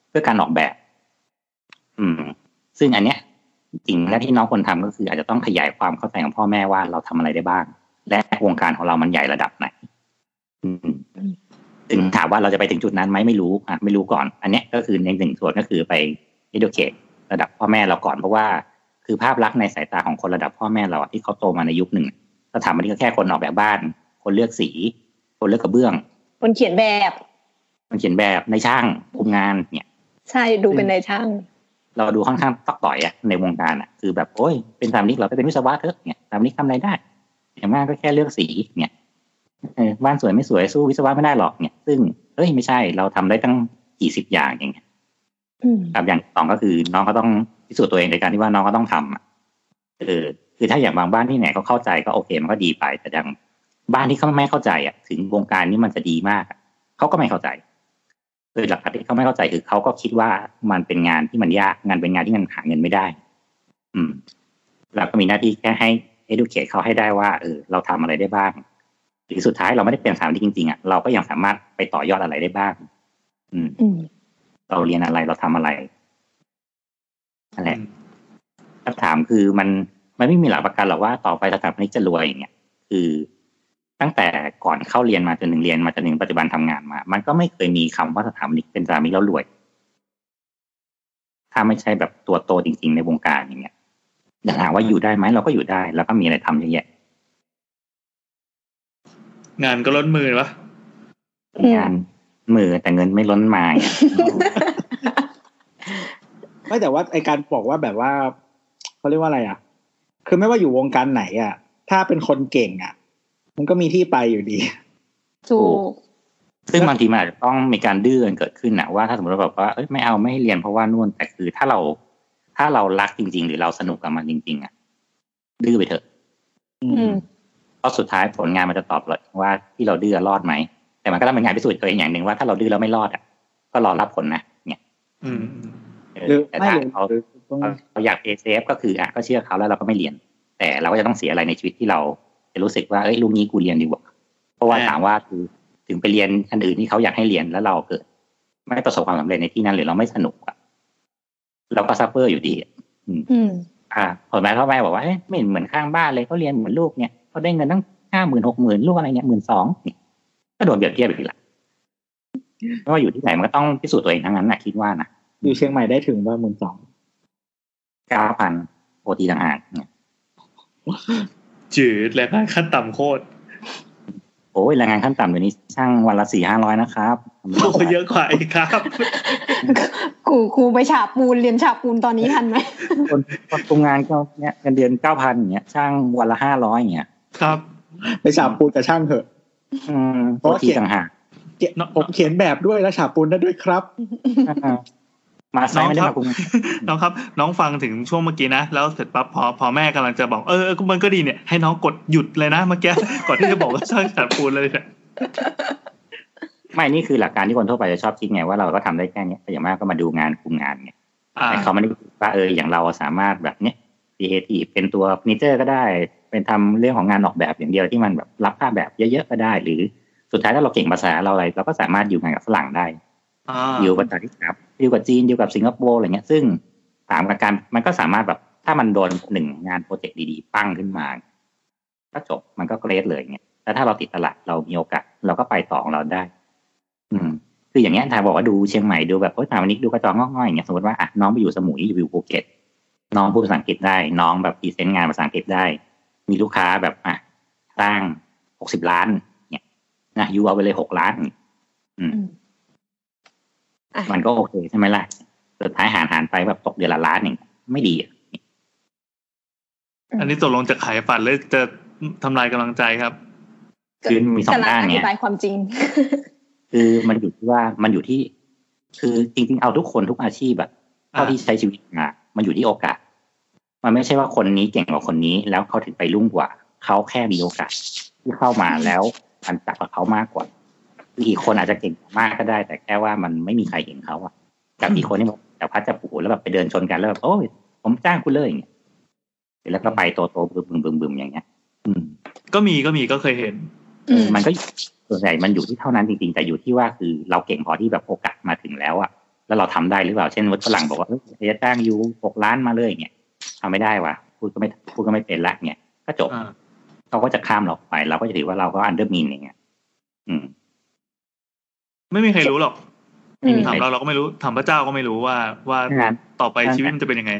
เพื่อการออกแบบ อืม ซึ่งอันเนี้ย สิ่งแรกที่น้องควรทำก็คืออาจจะต้องขยายความเข้าใจของพ่อแม่ว่าเราทำอะไรได้บ้าง และวงการของเรามันใหญ่ระดับไหนอืมถึงถามว่าเราจะไปถึงจุดนั้นไหมไม่รู้อะไม่รู้ก่อน อันเนี้ยก็คือในหนึ่งส่วนก็คือไป educate ระดับพ่อแม่เราก่อนเพราะว่าคือภาพลักษณ์ในสายตาของคนระดับพ่อแม่เราอะที่เขาโตมาในยุคหนึ่งสถาบันนี้ก็แค่คนออกแบบบ้าน คนเลือกสี คนเลือกกระเบื้อง คนเขียนแบบ คนเขียนแบบในช่างคุมงานเนี่ย ใช่ดูเป็นนายช่าง เราดูค่อนข้างตอกต่อยอะในวงการอะคือแบบโอ้ยเป็นสถาปนิกเราไปเป็นวิศวะเถอะเนี่ยสถาปนิกทำอะไรได้ อย่างมากก็แค่เลือกสีเนี่ยเออบ้านสวยไม่สวยสู้วิศวะไม่ได้หรอกเนี่ย ซึ่งเอ้ยไม่ใช่เราทำได้ตั้งกี่สิบอย่างอย่างเงี้ยอืมครับอย่างสองก็คือน้องก็ต้องพิสูจน์ตัวเองในการที่ว่าน้องก็ต้องทำอะเออคือถ้าอย่างบางบ้านที่ไหนเขาเข้าใจก็โอเคมันก็ดีไปแต่อย่างบ้านที่เขาไม่เข้าใจอะ ถึงวงการนี้มันจะดีมากอะเขาก็ไม่เข้าใจ คือหลักๆที่เขาไม่เข้าใจคือเขาก็คิดว่ามันเป็นงานที่มันยากงานเป็นงานที่มันหาเงินไม่ได้ อืมเราก็มีหน้าที่แค่ให้ educate เขาให้ได้ว่าเออเราทำอะไรได้บ้างหรือสุดท้ายเราไม่ได้เป็นสถามที่จริงๆอะเราก็ยังสามารถไปต่อยอดอะไรได้บ้าง อืมอืมเราเรียนอะไรเราทำอะไรนั่นแหละคำถามคือมันมันไม่มีหลักประกันหรอกว่าต่อไปสถาปนิกจะรวยอย่างเงี้ยคือ ตั้งแต่ก่อนเข้าเรียนมาจนถึงเรียนมาจนถึงปัจจุบันทำงานมา มันก็ไม่เคยมีคำว่าสถาปนิกเป็นสถาปนิกแล้วรวย ถ้าไม่ใช่แบบตัวโตจริง ๆ ในวงการอย่างเงี้ยอยากถามว่าอยู่ได้ไหมเราก็อยู่ได้ แล้วก็มีอะไรทำเยอะแยะงานก็ล้นมือวะอืมงานมือแต่เงินไม่ล้นมาเนี่ยไม่แต่ว่าไอการบอกว่าแบบว่าเขาเรียกว่าอะไรอะ คือไม่ว่าอยู่วงการไหนอะ ถ้าเป็นคนเก่งอะ มันก็มีที่ไปอยู่ดีถูกซึ่งบางทีมันอาจจะต้องมีการดื้อกันเกิดขึ้นนะว่าถ้าสมมติว่าแบบว่าเอ้ยไม่เอาไม่ให้เรียนเพราะว่านู่นแต่คือถ้าเรา ถ้าเรารักจริง ๆ หรือเราสนุกกับมันจริง ๆ อะ ดื้อไปเถอะอืมเพราะสุดท้ายผลงานมันจะตอบเลยว่าที่เราดื้อรอดไหมแต่มันก็ต้องเป็นงานพิสูจน์ตัวเองอย่างหนึ่งว่าถ้าเราดื้อแล้วไม่รอดอะก็รอรับผลนะเนี่ยอืมเออหรือแต่ไม่ถ้าหรือเขาหรือต้องเราอยากเอเซฟก็คืออะก็เชื่อเขาแล้วเราก็ไม่เรียน แต่เราก็จะต้องเสียอะไรในชีวิตที่เราจะ รู้สึกว่าเอ้ยลูกนี้กูเรียนดีกว่าเพราะว่าอ่าถามว่าคือถึงไปเรียนอันอื่นที่เขาอยากให้เรียนแล้วเราเกิด ไม่ประสบความสำเร็จในที่นั้นหรือเราไม่สนุกอะเราก็ suffer อยู่ดีอะอืมอ่าผลแม่พ่อแม่บอกว่าเอ้ยไม่เห็นเหมือนข้างบ้านเลยเขาเรียนเหมือนลูกเนี่ยเขาได้เงินตั้งห้าหมื่นหกหมื่นลูกอะไรเนี่ยหมื่นสองก็โดนเปรียบเทียบอีกละไม่ว่าอยู่ที่ไหนมันก็ต้องพิสูจน์ตัวเองทั้งนั้นนะคิดว่านะอยู่เชียงใหม่ได้ถึงว่าหมื่นสองเก้าพันโอทีต่างหากเนี่ย จืดแรงงานขั้นต่ำโคตรโอ้ยแรงงานขั้นต่ำเดี๋ยวนี้ช่างวันละสี่ห้าร้อยนะครับโอ้เยอะกว่าอีกครับกูกูไปฉาบปูนเรียนฉาบปูนตอนนี้ทันไหมคนคนทำงานก็เนี่ยเงินเดือนเก้าพันอย่างเงี้ยช่างวันละห้าร้อยอย่างเงี้ยครับ ไปฉาบปูนกับช่างเถอะอืมเพโอราะว่าทีเขียนต่างหากเขียนผมเขียนแบบด้วยแล้วฉาบปูนได้ด้วยครับ อ่ามาไซส์ไม่ได้มาคุมน้องครับ น้องฟังถึงช่วงเมื่อกี้นะ แล้วเสร็จปั๊บพอพอแม่กำลังจะบอกเออเออมันก็ดีเนี่ยให้น้องกดหยุดเลยนะเมื่อกี้ก่อนที่จะบอกว่าช่างฉาบปูนเลยเนี่ยไม่นี่คือหลักการที่คนทั่วไปจะชอบคิดไงว่าเราก็ทำได้แค่เนี้ยแต่อย่างมากก็มาดูงานคุมงานไงอ่าแต่เขาไม่ได้คิดว่าเอออย่างเราสามารถแบบเนี้ย creative เป็นตัวเฟอร์นิเจอร์ก็ได้ เป็นทำเรื่องของงานออกแบบอย่างเดียวที่มันแบบรับภาพแบบเยอะๆก็ได้ หรือสุดท้ายถ้าเราเก่งภาษาเราอะไรเราก็สามารถอยู่งานกับฝรั่งได้ อ่าอยู่กับต่างที่ครับอยู่กับจีนอยู่กับสิงคโปร์อะไรเงี้ย ซึ่งถามกับการมันก็สามารถแบบถ้ามันโดนหนึ่งงาน project ดีๆ ปังขึ้นมา ก็จบมันก็ great เลยเงี้ยแต่ถ้าเราติดตลาดเรามีโอกาสเราก็ไปต่อของเราได้ อืม คืออย่างเงี้ยถ้าบอกว่าดูเชียงใหม่ดูแบบโอ้ยถามวันนี้ดูกระจองงอกง่อยอย่างเงี้ยสมมติว่าอะน้องไปอยู่สมุยอยู่ภูเก็ตน้องพูดภาษาอังกฤษได้ น้องแบบ present งานภาษาอังกฤษได้ มีลูกค้าแบบอะตั้งหกสิบล้าน เนี่ยนะยูเอาไปเลยหกล้าน อืมอะ มันก็โอเคใช่ไหมล่ะสุดท้ายหารหารไปแบบตกเดือนละล้านเองไม่ดีอะอันนี้ตกลงจะขายฝันหรือจะทำลายกำลังใจครับ คือมีสองกำลังด้านอธิเนี่ยบายความจริง คือมันอยู่ที่ว่ามันอยู่ที่ คือจริง ๆ เอาทุกคนทุกอาชีพแบบเท่าที่ใช้ชีวิตมามันอยู่ที่โอกาส มันไม่ใช่ว่าคนนี้เก่งกว่าคนนี้ แล้วเขาถึงไปรุ่งกว่า เขาแค่มีโอกาสที่เข้ามาแล้วมันจับกับเขามากกว่า อีกคนอาจจะเก่งมากก็ได้ แต่แค่ว่ามันไม่มีใครเห็นเขาอะกับอีกคนที่แบบแต่พัดจะปูแล้วแบบไปเดินชนกันแล้วแบบโอ้ยผมจ้างคุณเลยอย่างเงี้ยแล้วก็ไปโตโตๆบึมบึมบึมบึมอย่างเงี้ย อืม ก็มีก็มีก็เคยเห็นอืมมันก็ส่วนใหญ่มันอยู่ที่เท่านั้นจริงๆ แต่อยู่ที่ว่าคือเราเก่งพอที่แบบโอกาสมาถึงแล้วอะแล้วเราทำได้หรือเปล่า เช่นว่าฝรั่งบอกว่าเฮ้ยจะจ้าง you หกล้านมาเลยอย่างเงี้ยทำไม่ได้ว่ะพูดก็ไม่พูดก็ไม่เป็นละเนี่ยก็จบอ่าเขาก็จะข้ามเราไป เราก็จะถือว่าเราก็ undermine อย่างเงี้ย อืม ไม่มีใครรู้หรอกอืมถามเราเราก็ไม่รู้ถามพระเจ้าก็ไม่รู้ว่าว่างั้นต่อไปชีวิตมันจะเป็นยังไง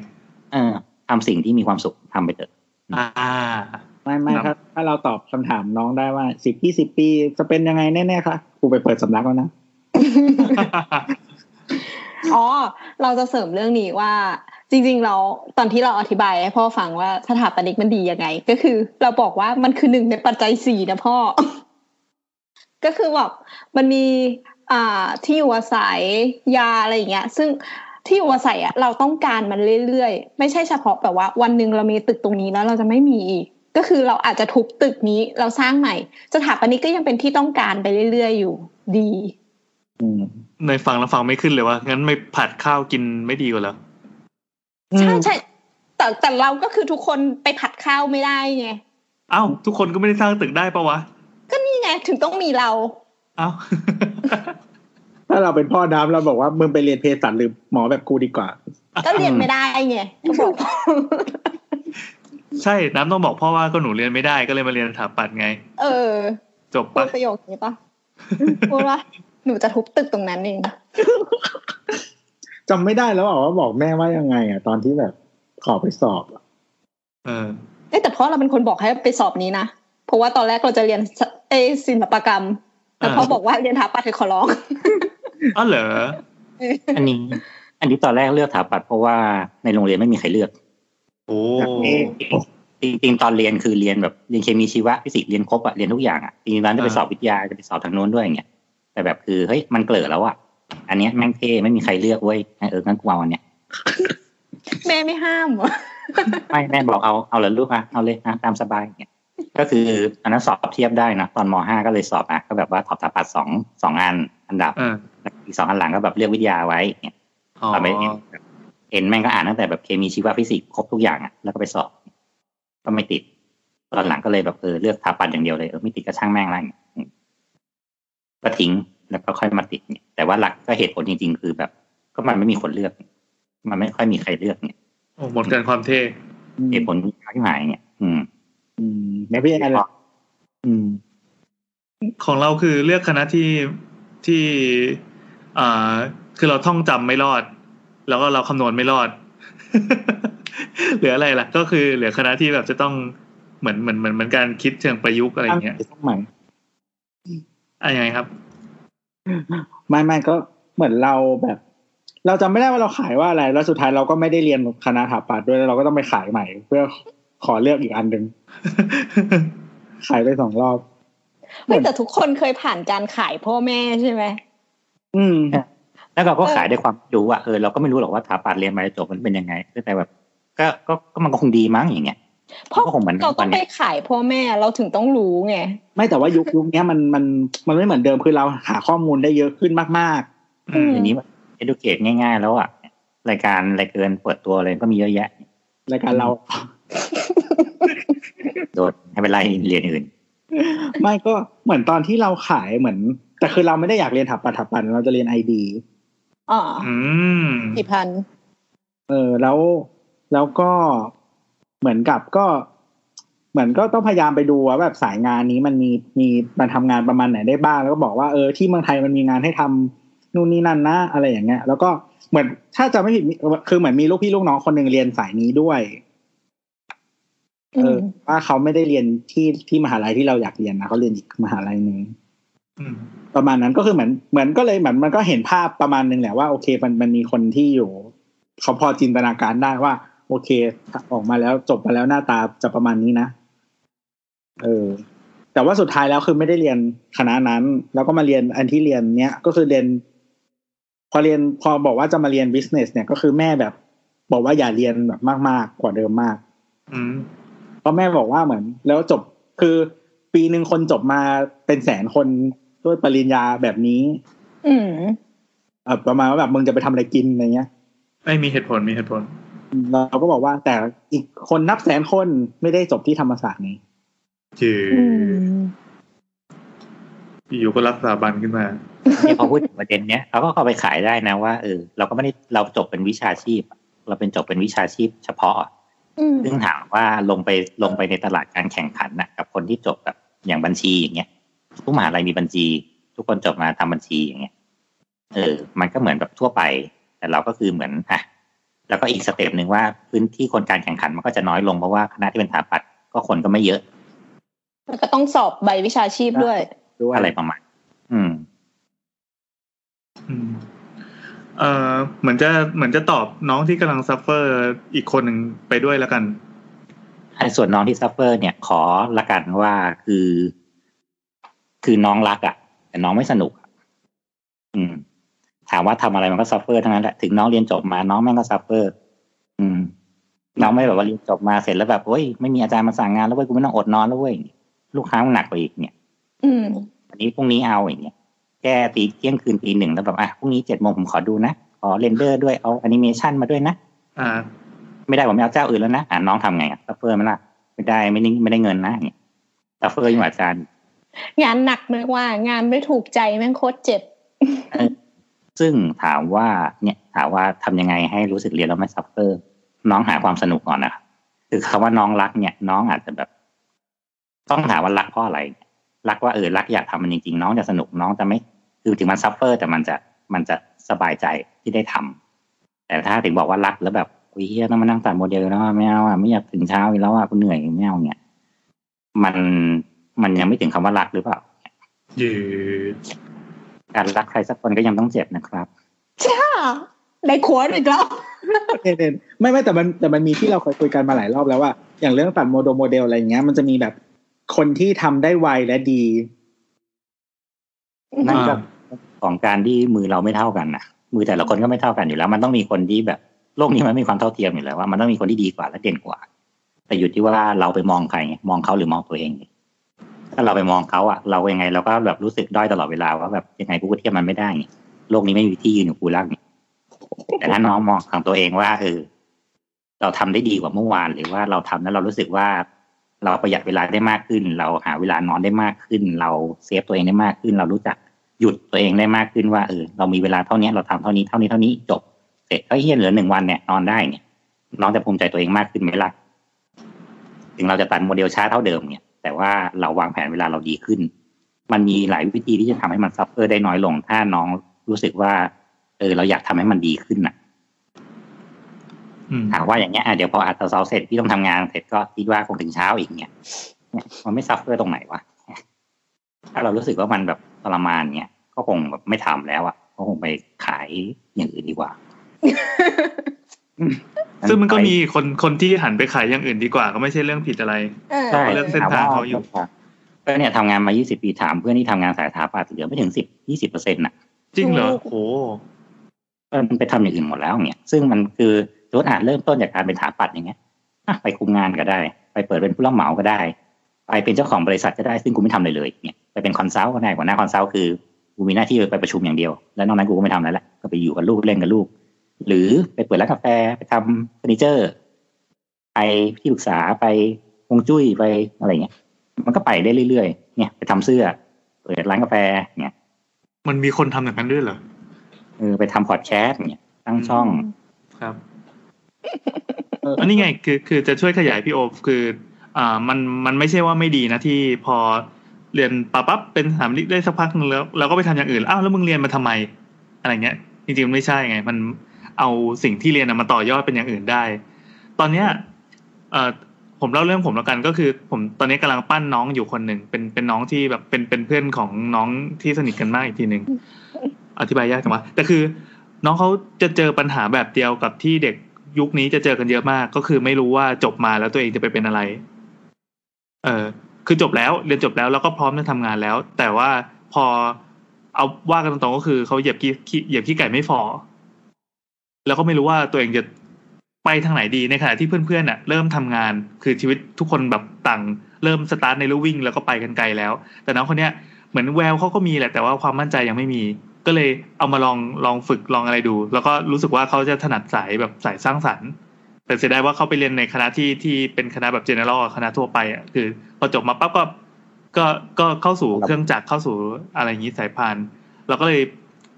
เออทำสิ่งที่มีความสุขทำไปเถอะอ่าไม่ไม่ครัถ้าบถ้าเราตอบคำถามน้องได้ว่าสิบยี่สิบปีจะเป็นยังไงแน่ๆคะกูไปเปิดสำนักแล้วนะอ๋อ เราจะเสริมเรื่องนี้ว่า จริงๆเราตอนที่เราอธิบายให้พ่อฟังว่าสถาปนิกมันดียังไง ก็คือ เราบอกว่ามันคือหนึ่งในปัจจัยสี่นะพ่อ ก็คือแบบมันมี อ่าที่อยู่อาศัยยาอะไรอย่างเงี้ย ซึ่งที่อยู่อาศัยอะเราต้องการมันเรื่อยๆ ไม่ใช่เฉพาะแบบว่า วันหนึ่งเรามีตึกตรงนี้แล้วเราจะไม่มีอีก ก็คือเราอาจจะทุบตึกนี้เราสร้างใหม่สถาปนิกก็ยังเป็นที่ต้องการไปเรื่อยๆอยู่ดีอืมในฟังแล้วฟังไม่ขึ้นเลยว่างั้นไม่ผัดข้าวกินไม่ดีกว่าเหรอใช่ใช่แต่แต่เราก็คือทุกคนไปผัดข้าวไม่ได้ไงเอ้าทุกคนก็ไม่ได้สร้างตึกได้ปะวะก็นี่ไงถึงต้องมีเรา เอ้าถ้าเราเป็นพ่อน้ำเราบอกว่ามึงไปเรียนเภสัชหรือหมอแบบกูดีกว่า ก็เรียนไม่ได้ไงก็บอกใช่น้ำต้องบอกพ่อว่าก็หนูเรียนไม่ได้ก็เลยมาเรียนสถาปัตย์ไง เออ จบพูปะดประโยคนี้ปะพูดว่าหนูจะทุบตึกตรงนั้นเองจำไม่ได้แล้วบอกว่าบอกแม่ว่ายังไง อะ ตอนที่แบบขอไปสอบอะเออเอ้ยแต่พ่อเราเป็นคนบอกให้ไปสอบนี้นะเพราะว่าตอนแรกเราจะเรียนสเอยศิลปกรรม แต่พ่อบอกว่าเรียนถาปัดคือขอร้องอ้าวเหรออันนี้ อันนี้ตอนแรกเลือกถาปัดเพราะว่าในโรงเรียนไม่มีใครเลือก โอ้เอ๊ะจริงๆตอนเรียนคือเรียนแบบเรียนเคมีชีวะฟิสิกส์เรียนครบอะเรียนทุกอย่างอะจริงๆตอนนั้นจะไปสอบวิทยาจะไปสอบทางโน้นด้วยอย่างเงี้ยแต่แบบคือเฮ้ยมันเกลือแล้วอะอันเนี้ยแม่งเท่ไม่มีใครเลือกเว้ยเอองั้นกูเอาอันเนี้ยแม่ไม่ห้ามเหรอไม่แม่บอกเอาเอาเลยลูกอะเอาเลยนะตามสบายอย่างเงี้ย ก็คืออันนั้นสอบเทียบได้นะตอนมห้าก็เลยสอบอะก็แบบว่าถอดถาปัดสองสองอันอันดับเออแล้วอีกสองอันหลังก็แบบเลือกวิทยาไว้อย่างเงี้ยอ๋อตอนไปเอ็นเอ็นแม่งก็อ่านตั้งแต่แบบเคมีชีวฟิสิกส์ครบทุกอย่างอะแล้วก็ไปสอบ ก็ไม่ติด ตอนหลังก็เลยแบบเออเลือกถาปัดอย่างเดียวเลยเออไม่ติดก็ช่างแม่งอะไรอย่างเงี้ยอืมก็ทิ้งแล้วก็ค่อยมาติดเนี่ยแต่ว่าหลักก็เหตุผลจริง ๆ คือแบบ ก็มันไม่มีคนเลือก มันไม่ค่อยมีใครเลือกเนี่ยโอ้หมดกันความเท่เหตุผลที่หายเนี่ย อืม อืมแล้วพี่แอนล่ะอืม ของเราคือเลือกคณะที่ที่อ่าคือเราท่องจำไม่รอด แล้วก็เราคำนวณไม่รอด เหลืออะไรล่ะ ก็คือเหลือคณะที่แบบจะต้องเหมือนเหมือนเหมือนเหมือนการคิดเชิงประยุกต์อะไรอย่างเงี้ยต้องใหม่อะยังไงครับ ไม่ไม่ก็เหมือนเราแบบ เราจำไม่ได้ว่าเราขายว่าอะไร แล้วสุดท้ายเราก็ไม่ได้เรียนคณะถาปัดด้วยแล้วเราก็ต้องไปขายใหม่ เพื่อ ขอเลือกอีกอันหนึ่งขายไปสองรอบไม่แต่ทุกคนเคยผ่านการขายพ่อแม่ใช่ไหมอืมแล้วเราก็ขายด้วยความรู้ว่าเออเราก็ไม่รู้หรอกว่าถาปัดเรียนมาจบมันเป็นยังไงแต่แบบ ก็ก็ก็มันก็คงดีมั้งอย่างเงี้ยเพราะก็คงเหมือนเราต้องวันเนี้ไปยขายพ่อแม่เราถึงต้องรู้ไงไม่แต่ว่ายุคยุคเนี้ยมันมันมันไม่เหมือนเดิมคือเราหาข้อมูลได้เยอะขึ้นมากอืมอย่างนี้ educate ง่าย ๆ แล้วอะรายการรายเกินเปิดตัวอะไรก็มีเยอะแยะๆรายการเรา โดดให้ไปไล่เรียนอื่น ไม่ก็เหมือนตอนที่เราขายเหมือน แต่คือเราไม่ได้อยากเรียนถับปัดถับปันเราจะเรียนไอดีอ๋ออืมกี่พันเออแล้วแล้วก็เหมือนกับก็ เหมือนก็ต้องพยายามไปดูว่าแบบสายงานนี้มันมีมีมันทำงานประมาณไหนได้บ้างแล้วก็บอกว่าเออที่เมืองไทยมันมีงานให้ทำนู่นนี่นั่นนะอะไรอย่างเงี้ย แล้วก็เหมือนถ้าจะไม่ผิดคือเหมือนมีลูกพี่ลูกน้องคนหนึ่งเรียนสายนี้ด้วย เออว่าเขาไม่ได้เรียนที่ที่มหาลัยที่เราอยากเรียนนะเขาเรียนอีกมหาลัยหนึ่งอืมประมาณนั้นก็คือเหมือนเหมือนก็เลยเหมือนมันก็เห็นภาพประมาณนึงแหละว่าโอเคมันมันมีคนที่อยู่ เขาพอจินตนาการได้ว่า โอเคออกมาแล้วจบมาแล้วหน้าตาจะประมาณนี้นะเออ แต่ว่าสุดท้ายแล้วคือไม่ได้เรียนคณะนั้น แล้วก็มาเรียนอันที่เรียนเนี้ยก็คือเรียน พอเรียนพอบอกว่าจะมาเรียน business เนี่ยก็คือแม่แบบ บอกว่าอย่าเรียนแบบมากๆกว่าเดิมมาก อืมเพ ราะแม่บอกว่าเหมือน แล้วจบคือปีหนึ่งคนจบมาเป็นแสนคนด้วยปริญญาแบบนี้ อืมเอ่อประมาณว่าแบบมึงจะไปทำอะไรกินอะไรเงี้ยไม่มีเหตุผลมีเหตุผล เราก็บอกว่าแต่อีกคนนับแสนคนไม่ได้จบที่ธรรมศาสตร์นี้จือืมอยู่ก็รักสถาบันขึ้นมานี่พอพูดถึงประเด็นเนี้ยเราก็เข้าไปขายได้นะว่าเออเราก็ไม่ได้เราจบเป็นวิชาชีพ เราเป็นจบเป็นวิชาชีพเฉพาะอืม ซึ่งถามว่าลงไปลงไปในตลาดการแข่งขันนะกับคนที่จบแบบอย่างบัญชีอย่างเงี้ยทุกมหาลัยมีบัญชี ทุกคนจบมาทำบัญชีอย่างเงี้ยเออ มันก็เหมือนแบบทั่วไป แต่เราก็คือเหมือนอะแล้วก็อีก step หนึ่งว่าพื้นที่คนการแข่งขันมันก็จะน้อยลงเพราะว่าคณะที่เป็นสถาปัตย์ก็คนก็ไม่เยอะแล้วก็ต้องสอบใบวิชาชีพด้วยด้วยอะไรประมาณ อืม อืม เอ่อเหมือนจะเหมือนจะตอบน้องที่กำลัง suffer อีกคนหนึ่งไปด้วยแล้วกันไอ้ส่วนน้องที่ suffer เนี่ยขอละกันว่าคือ คือน้องรักอะ่ะ แต่น้องไม่สนุกอะอืม ถามว่าทำอะไรมันก็ suffer ทั้งนั้นแหละถึงน้องเรียนจบมาน้องแม่งก็ suffer อืมเราน้องไม่แบบว่าเรียนจบมาเสร็จแล้วแบบเฮ้ยไม่มีอาจารย์มาสั่งงานแล้วเว้ยกูไม่ต้องอดนอนแล้วเว้ยลูกค้ามันหนักกว่าอีกเนี่ย อืมวันนี้พรุ่งนี้เอาอย่างเงี้ย แก้ตีเที่ยงคืนตีหนึ่งแล้วแบบอะพรุ่งนี้เจ็ดโมงผมขอดูนะขอ render ด้วยเอาแอนิเมชันมาด้วยนะอ่า ไม่ได้ผมไม่เอาเจ้าอื่นแล้วนะอ่าน้องทำไงอะ suffer ไหมล่ะไม่ได้ไม่ได้ไม่ได้เงินนะเนี่ยsuffer ยิ่งกว่าอาจารย์ งานหนักมากว่างานไม่ถูกใจแม่งโคตรเจ็บซึ่งถามว่าเนี่ยถามว่าทำยังไงให้รู้สึกเรียนแล้วไม่ suffer น้องหาความสนุกก่อนนะครับคือคำว่าน้องรักเนี่ย น้องอาจจะแบบ ต้องถามว่ารักเพราะอะไร รักว่าเออรักอยากทำมันจริงๆน้องจะสนุกน้องจะไม่คือถึงมัน suffer แต่มันจะมันจะสบายใจที่ได้ทำแต่ถ้าถึงบอกว่ารักแล้วแบบอุ้ยเฮียต้องมานั่งตัดโมเดลแล้วอะไม่เอาอะไม่อยากถึงเช้าอีกแล้วอะกูเหนื่อยไม่เอาเนี่ยมันมันยังไม่ถึงคำว่ารักหรือเปล่าคือการรักใครสักคนก็ยังต้องเจ็บนะครับจ้าได้ quote อีกแล้วเด่นๆไม่ไม่แต่มันแต่มันมีที่เราเคยคุยกันมาหลายรอบแล้วว่า อย่างเรื่องตัดโมเดลโมเดลอะไรอย่างเงี้ยมันจะมีแบบ คนที่ทำได้ไวและดี นั่นก็ของการที่มือเราไม่เท่ากันนะมือแต่ละคนก็ไม่เท่ากันอยู่แล้ว มันต้องมีคนที่แบบโลกนี้มันไม่มีความเท่าเทียมอยู่แล้วว่ามันต้องมีคนที่ดีกว่าและเด่นกว่า แต่อยู่ที่ว่าเราไปมองใครไงมองเขาหรือมองตัวเอง ถ้าเราไปมองเขาอะเรายังไงเราก็แบบรู้สึกด้อยตลอดเวลาว่าแบบยังไงกูก็เทียบมันไม่ได้ไงโลกนี้ไม่มีที่ยืนอยู่กูรักนี่แต่ถ้าน้องมองของตัวเองว่าเออเราทำได้ดีกว่าเมื่อวาน หรือว่าเราทำแล้วเรารู้สึกว่า เราประหยัดเวลาได้มากขึ้น เราหาเวลานอนได้มากขึ้น เราเซฟตัวเองได้มากขึ้น เรารู้จักหยุดตัวเองได้มากขึ้นว่าเออเรามีเวลาเท่านี้เราทำเท่านี้เท่านี้เท่านี้จบเสร็จก็เฮียเหลือหนึ่งวันเนี่ยนอนได้เนี่ยน้องจะภูมิใจตัวเองมากขึ้นไหมล่ะถึงเราจะตัดโมเดลช้าเท่าเดิมเนี่ย แต่ว่าเราวางแผนเวลาเราดีขึ้น มันมีหลายวิธีที่จะทำให้มัน suffer ได้น้อยลง ถ้าน้องรู้สึกว่า เออ เราอยากทำให้มันดีขึ้นน่ะ ถามว่าอย่างเงี้ยอะเดี๋ยวพออัดเสาเสร็จพี่ต้องทำงานเสร็จก็คิดว่าคงถึงเช้าอีกเนี่ยเนี่ยมันไม่ suffer ตรงไหนวะถ้าเรารู้สึกว่ามันแบบทรมานเนี่ยก็คงแบบไม่ทำแล้วอะก็คงไปขายอย่างอื่นดีกว่า ซึ่งมันก็มีคนคนที่หันไปขายอย่างอื่นดีกว่า ก็ไม่ใช่เรื่องผิดอะไรเออใช่เรื่องเส้นทางเขาอยู่ก็เนี่ยทำงานมา 20 ปีถามเพื่อนที่ทำงานสายสถาปัตย์เหลือไม่ถึง 10 20เปอร์เซ็นต์น่ะ จริงเหรอโหเออมันไปทำอย่างอื่นหมดแล้วเนี่ย ซึ่งมันคือ สมมติอ่านเริ่มต้นจากการเป็นสถาปัตย์อย่างเงี้ยอะไปคุมงานก็ได้ ไปเปิดเป็นผู้รับเหมาก็ได้ ไปเป็นเจ้าของบริษัทก็ได้ซึ่งกูไม่ทำเลยเลยเนี่ยไปเป็น consult ก็ได้หัวหน้า consult คือกูมีหน้าที่ไปประชุมอย่างเดียว แล้วนอกนั้นกูก็ไม่ทำอะไรละก็ไปอยู่กับลูกเล่นกับลูก หรือไปเปิดร้านกาแฟไปทำเฟอร์นิเจอร์ ไปที่ปรึกษาไปฮวงจุ้ยไปอะไรเงี้ยมันก็ไปได้เรื่อยๆเนี่ยไปทำเสื้อ เปิดร้านกาแฟเนี่ยมันมีคนทำอย่างนั้นด้วยเหรอเออไปทำพอดแคสต์เนี่ยตั้งช่องครับ อันนี้ไงคือคือจะช่วยขยายพี่โอฟคืออ่ามันมันไม่ใช่ว่าไม่ดีนะที่พอเรียนปั๊บปั๊บเป็นสถามลิได้สักพักหนึงแล้วเราก็ไปทำอย่างอื่นอ้าวแล้วมึงเรียนมาทำไม อะไรเงี้ย จริงๆมันไม่ใช่ไง มันเอาสิ่งที่เรียนมาต่อยอดเป็นอย่างอื่นได้ ตอนเนี้ยเอ่อผมเล่าเรื่องผมแล้วกันก็คือ ผมตอนนี้กำลังปั้นน้องอยู่คนหนึ่งเป็นเป็นน้องที่แบบเป็นเป็นเพื่อนของน้องที่สนิทกันมากอีกทีหนึ่งอธิบายยากจังวะแต่คือ น้องเขาจะเจอปัญหาแบบเดียวกับที่เด็ก ยุคนี้จะเจอกันเยอะมาก ก็คือไม่รู้ว่าจบมาแล้วตัวเองจะไปเป็นอะไร เออคือจบแล้วเรียนจบแล้วแล้วก็พร้อมจะทำงานแล้ว แต่ว่าพอเอาว่ากันตรงๆก็คือเขาเหยียบขี้เหยียบขี้ไก่ไม่ฟอแล้วก็ไม่รู้ว่าตัวเองจะไปทางไหนดีในขณะที่เพื่อนๆน่ะ เริ่มทำงานคือชีวิตทุกคนแบบต่างเริ่มสตาร์ทในลู่วิ่งแล้วก็ไปกันไกลแล้ว แต่น้องคนเนี้ยเหมือนแววเขาก็มีแหละแต่ว่าความมั่นใจยังไม่มี ก็เลยเอามาลองลองฝึกลองอะไรดู แล้วก็รู้สึกว่าเขาจะถนัดสายแบบสายสร้างสรรค์แต่เสียดายว่าเขาไปเรียนในคณะที่ที่เป็นคณะแบบ general อะคณะทั่วไปอะคือพอจบมาปั๊บก็ก็ก็เข้าสู่เครื่องจักรเข้าสู่อะไรอย่างนี้สายพานเราก็เลย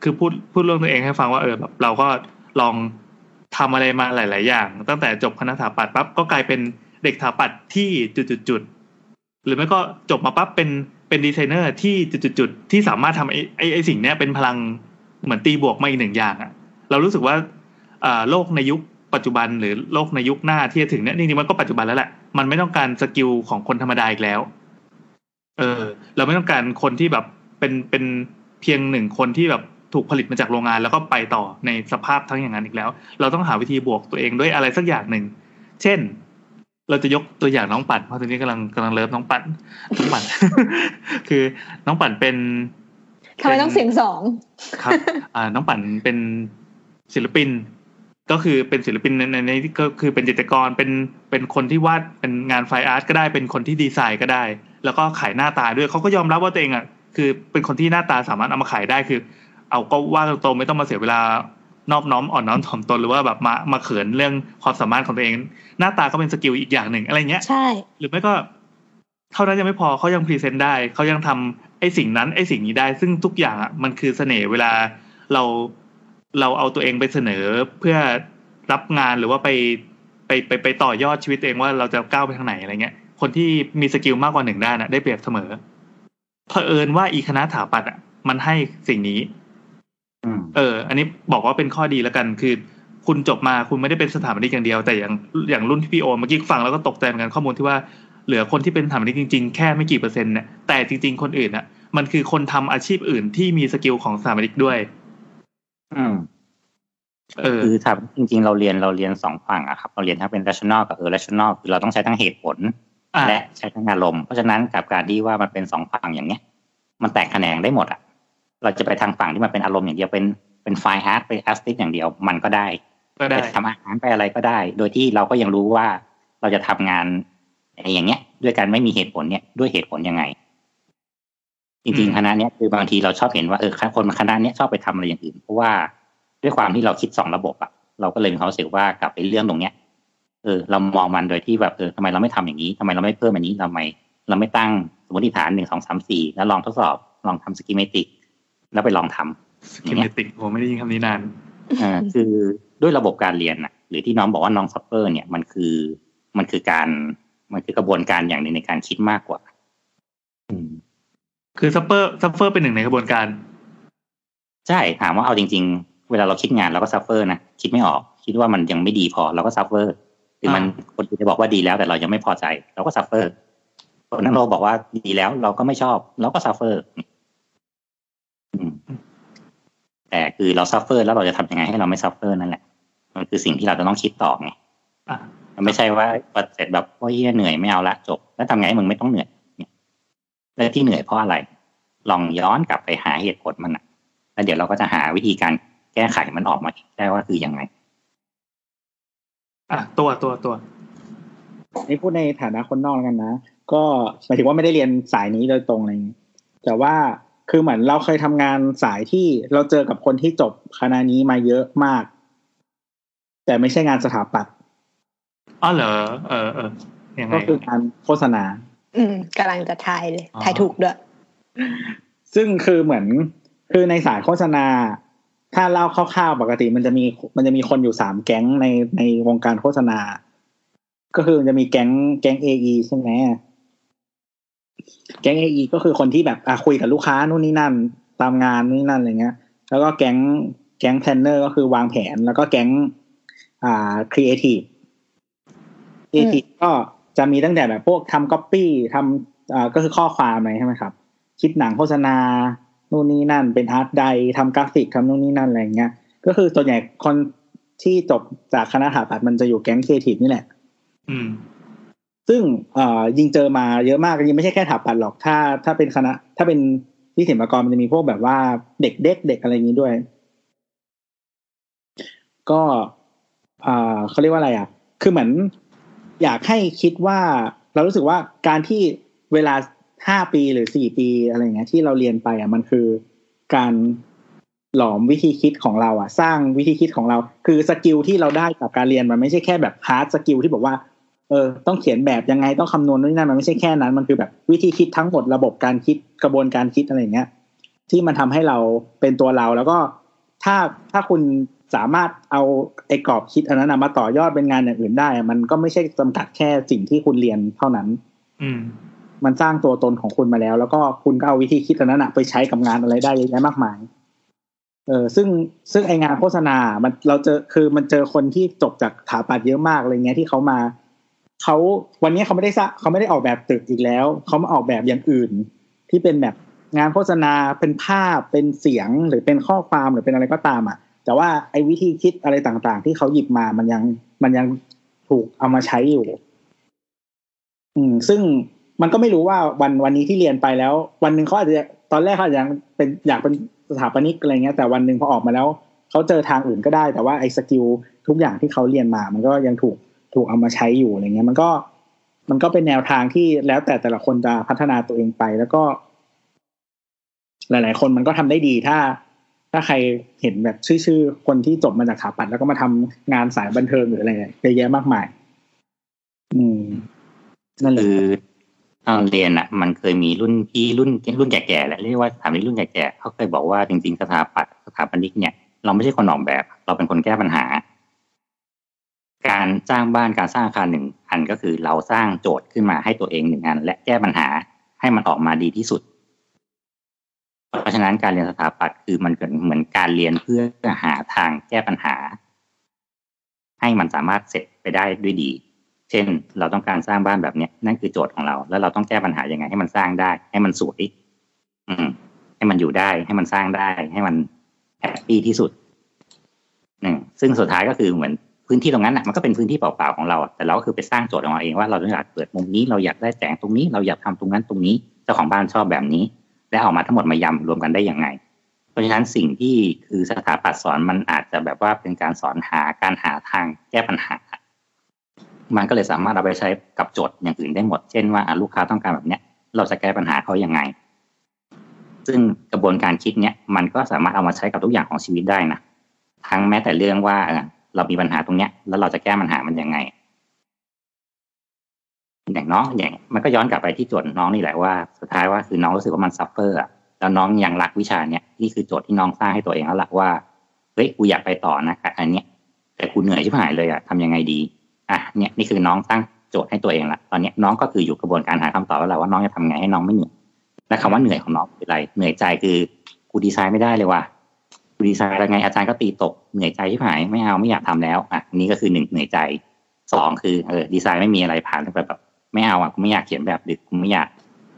คือพูดพูดเรื่องตัวเองให้ฟังว่าเออแบบเราก็ลองทำอะไรมาหลาย ๆ อย่าง ตั้งแต่จบคณะสถาปัตย์ปั๊บก็กลายเป็นเด็กสถาปัตย์ที่จุดๆๆหรือไม่ก็จบมาปั๊บเป็น เป็นดีไซเนอร์ที่จุดๆที่สามารถทำไอ้ไอ้ไอสิ่งเนี้ยเป็นพลังเหมือนตีบวกมาอีกหนึ่งอย่างอะเรารู้สึกว่าอ่าโลกในยุคปัจจุบันหรือโลกในยุคหน้าที่จะถึงเนี่ยจริงๆมันก็ปัจจุบันแล้วแหละมันไม่ต้องการ skill ของคนธรรมดาอีกแล้ว เออ เราไม่ต้องการคนที่แบบเป็นเป็นเพียงหนึ่งคนที่แบบถูกผลิตมาจากโรงงานแล้วก็ไปต่อในสภาพทั้งอย่างนั้นอีกแล้ว เราต้องหาวิธีบวกตัวเองด้วยอะไรสักอย่างหนึ่ง เช่น เราจะยกตัวอย่างน้องปั่นเพราะตอนนี้กำลังกำลังเลิฟน้องปั่นน้องปั่นคือน้องปั่นเป็นทำไมต้องเสียงสองครับ อ่า น้องปั่นเป็นศิลปิน ก็คือเป็นศิลปินในในในก็คือเป็นจิตรกรเป็นเป็นคนที่วาดเป็นงานไฟอาร์ตก็ได้เป็นคนที่ดีไซน์ก็ได้ แล้วก็ขายหน้าตาด้วยเขาก็ยอมรับว่าตัวเองอะคือเป็นคนที่หน้าตาสามารถเอามาขายได้คือ เอาก็ว่าตรงๆไม่ต้องมาเสียเวลา นอบน้อมอ่อนน้อมถ่อมตนหรือว่าแบบมามาเขินเรื่องความสามารถของตัวเอง หน้าตาก็เป็น skill อีกอย่างหนึ่งอะไรเงี้ยใช่ หรือไม่ก็เท่านั้นยังไม่พอเขายัง present ได้เขายังทำไอ้สิ่งนั้นไอ้สิ่งนี้ได้ ซึ่งทุกอย่างอะมันคือเสน่ห์เวลาเราเราเอาตัวเองไปเสนอเพื่อรับงานหรือว่าไปไปไปไปต่อยอดชีวิตตัวเองว่าเราจะก้าวไปทางไหนอะไรเงี้ย คนที่มี skill มากกว่าหนึ่งด้านอะได้เปรียบเสมอเผอิญว่าอีคณะถาปัดอะมันให้สิ่งนี้อืม เออ อันนี้บอกว่าเป็นข้อดีแล้วกัน คือ คุณจบมาคุณไม่ได้เป็นสถาปนิกอย่างเดียว แต่อย่างอย่างรุ่นที่พี่โอเมื่อกี้ฟังแล้วก็ตกใจเหมือนกันข้อมูลที่ว่าเหลือคนที่เป็นสถาปนิกจริง ๆ แค่ไม่กี่เปอร์เซ็นต์เนี่ยแต่จริง ๆ คนอื่นอะ มันคือคนทำอาชีพอื่นที่มีสกิลของสถาปนิกด้วย อืมเออคือทำจริง ๆ เราเรียนเราเรียนสองฝั่งอะครับเราเรียนทั้งเป็น rational กับ irrational คือเราต้องใช้ทั้งเหตุผลอ่าและใช้ทั้งอารมณ์เพราะฉะนั้นกับการที่ว่ามันเป็นสองฝั่งอย่างเนี้ย มันแตกแขนงได้หมดอะ เราจะไปทางฝั่งที่มันเป็นอารมณ์อย่างเดียวเป็นเป็น fine art เป็น artistic อย่างเดียวมันก็ได้ก็ได้ไปทำอาหารไปอะไรก็ได้ โดยที่เราก็ยังรู้ว่าเราจะทำงานอย่างเงี้ย ด้วยการไม่มีเหตุผลเนี่ยด้วยเหตุผลยังไง จริงอืมๆคณะเนี้ยคือบางทีเราชอบเห็นว่าเออคนคณะเนี้ยชอบไปทำอะไรอย่างอื่น เพราะว่าด้วยความที่เราคิดสองระบบอะเราก็เลยมีความรู้สึกว่ากลับไปเรื่องตรงเนี้ยเออเรามองมันโดยที่แบบเออทำไมเราไม่ทำอย่างนี้ทำไมเราไม่เพิ่มอันนี้ทำไม เราไม่ตั้งสมมติฐานหนึ่งสองสามสี่แล้วลองทดสอบลองทำ schematic แล้วไปลองทำ schematic ผมไม่ได้ยินคำนี้นานเอ่อคือด้วยระบบการเรียนน่ะหรือที่น้องบอกว่าน้อง suffer เนี่ยมันคือมันคือการมันคือกระบวนการอย่างหนึ่งในการคิดมากกว่า อืม คือ suffer suffer เป็นหนึ่งในกระบวนการ ใช่ถามว่าเอาจริง ๆ เวลาเราคิดงานเราก็ suffer นะคิดไม่ออก คิดว่ามันยังไม่ดีพอเราก็ sufferหรือมันคนอื่นจะบอกว่าดีแล้วแต่เรายังไม่พอใจ เราก็ suffer คนนั้นเราบอกว่าดีแล้วเราก็ไม่ชอบ เราก็ suffer อืม แต่คือเรา suffer แล้วเราจะทำยังไงให้เราไม่ suffer นั่นแหละ มันคือสิ่งที่เราจะต้องคิดต่อไงอะมันไม่ใช่ว่าพอเสร็จแบบโอ้ยเหี้ยเหนื่อยไม่เอาละจบ แล้วทำไงให้มึงไม่ต้องเหนื่อยเนี่ยแล้วที่เหนื่อยเพราะอะไร ลองย้อนกลับไปหาเหตุผลมันอะ แล้วเดี๋ยวเราก็จะหาวิธีการแก้ไขมันออกมาได้ว่าคือยังไง อะตัวตัวตัวนี่พูดในฐานะคนนอกแล้วกันนะ ก็หมายถึงว่าไม่ได้เรียนสายนี้โดยตรงอะไรอย่างงี้แต่ว่า คือเหมือนเราเคยทำงานสายที่เราเจอกับคนที่จบคณะนี้มาเยอะมาก แต่ไม่ใช่งานสถาปัตย์อ๋อเหรอเออเออยังไงก็คืองานโฆษณา อืมกำลังจะทายเลยอ๋อทายถูกด้วย ซึ่งคือเหมือนคือในสายโฆษณา ถ้าเล่าคร่าวๆปกติมันจะมีมันจะมีคนอยู่สามแก๊งในในวงการโฆษณา ก็คือมันจะมีแก๊งแก๊ง AE ใช่ไหม แก๊ง AE ก็คือคนที่แบบอะคุยกับลูกค้านู่นนี่นั่น ตามงานนู่นนี่นั่นอะไรเงี้ย แล้วก็แก๊งแก๊ง planner ก็คือวางแผน แล้วก็แก๊งอ่า creative creative ก็จะมีตั้งแต่แบบพวกทำก๊อปปี้ทำอ่าก็คือข้อความอะไรใช่ไหมครับ คิดหนังโฆษณานู่นนี่นั่น เป็น art di ทำกราฟิกทำนู่นนี่นั่นอะไรเงี้ย ก็คือส่วนใหญ่คนที่จบจากคณะถาปัดมันจะอยู่แก๊งครีเอทีฟนี่แหละ อืม ซึ่งยิงเจอมาเยอะมากยิงไม่ใช่แค่ถาปัดหรอกถ้า ถ้าเป็นคณะ ถ้าเป็นที่ศิลปากรมันจะมีพวกแบบว่า dec dec dec อะไรอย่างนี้ด้วย ก็เขาเรียกว่าอะไรอะ คือเหมือนอยากให้คิดว่า เรารู้สึกว่าการที่เวลาห้าปีหรือสี่ปีอะไรอย่างเงี้ยที่เราเรียนไปอะมันคือการหลอมวิธีคิดของเราอะ สร้างวิธีคิดของเรา คือ skill ที่เราได้จากการเรียนมันไม่ใช่แค่แบบ hard skill ที่บอกว่า เออต้องเขียนแบบยังไงต้องคำนวณนู่นนั่นมันไม่ใช่แค่นั้น มันคือแบบวิธีคิดทั้งหมดระบบการคิดกระบวนการคิดอะไรอย่างเงี้ย ที่มันทำให้เราเป็นตัวเราแล้วก็ถ้าถ้าคุณสามารถเอาไอ้กรอบคิดอันนั้นนะมาต่อยอดเป็นงานอย่างอื่นได้อะมันก็ไม่ใช่จำกัดแค่สิ่งที่คุณเรียนเท่านั้น อืม มันสร้างตัวตนของคุณมาแล้ว แล้วก็คุณก็เอาวิธีคิดอันนั้นนะไปใช้กับงานอะไรได้เยอะแยะมากมาย เออซึ่งซึ่งไองานโฆษณา มันเราเจอคือมันเจอคนที่จบจากถาปัดเยอะมากอะไรเงี้ยที่เขามา เขาวันนี้เขาไม่ได้สร้างเขาไม่ได้ออกแบบตึกอีกแล้ว เขามาออกแบบอย่างอื่น ที่เป็นแบบงานโฆษณาเป็นภาพเป็นเสียงหรือเป็นข้อความหรือเป็นอะไรก็ตามอะ แต่ว่าไอ้วิธีคิดอะไรต่างๆ ที่เขาหยิบมามันยังมันยังถูกเอามาใช้อยู่ อืม ซึ่งมันก็ไม่รู้ว่าวันวันนี้ที่เรียนไปแล้ว วันหนึ่งเขาอาจจะตอนแรกเขาอาจจะยังเป็นอยากเป็นสถาปนิกอะไรเงี้ย แต่วันหนึ่งพอออกมาแล้วเขาเจอทางอื่นก็ได้ แต่ว่าไอ้สกิลทุกอย่างที่เขาเรียนมา มันก็ยังถูก ถูกเอามาใช้อยู่อะไรเงี้ย มันก็มันก็เป็นแนวทางที่แล้วแต่แต่ละคนจะพัฒนาตัวเองไป แล้วก็ หลาย ๆ คนมันก็ทำได้ดีถ้า ถ้าใครเห็นแบบชื่อๆคนที่จบมาจากสถาปัตย์แล้วก็มาทำงานสายบันเทิงหรืออะไรเงี้ยเยอะแยะมากมาย อืม นั่นแหละคือตอนเรียนอะ มันเคยมีรุ่นพี่รุ่นรุ่นแก่ๆแหละเรียกว่าสถาปนิกรุ่นแก่ๆเขาเคยบอกว่าจริงๆสถาปัตย์สถาปนิกเนี่ยเราไม่ใช่คนออกแบบ เราเป็นคนแก้ปัญหา การสร้างบ้านการสร้างอาคารหนึ่งอันก็คือเราสร้างโจทย์ขึ้นมาให้ตัวเองหนึ่งอัน และแก้ปัญหาให้มันออกมาดีที่สุด เพราะฉะนั้นการเรียนสถาปัตย์คือมันเหมือนการเรียนเพื่อหาทางแก้ปัญหา ให้มันสามารถเสร็จไปได้ด้วยดี เช่น เราต้องการสร้างบ้านแบบเนี้ยนั่นคือโจทย์ของเรา แล้วเราต้องแก้ปัญหายังไง ให้มันสร้างได้ ให้มันสวยอืมให้มันอยู่ได้ ให้มันสร้างได้ ให้มันhappy ที่สุดหนึ่งซึ่งสุดท้ายก็คือเหมือน พื้นที่ตรงนั้นน่ะมันก็เป็นพื้นที่เปล่าๆของเรา แต่เราก็คือไปสร้างโจทย์ของเราเองว่าเราอยากเปิดมุมนี้เราอยากได้แสงตรงนี้ เราอยากทำตรงนั้นตรงนี้เจ้าของบ้านชอบแบบนี้ และเอามาทั้งหมดมายำรวมกันได้ยังไง เพราะฉะนั้นสิ่งที่คือสถาปัตย์สอนมันอาจจะแบบว่าเป็นการสอนหาการหาทางแก้ปัญหา มันก็เลยสามารถเอาไปใช้กับโจทย์อย่างอื่นได้หมด เช่นว่าลูกค้าต้องการแบบเนี้ย เราจะแก้ปัญหาเขายังไง ซึ่งกระบวนการคิดเนี้ยมันก็สามารถเอามาใช้กับทุกอย่างของชีวิตได้นะทั้งแม้แต่เรื่องว่า เรามีปัญหาตรงเนี้ย แล้วเราจะแก้ปัญหามันยังไง อย่างน้องอย่างมันก็ย้อนกลับไปที่โจทย์น้องนี่แหละว่าสุดท้ายว่าคือน้องรู้สึกว่ามัน suffer แล้วน้องยังรักวิชาเนี้ยนี่คือโจทย์ที่น้องสร้างให้ตัวเองแล้วล่ะว่าเฮ้ยกูอยากไปต่อนะกับอันเนี้ยแต่กูเหนื่อยชิบหายเลยอะทำยังไงดีอะเนี่ยนี่คือน้องตั้งโจทย์ให้ตัวเองละตอนเนี้ยน้องก็คืออยู่กระบวนการหาคำตอบแล้วแหละว่าน้องจะทำไงให้น้องไม่เหนื่อยและคำว่าเหนื่อยของน้องคืออะไรเหนื่อยใจคือกูดีไซน์ไม่ได้เลยว่ะ ดีไซน์แล้วไงอาจารย์ก็ตีตกเหนื่อยใจชิบหายไม่เอาไม่อยากทำแล้วอะนี่ก็คือหนึ่งเหนื่อยใจสองคือเออดีไซน์ไม่มีอะไรผ่านไปแบบไม่เอาอะกูไม่อยากเขียนแบบดึกกูไม่อยาก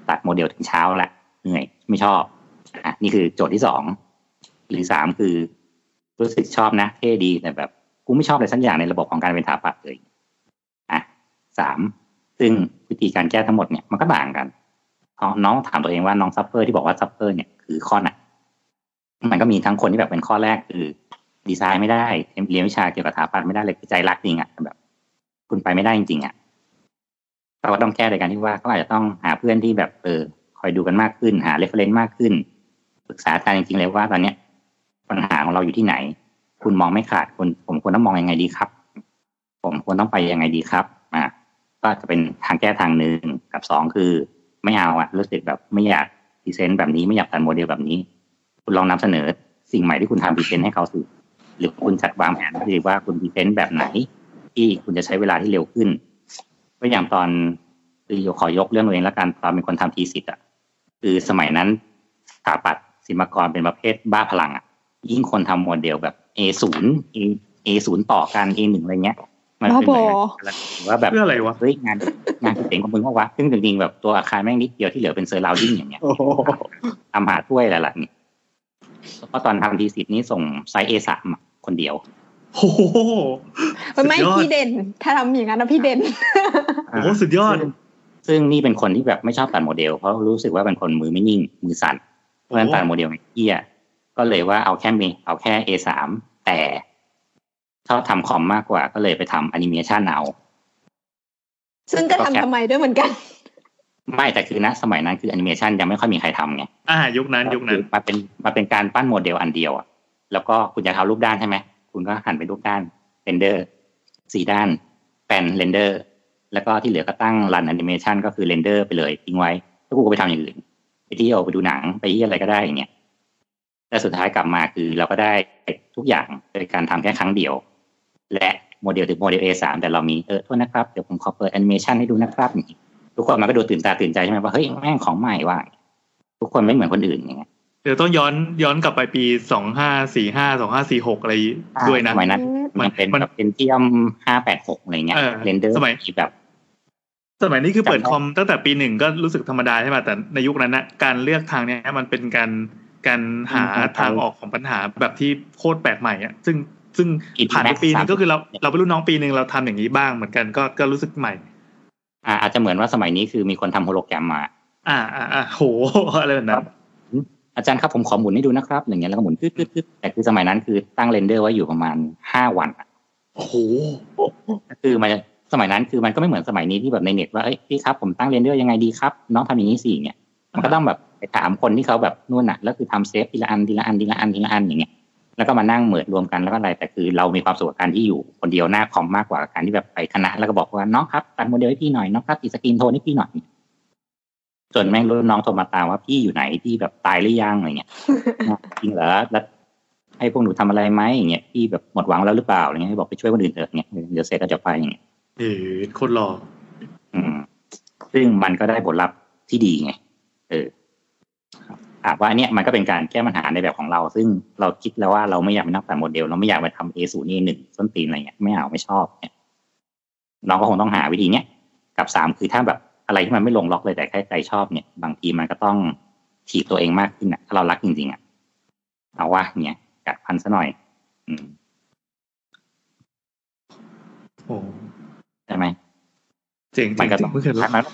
ตัดโมเดลถึงเช้าละเหนื่อยไม่ชอบอะนี่คือโจทย์ที่สองหรือสามคือ รู้สึกชอบนะเท่ดีแต่แบบกูไม่ชอบอะไรสักอย่างในระบบของการเป็นสถาปัตย์เลยอะสามซึ่งวิธีการแก้ทั้งหมดเนี่ยมันก็ต่างกันเอาน้องถามตัวเองว่าน้อง suffer ที่บอกว่า suffer เนี่ยคือข้อไหน มันก็มีทั้งคนที่แบบเป็นข้อแรกคือดีไซน์ไม่ได้เรียนวิชาเกี่ยวกับสถาปัตย์ไม่ได้เลยใจรักจริงอะแบบ คุณไปไม่ได้จริงๆอะเราก็ต้องแก้โดยการที่ว่าเขาอาจจะต้องหาเพื่อนที่แบบเออคอยดูกันมากขึ้น หา reference มากขึ้นปรึกษาอาจารย์จริงๆเลยว่าตอนเนี้ยปัญหาของเราอยู่ที่ไหน คุณมองไม่ขาดคุณผมควรต้องมองยังไงดีครับ ผมควรต้องไปยังไงดีครับอ่าก็จะเป็นทางแก้ทางหนึ่งกับสองคือ ไม่เอาอะรู้สึกแบบไม่อยาก present แบบนี้ไม่อยากตัดโมเดลแบบนี้ คุณลองนำเสนอสิ่งใหม่ที่คุณทำ present ให้เขาสิหรือคุณจัดวางแผนให้ดีว่าคุณ present แบบไหน ที่คุณจะใช้เวลาที่เร็วขึ้นก็อย่างตอนคือขอยกเรื่องตัวเองแล้วกันตอนเป็นคนทำ thesis อะคือสมัยนั้นสถาปัตย์ศิลปากรเป็นประเภทบ้าพลังอะ ยิ่งคนทำโมเดลแบบ A ศูนย์ A A ศูนย์ต่อกัน A หนึ่งอะไรเงี้ย มันเป็นบ้าบอแบบว่าแบบเพื่ออะไรวะเฮ้ยงานงานเจ๋งของมึงว่าวะซึ่งจริงๆแบบตัวอาคารแม่งนิดเดียวที่เหลือเป็น surrounding อย่างเงี้ยโอ้โหทำหาถ้วยอะไรล่ะนี่แล้ว ก็ตอนทำ thesis นี้ส่ง size A สามคนเดียวโอ้โหไม่สุดยอดพี่เด่น ถ้าทำอย่างนั้นนะพี่เด่นโอ้โหสุดยอดซึ่งซึ่งนี่เป็นคนที่แบบไม่ชอบตัดโมเดล เพราะรู้สึกว่าเป็นคนมือไม่นิ่ง มือสั่น เพราะฉะนั้นตัดโมเดลไม่เที่ยงก็เลยว่าเอาแค่มีเอาแค่ A สามแต่ชอบทำคอมมากกว่าก็เลยไปทำแอนิเมชันเอา ซึ่งก็ทำทำไมด้วยเหมือนกัน ไม่แต่คือนะสมัยนั้นคือแอนิเมชันยังไม่ค่อยมีใครทำไงอ่ายุคนั้นยุคนั้นมาเป็นมาเป็นการปั้นโมเดลอันเดียวอะแล้วก็คุณจะทำรูปด้านใช่ไหมคุณก็หันไปรูปด้าน renderสี่ด้านแปลน render แล้วก็ที่เหลือก็ตั้ง run animation ก็คือ render ไปเลยทิ้งไว้แล้วกูก็ไปทำอย่างอื่นไปเที่ยวไปดูหนังไปที่อะไรก็ได้อย่างเงี้ยแต่สุดท้ายกลับมาคือเราก็ได้ทุกอย่างโดยการทำแค่ครั้งเดียว และโมเดลถึง model A3 แต่เรามีเออโทษนะครับ เดี๋ยวผมขอเปิดแอนิเมชันให้ดูนะครับอย่างงี้ ทุกคนมันก็ดูตื่นตาตื่นใจใช่ไหมว่าเฮ้ยแม่งของใหม่ว่ะทุกคนไม่เหมือนคนอื่นอย่างเงี้ยเดี๋ยวต้องย้อนย้อนกลับไปปีสองห้าสี่ห้าสองห้าสี่หกอะไรด้วยนะสมัยนั้นมัมันนเป็นมันแบบเป็นเทียมห้าแปดหกอะไรเงี้ยเออ render สมัยแบบ สมัยนี้คือเปิดจำได้คอมตั้งแต่ปีหนึ่งก็รู้สึกธรรมดาใช่ไหมแต่ในยุคนั้นนะการเลือกทางเนี้ยมันเป็นการการหาทางออกของปัญหาแบบที่โคตรแปลกใหม่อะซึ่งซึ่งผ่านไปปีหนึงก็คือเราเราเป็นรุ่นน้องปีหนึ่งเราทำอย่างนี้บ้างเหมือนกันก็ก็รู้สึกใหม่ อ่าอาจจะเหมือนว่าสมัยนี้คือมีคนทำโฮโลแกรมมา อ่าอ่าอ่าโหอะไรแบบนั้นอาจารย์ครับผมขอหมุนให้ดูนะครับอย่างเงี้ยแล้วก็หมุนตึ๊ดตึ๊ดตึ๊ดแต่คือสมัยนั้นคือตั้ง render ไว้อยู่ประมาณห้าวันอะโอ้โหคือมันสมัยนั้นคือมันก็ไม่เหมือนสมัยนี้ที่แบบในเน็ตว่าเอ้ยพี่ครับผมตั้ง render ยังไงดีครับ น้องทำอย่างนี้สิเนี่ยมันก็ต้องแบบไปถามคนที่เขาแบบนู่นน่ะแล้วคือทำ save ทีละอันทีละอันทีละอันทีละอันอย่างเงี้ย แล้วก็มานั่งเหมือนรวมกันแล้วก็อะไร แต่คือเรามีความสุขกับการที่อยู่คนเดียวหน้าคอมมากกว่าการที่แบบไปคณะแล้วก็บอกว่าน้องครับตัดโมเดลให้พี่หน่อยน้องครับติด screentone ให้พี่หน่อยจนแม่งรุ่นน้องโทรมาตามว่าพี่อยู่ไหนพี่แบบตายหรือยังอะไรเงี้ยจริงเหรอแล้วให้พวกหนูทำอะไรไหมอย่างเงี้ยพี่แบบหมดหวังแล้วหรือเปล่าอะไรเงี้ยให้บอกไปช่วยคนอื่นเถอะเงี้ยเดี๋ยวเสร็จก็จะไปอย่างเงี้ยเออโคนหล่ออืมซึ่งมันก็ได้ผลลัพธ์ที่ดีไงเออ ถามว่าเนี่ยมันก็เป็นการแก้ปัญหาในแบบของเรา ซึ่งเราคิดแล้วว่าเราไม่อยากเป็นนักแต่โมเดล เราไม่อยากไปทำเอศูนย์นี่หนึ่งส้นตีนอะไรเงี้ยไม่เอาไม่ชอบเนี่ยน้องก็คงต้องหาวิธีเนี้ยกับสามคือถ้าแบบอะไรที่มันไม่ลงล็อกเลยแต่แค่ใจชอบเนี่ย บางทีมันก็ต้องถีบตัวเองมากขึ้นนะถ้าเรารักจริงๆอะเอาว่าเนี่ยกัดพันซะหน่อย อืมโอ้ใช่ไหมเจ๋งจมัรินงก็จริต้องงไม่เคยรู้มัน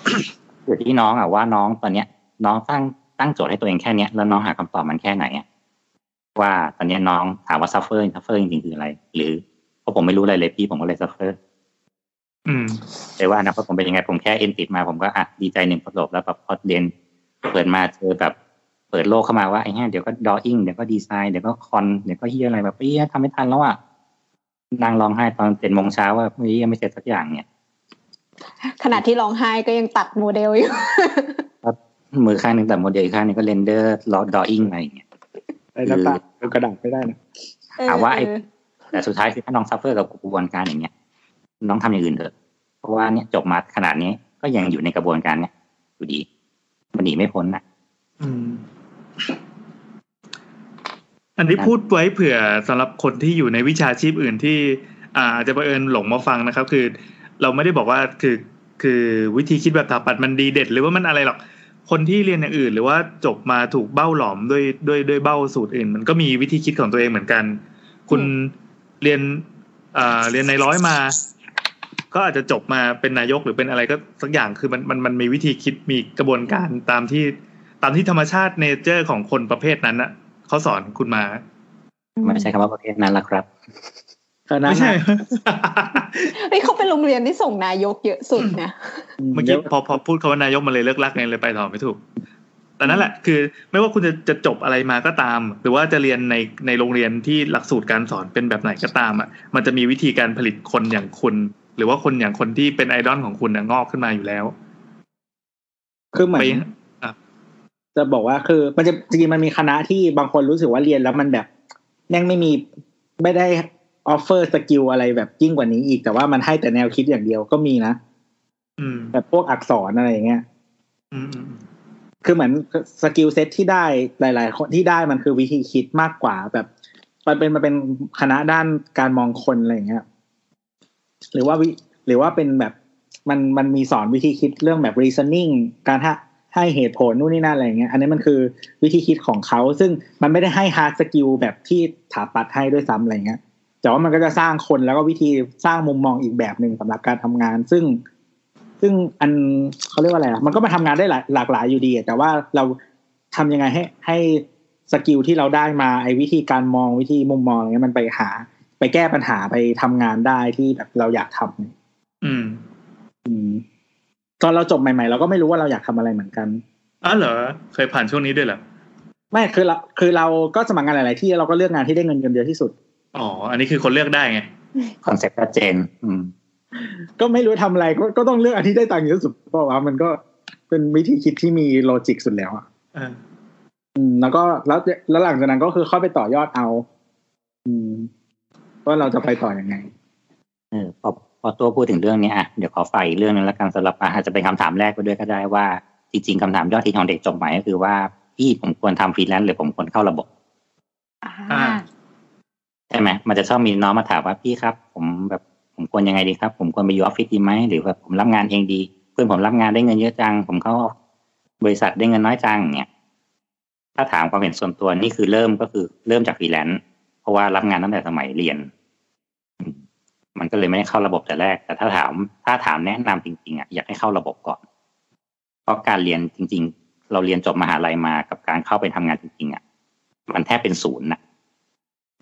อยู่ที่น้องอะว่าน้องตอนเนี้ย น้องตั้ง ตั้งโจทย์ให้ตัวเองแค่เนี้ยแล้วน้องหาคำตอบมันแค่ไหนอะว่าตอนเนี้ยน้องถามว่าซัฟเฟอร์ซัฟเฟอร์จริงๆคืออะไร หรือเพราะผมไม่รู้อะไรเลยพี่ผมก็เลย suffer อืมแต่ว่าอนาคตผมเป็นยังไงผมแค่เอ็นติดมาผมก็อะดีใจหนึ่งประสบแล้วแบบพอเรียนเปิดมาเจอแบบเปิดโลกเข้ามาว่าไอ้เนี้ยเดี๋ยวก็ drawing เดี๋ยวก็ดีไซน์เดี๋ยวก็ con เดี๋ยวก็เฮียอะไรแบบเฮียทำไม่ทันแล้วอะนั่งร้องไห้ตอนเจ็ดโมงเช้าว่าเฮียไม่เสร็จสักอย่างเนี่ยขณะที่ร้องไห้ก็ยังตัดโมเดลอยู่ มือข้างหนึ่งตัดลอีกข้างหนึงก็ render ลอด drawing อะไรอย่างเงี้ยไอ้น้ำตาลเอากระดาษไม่ได้นะถามว่าไอ้เออแต่สุดท้ายคือถ้าน้องซัฟเฟอร์กับกระบวนการอย่างเงี้ย น้องทำอย่างอื่นเถอะ เพราะว่าเนี่ยจบมาขนาดนี้ก็ยังอยู่ในกระบวนการเนี้ยอยู่ดีมันหนีไม่พ้นนะอืมอันนี้พูดไว้เผื่อสำหรับคนที่อยู่ในวิชาชีพอื่นที่อ่าอาจจะบังเอิญหลงมาฟังนะครับ คือ เราไม่ได้บอกว่าคือคือวิธีคิดแบบถาปัดมันดีเด็ด หรือว่ามันอะไรหรอก คนที่เรียนอย่างอื่น หรือว่าจบมาถูกเบ้าหลอมด้วยด้วยด้วยเบ้าสูตรอื่น มันก็มีวิธีคิดของตัวเองเหมือนกัน คุณเรียนอ่าเรียนในร้อยมา ก็อาจจะจบมาเป็นนายกหรือเป็นอะไรก็สักอย่างคือมันมันมันมีวิธีคิดมีกระบวนการตามที่ตามที่ธรรมชาติเนเจอร์ของคนประเภทนั้นน่ะเขาสอนคุณมา ไม่ใช่คำว่าประเภทนั้นละครับคณะ ไม่ใช่เฮ้ยเขาเป็นโรงเรียนที่ส่งนายกเยอะสุดนะ เมื่อกี้พอพอพูดคำว่านายกมันเลยเลิ่กลั่กไงเลยไปต่อไม่ถูกแต่นั่นแหละคือ ไม่ว่าคุณจะจะจบอะไรมาก็ตาม หรือว่าจะเรียนในในโรงเรียนที่หลักสูตรการสอนเป็นแบบไหนก็ตามอะมันจะมีวิธีการผลิตคนอย่างคุณ หรือว่าคนอย่างคนที่เป็นไอดอลของคุณน่ะงอกขึ้นมาอยู่แล้ว คือเหมือนไปจะบอกว่าคือ มันจะจริงๆมันมีคณะที่บางคนรู้สึกว่าเรียนแล้วมันแบบแม่งไม่มีไม่ได้ offer skill อะไรแบบยิ่งกว่านี้อีกแต่ว่ามันให้แต่แนวคิดอย่างเดียวก็มีนะอืมแบบพวกอักษรอะไรอย่างเงี้ยอืมอืมคือเหมือน skill set ที่ได้หลาย ๆ คนที่ได้มันคือวิธีคิดมากกว่าแบบ มันเป็นมันเป็นคณะด้านการมองคนอะไรอย่างเงี้ยหรือว่าวิหรือว่าเป็นแบบมันมันมีสอนวิธีคิดเรื่องแบบ reasoning การให้ให้เหตุผลนู่นนี่นั่นอะไรอย่างเงี้ย อันนี้มันคือวิธีคิดของเขา ซึ่งมันไม่ได้ให้ hard skill แบบที่ถาปัตย์ให้ด้วยซ้ำอะไรเงี้ย แต่ว่ามันก็จะสร้างคนแล้วก็วิธีสร้างมุมมองอีกแบบหนึ่งสำหรับการทำงาน ซึ่ง ซึ่งอันเขาเรียกว่าอะไรอะมันก็มาทำงานได้หลายหลากหลายอยู่ดีอะแต่ว่าเราทำยังไงให้ให้สกิลที่เราได้มาไอ้วิธีการมองวิธีมุมมองอะไรเงี้ยมันไปหา ไปแก้ปัญหาไปทำงานได้ที่แบบเราอยากทำเนี่ยอืม อืม ตอนเราจบใหม่ๆ เราก็ไม่รู้ว่าเราอยากทำอะไรเหมือนกันอ๋อเหรอเคยผ่านช่วงนี้ด้วยเหรอไม่คือเราคือเราก็สมัครงานหลายๆที่เราก็เลือกงานที่ได้เงินเดือนเยอะที่สุด อ๋อ อันนี้คือคนเลือกได้ไง concept ชัดเจน อืม ก็ไม่รู้ทำอะไรก็ก็ต้องเลือกอันที่ได้ตังค์เยอะที่สุดเพราะว่ามันก็เป็นวิธีคิดที่มี logic สุดแล้วอะเอออืมแล้วก็แล้วแล้วหลังจากนั้นก็คือเข้าไปต่อยอดเอา อืมว่าเราจะไปต่ออยังไงเออพอพอตัวพูดถึงเรื่องนี้อะเดี๋ยวขอฝ่ายอีกเรื่องหนึงแล้วกันสำหรับอะอาจจะเป็นคำถามแรกไปด้วยก็ได้ว่า จริง ๆคำถามยอดฮิตของเด็กจบใหม่ก็คือว่าพี่ผมควรทำฟรีแลนซ์หรือผมควรเข้าระบบอ่า ใช่ไหมมันจะชอบมีน้องมาถามว่าพี่ครับ ผมแบบผมควรยังไงดีครับ ผมควรไปอยู่ออฟฟิศดีไหมหรือแบบผมรับงานเองดี เพื่อนผมรับงานได้เงินเยอะจัง ผมเข้าบริษัทได้เงินน้อยจังเนี่ยถ้าถามความเห็นส่วนตัวนี่คือเริ่มก็คือเริ่มจากฟรีแลนซ์เพราะว่ารับงานตั้งแต่สมัยเรียน มันก็เลยไม่ได้เข้าระบบแต่แรก แต่ถ้าถามถ้าถามแนะนำจริงๆอะอยากให้เข้าระบบก่อน เพราะการเรียนจริง ๆ เราเรียนจบมหาลัยมากับการเข้าไปทำงานจริงๆอะมันแทบเป็นศูนย์นะ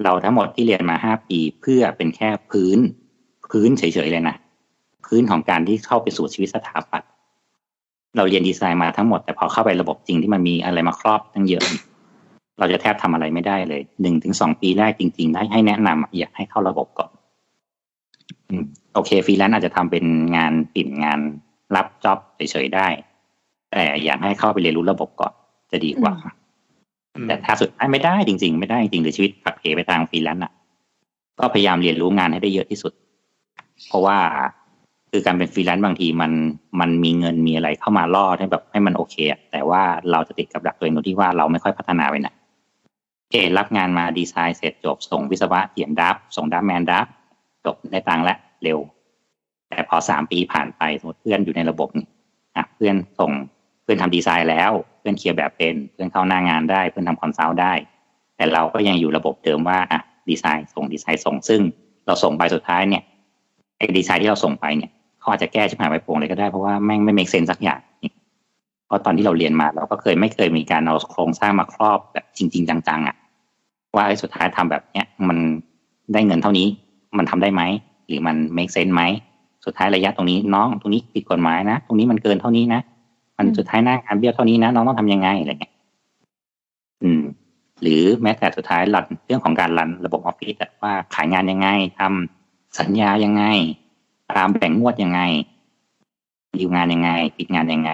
เราทั้งหมดที่เรียนมาห้าปีเพื่อเป็นแค่พื้น พื้นเฉยๆเลยนะพื้นของการที่เข้าไปสู่ชีวิตสถาปัตย์เราเรียนดีไซน์มาทั้งหมด แต่พอเข้าไประบบจริงที่มันมีอะไรมาครอบตั้งเยอะ เราจะแทบทำอะไรไม่ได้เลยหนึ่งถึงสองปีแรกจริงๆได้ให้แนะนำอะอยากให้เข้าระบบก่อนอืมโอเคฟรีแลนซ์อาจจะทำเป็นงานพิเศษงานรับจ็อบเฉยๆได้ แต่อยากให้เข้าไปเรียนรู้ระบบก่อนจะดีกว่าอืม แต่ถ้าสุดท้ายไม่ได้จริง ๆ ไม่ได้จริงหรือชีวิตหักเหไปทางฟรีแลนซ์อะ ก็พยายามเรียนรู้งานให้ได้เยอะที่สุด เพราะว่าคือการเป็นฟรีแลนซ์บางทีมันมันมีเงินมีอะไรเข้ามาล่อให้แบบให้มันโอเคอะแต่ว่าเราจะติดกับดักตัวเองตรงที่ว่าเราไม่ค่อยพัฒนาไปไหนะโอเครับงานมาดีไซน์เสร็จจบส่งวิศวะเขียนดับส่งดับแมนดับจบได้ตังค์และเร็ว แต่พอสามปีผ่านไปสมมติเพื่อนอยู่ในระบบนี่อะเพื่อนส่ง เพื่อนทำดีไซน์แล้ว เพื่อน clear แบบเป็น เพื่อนเข้าหน้างานได้ เพื่อนทำ consult ได้ แต่เราก็ยังอยู่ระบบเดิมว่าอะดีไซน์ส่งดีไซน์ส่ง ซึ่งเราส่งไปสุดท้ายเนี่ยไอ้ดีไซน์ที่เราส่งไปเนี่ยเขาอาจจะแก้ชิบหายไปโปร่งเลยก็ได้เพราะว่าแม่งไม่ make sense สักอย่างเพราะตอนที่เราเรียนมาเราก็เคยไม่เคยมีการเอาโครงสร้างมาครอบแบบจริง ๆ จังๆอะว่าไอ้สุดท้ายทำแบบเนี้ยมันได้เงินเท่านี้ มันทำได้ไหมหรือมัน make sense ไหมสุดท้ายระยะตรงนี้น้องตรงนี้ผิดกฎหมายนะ ตรงนี้มันเกินเท่านี้นะ มันสุดท้ายหน้างานเบี้ยวเท่านี้นะน้องต้องทำยังไงอะไรเงี้ยอืม หรือแม้แต่สุดท้าย run เรื่องของการ run ระบบออฟฟิศว่าขายงานยังไงทำสัญญายังไง ตามแบ่งงวดยังไงดีลงานยังไง ปิดงานยังไง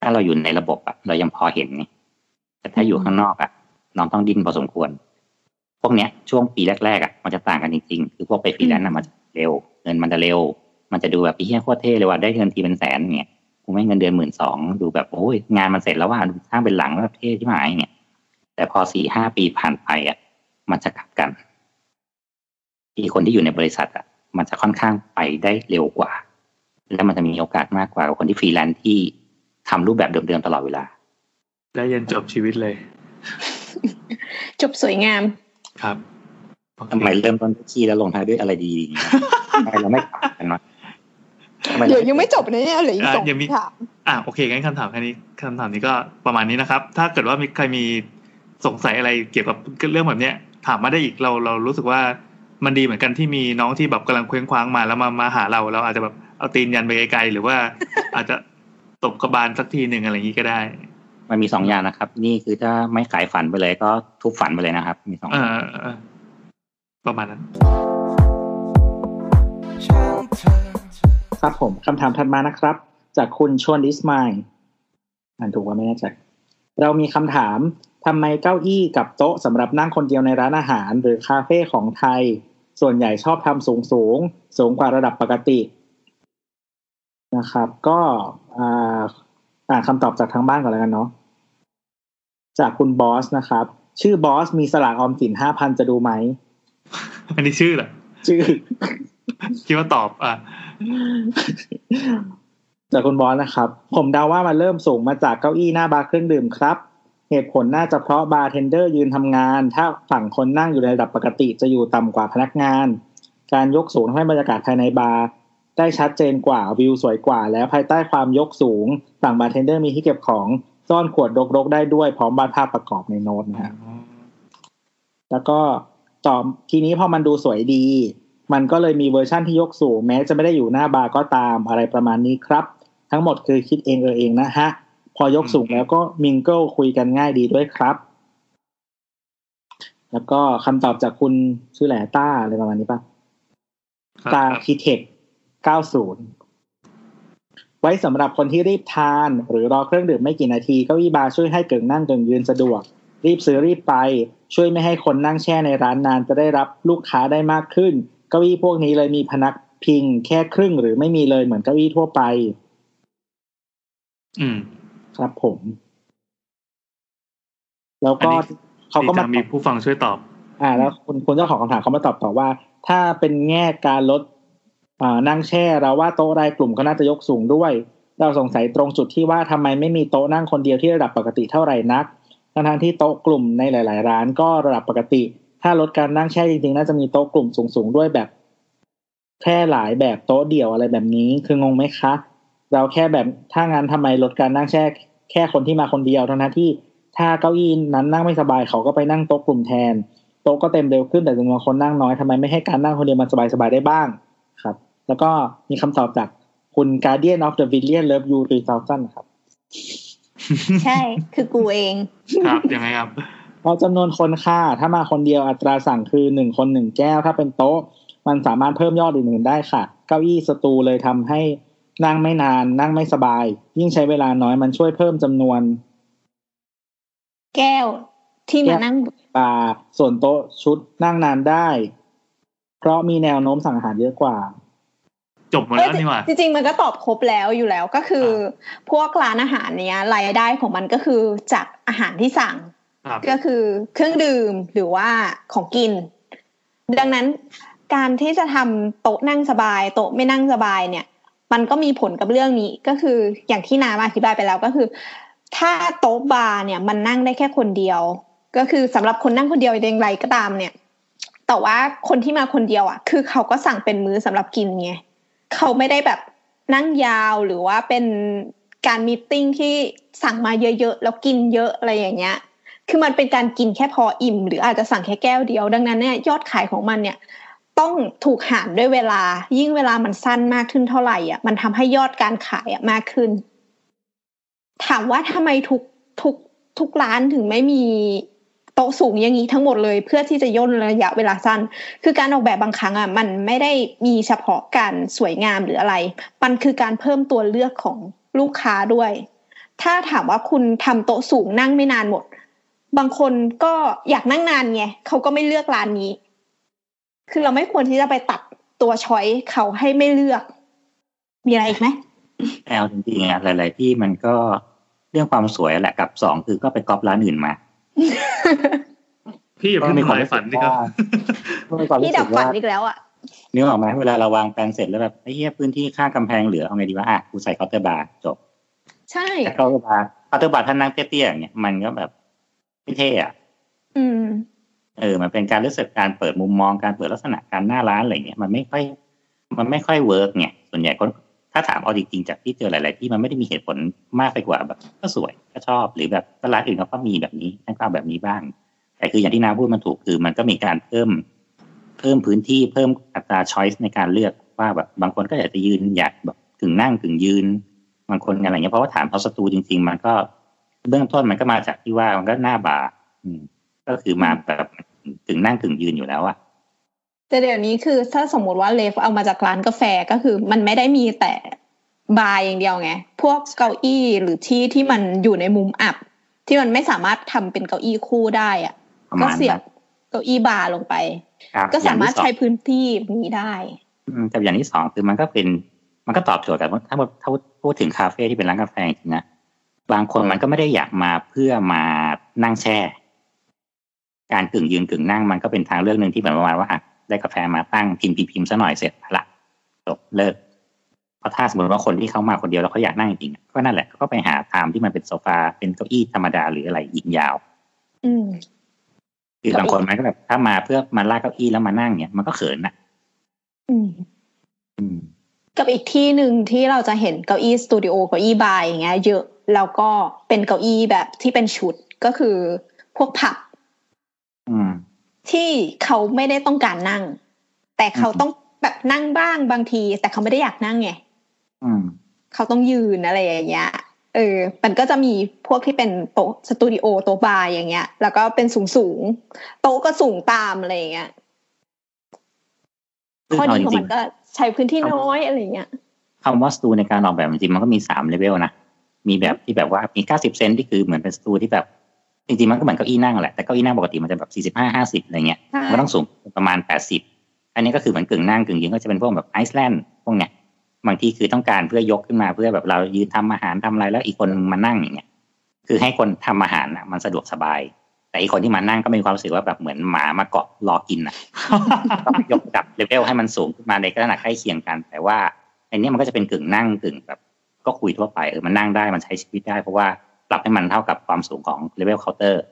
ถ้าเราอยู่ในระบบอะเรายังพอเห็นไงแต่ถ้าอยู่ข้างนอกอะน้องต้องดิ้นพอสมควร พวกเนี้ยช่วงปีแรกๆอะมันจะต่างกันจริงๆคือพวกไปฟรีแลนซ์อะมันจะเร็ว เงินมันจะเร็ว มันจะดูแบบพี่เฮียโคตรเท่เลยว่าได้เงินทีเป็นแสนเนี่ย กูไม่เงินเดือนหมื่นสองดูแบบโอ้ยงานมันเสร็จแล้วว่าดูสร้างเป็นหลังแล้วเท่ที่หมายเนี่ย แต่พอสี่ห้าปีผ่านไปอะ มันจะกลับกันที่คนที่อยู่ในบริษัทอะ มันจะค่อนข้างไปได้เร็วกว่า และมันจะมีโอกาสมากกว่าคนที่ฟรีแลนซ์ที่ทำรูปแบบเดิมๆตลอดเวลาได้ยันจบชีวิตเลย จบสวยงามครับโอเคทำไมเริ่มต้นด้วยขี้แล้วลงท้ายด้วยอะไรดีๆอย่างเงี้ยทำไมเราไม่กลับกันวะทำไมรา เดี๋ยวยังไม่จบนะเนี่ยเหลืออีกอะสองยังมีคำถามอะโอเคงั้นคำถามแค่นี้คำถามนี้ก็ประมาณนี้นะครับ ถ้าเกิดว่ามีใครมีสงสัยอะไรเกี่ยวกับเรื่องแบบเนี้ย ถามมาได้อีกเราเรารู้สึกว่ามันดีเหมือนกันที่มีน้องที่แบบกำลังเคว้งคว้างมาแล้วมามาหาเราเราอาจจะแบบเอาตีนยันไปไกลๆหรือว่าอาจจะตบกระบาลสักทีหนึ่งอะไรอย่างนี้ก็ได้ มันมีสองอย่างนะครับ นี่คือถ้าไม่ขายฝันไปเลยก็ทุบฝันไปเลยนะครับ มีสองเออเออประมาณนั้นช่างเธอ ครับผมคำถามถัดมานะครับ จากคุณชวนดิสมายอ่านถูกว่าไม่แน่ใจเรามีคำถามทำไมเก้าอี้กับโต๊ะสำหรับนั่งคนเดียวในร้านอาหาร หรือคาเฟ่ของไทย ส่วนใหญ่ชอบทำสูงสูงๆสูงกว่าระดับปกตินะครับ ก็อ่าอ่านคำตอบจากทางบ้านก่อนแล้วกันเนาะจากคุณบอสนะครับ ชื่อบอสมีสลากออมสินห้าพันจะดูไหม อันนี้ชื่อเหรอ ชื่อ คิดว่าตอบอะจากคุณบอสนะครับ ผมเดาว่ามันเริ่มสูงมาจากเก้าอี้หน้าบาร์เครื่องดื่มครับ เหตุผลน่าจะเพราะบาร์เทนเดอร์ยืนทำงาน ถ้าฝั่งคนนั่งอยู่ในระดับปกติจะอยู่ต่ำกว่าพนักงาน การยกสูงทำให้บรรยากาศภายในบาร์ได้ชัดเจนกว่าวิวสวยกว่า แล้วภายใต้ความยกสูงฝั่งบาร์เทนเดอร์มีที่เก็บของซ่อนขวดรกๆได้ด้วยพร้อมวาดภาพประกอบในโน้ตนะฮะแล้วก็ต่อทีนี้พอมันดูสวยดี มันก็เลยมีเวอร์ชั่นที่ยกสูงแม้จะไม่ได้อยู่หน้าบาร์ก็ตามอะไรประมาณนี้ครับ ทั้งหมดคือคิดเองเออเองนะฮะ พอยกสูงแล้วก็ mingle คุยกันง่ายดีด้วยครับ แล้วก็คำตอบจากคุณชื่อแหละต้าอะไรประมาณนี้ปะครับตาคีเทค90 ไว้สำหรับคนที่รีบทาน หรือรอเครื่องดื่มไม่กี่นาทีเก้าอี้บาร์ช่วยให้กึ่งนั่งกึ่งยืนสะดวก รีบซื้อรีบไป ช่วยไม่ให้คนนั่งแช่ในร้านนานจะได้รับลูกค้าได้มากขึ้น เก้าอี้พวกนี้เลยมีพนักพิงแค่ครึ่งหรือไม่มีเลยเหมือนเก้าอี้ทั่วไป อืม ครับผม แล้วก็อันนี้เขาก็ดีมาจังมีผู้ฟังช่วยตอบ อ่า แล้วคุณคุณเจ้าของคำถามเขามาตอบต่อว่า ถ้าเป็นแง่การลดอ่านั่งแช่เราว่าโต๊ะรายกลุ่มก็น่าจะยกสูงด้วย เราสงสัยตรงจุดที่ว่าทำไมไม่มีโต๊ะนั่งคนเดียวที่ระดับปกติเท่าไหร่นักทั้งๆที่โต๊ะกลุ่มในหลาย ๆ ร้านก็ระดับปกติ ถ้าลดการนั่งแช่จริงๆ น่าจะมีโต๊ะกลุ่มสูงๆ ด้วยแบบ แค่หลายแบบโต๊ะเดี่ยวอะไรแบบนี้คืองงไหมคะ เราแค่แบบถ้างานทำไมลดการนั่งแช่ แค่คนที่มาคนเดียวทั้งๆที่ ถ้าเก้าอี้นั้นนั่งไม่สบายเขาก็ไปนั่งโต๊ะกลุ่มแทน โต๊ะก็เต็มเร็วขึ้นแต่จำนวนคนนั่งน้อยทำไมไม่ให้การนั่งคนเดียวมันสบายๆได้บ้างครับ แล้วก็มีคำตอบจากคุณ Guardian of the Villian Love You 3000ครับ ใช่ คือกูเอง ครับยังไงครับ เพราะจำนวนคนค่าถ้ามาคนเดียวอัตราสั่งคือหนึ่งคนหนึ่งแก้ว ถ้าเป็นโต๊ะ มันสามารถเพิ่มยอดอื่นๆได้ค่ะ เก้าอี้สตูเลยทำให้นั่งไม่นาน นั่งไม่สบาย ยิ่งใช้เวลาน้อยมันช่วยเพิ่มจำนวน แก้วที่มานั่งบาร์ส่วนโต๊ะชุดนั่งนานได้ เพราะมีแนวโน้มสั่งอาหารเยอะกว่า จบหมดแล้วนี่หว่าจริงๆ มันก็ตอบครบแล้วอยู่แล้วก็คือ พวกร้านอาหารเนี้ยรายได้ของมันก็คือจากอาหารที่สั่งครับ ก็คือเครื่องดื่มหรือว่าของกิน ดังนั้นการที่จะทำโต๊ะนั่งสบาย โต๊ะไม่นั่งสบายเนี่ย มันก็มีผลกับเรื่องนี้ก็คืออย่างที่นามาอธิบายไปแล้วก็คือ ถ้าโต๊ะบาร์เนี่ยมันนั่งได้แค่คนเดียว ก็คือสำหรับคนนั่งคนเดียวเองไรก็ตามเนี่ย แต่ว่าคนที่มาคนเดียวอะ คือเขาก็สั่งเป็นมื้อสำหรับกินไงเขาไม่ได้แบบนั่งยาวหรือว่าเป็นการมีติ้งที่สั่งมาเยอะๆแล้วกินเยอะอะไรอย่างเงี้ย คือมันเป็นการกินแค่พออิ่ม หรืออาจจะสั่งแค่แก้วเดียว ดังนั้นเนี่ยยอดขายของมันเนี่ยต้องถูกหารด้วยเวลา ยิ่งเวลามันสั้นมากขึ้นเท่าไหร่อะมันทำให้ยอดการขายอะมากขึ้น ถามว่าทำไมทุกทุกทุกร้านถึงไม่มีโต๊ะสูงอย่างนี้ทั้งหมดเลย เพื่อที่จะย่นระยะเวลาสั้น คือการออกแบบบางครั้งอะมันไม่ได้มีเฉพาะการสวยงามหรืออะไร มันคือการเพิ่มตัวเลือกของลูกค้าด้วย ถ้าถามว่าคุณทำโต๊ะสูงนั่งไม่นานหมด บางคนก็อยากนั่งนานไงเขาก็ไม่เลือกร้านนี้ คือเราไม่ควรที่จะไปตัดตัวช้อยเขาให้ไม่เลือก มีอะไรอีกไหมแต่เอาจริงๆอะหลาย ๆ ที่มันก็เรื่องความสวยแหละกับสองคือก็ไปก๊อปร้านอื่นมา พี่อย่าเพิ่งทำลายฝันดิครับก็มีความรู้พี่สึดับกฝัว่านอีกแล้วอะนึกออกไหมเวลาเราวางแปลนเสร็จแล้วแบบไอ้เหี้ยพื้นที่ข้างกำแพงเหลือเอาไงดีวะอะกูใส่เคาน์เตอร์บาร์จบ ใช่แต่เคาน์เตอร์บาร์เคาน์เตอร์บาร์ถ้านั่งเตี้ยๆอย่างเงี้ยมันก็แบบ ไม่เท่อะอืมเออ มันเป็นการรู้สึกการเปิดมุมมองการเปิดลักษณะการหน้าร้านอะไรเงี้ยมันไม่ค่อย มันไม่ค่อย work เนี่ยส่วนใหญ่คนถ้าถามเอาจริงๆจากที่เจอหลาย ๆ ที่มันไม่ได้มีเหตุผลมากไปกว่าแบบ ก็สวยก็ชอบหรือแบบก็ร้านอื่นเขาก็มีแบบนี้ทั้งข้าวแบบนี้บ้าง แต่คืออย่างที่นาพูดมันถูกคือ มันก็มีการเพิ่ม เพิ่มพื้นที่เพิ่มอัตราช้อยส์ในการเลือกว่าแบบบางคนก็อยากจะยืนอยากแบบกึ่งนั่งกึ่งยืนบางคนอะไรเงี้ยเพราะว่าถามเขาสตูจริง ๆ มันก็ เบื้องต้นมันก็มาจากที่ว่ามันก็หน้าบาร์อืมก็คือมาแบบกึ่งนั่งกึ่งยืนอยู่แล้วอะแต่เดี๋ยวนี้คือถ้าสมมุติว่าเลฟเอามาจากร้านกาแฟก็คือ มันไม่ได้มีแต่บาร์อย่างเดียวไง พวกเก้าอี้หรือที่ที่มันอยู่ในมุมอับ ที่มันไม่สามารถทำเป็นเก้าอี้คู่ได้อะประก็มาณเสียนั้บนเก้าอี้บาร์ลงไปครับก็สามารถอย่งที่ใช้องพื้นที่นี้ได้อืมแต่อย่างที่สองคือมันก็เป็นมันก็ตอบโจทย์กับถ้าถ้าพูดถึงคาเฟ่ที่เป็นร้านกาแฟจริงๆนะ บางคนมันก็ไม่ได้อยากมาเพื่อมานั่งแช่ การกึ่งยืนกึ่งนั่งมันก็เป็นทางเลือกหนึ่งที่แบบประมาณว่าอะได้กาแฟมาตั้งพิมพ์พิมพ์พิมพ์ซะหน่อยเสร็จละจบเลิกเพราะถ้าสมมติว่าคนที่เขามาคนเดียวแล้วเขาอยากนั่งจริงๆก็นั่นแหละก็ไปหาทามที่มันเป็นโซฟาเป็นเก้าอี้ธรรมดาหรืออะไรยิงยาว อืมคือบางคนมันก็แบบถ้ามาเพื่อมาลากเก้าอี้แล้วมานั่งเนี่ยมันก็เขินนะอืมอืมกับอีกที่หนึ่งที่เราจะเห็นเก้าอี้ stool เก้าอี้บาร์อย่างเงี้ยเยอะ แล้วก็เป็นเก้าอี้แบบที่เป็นชุดก็คือพวกผับอืมที่เขาไม่ได้ต้องการนั่ง แต่เขาอืมต้องแบบนั่งบ้างบางที แต่เขาไม่ได้อยากนั่งไงอืมเขาต้องยืนอะไรอย่างเงี้ยเออ มันก็จะมีพวกที่เป็นโต๊ะ stool โต๊ะบาร์อย่างเงี้ย แล้วก็เป็นสูงสูงๆโต๊ะก็สูงตามอะไรอย่างเงี้ยซึ่งข้อเอาดีจของริมังนก็ใช้พื้นที่น้อยอะไรอย่างเงี้ยๆคำว่า stool ในการออกแบบจริงๆมันก็มีสามเลเวลนะ มีแบบที่แบบว่ามีเก้าสิบเซนที่คือเหมือนเป็น stool ที่แบบจริงๆมันก็เหมือนเก้าอี้นั่งแหละแต่เก้าอี้นั่งปกติมันจะแบบสี่สิบห้าห้าสิบอะไรเงี้ยใช่มันก็ต้องสูงประมาณแปดสิบอันนี้ก็คือเหมือนกึ่งนั่งกึ่งยืนก็จะเป็นพวกแบบ island พวกเนี้ยบางทีคือต้องการเพื่อยกขึ้นมาเพื่อแบบเรายืนทำอาหารทำอะไรแล้วอีกคนมานั่งอย่างเงี้ยคือให้คนทำอาหารน่ะ มันสะดวกสบาย แต่อีกคนที่มานั่งก็มีความรู้สึกว่าแบบเหมือนหมามาเกาะรอกินอะต้องยกระดับเลเวลให้มันสูงขึ้นมาในลักษณะใกล้เคียงกัน แต่ว่าอันเนี้ยมันก็จะเป็นกึ่งนั่งกึ่งแบบ ก็คุยทั่วไปเออมันนั่งได้มันใช้ชีวิตได้เพราะว่าปรับให้มันเท่ากับความสูงของเลเวลเคาน์เตอร์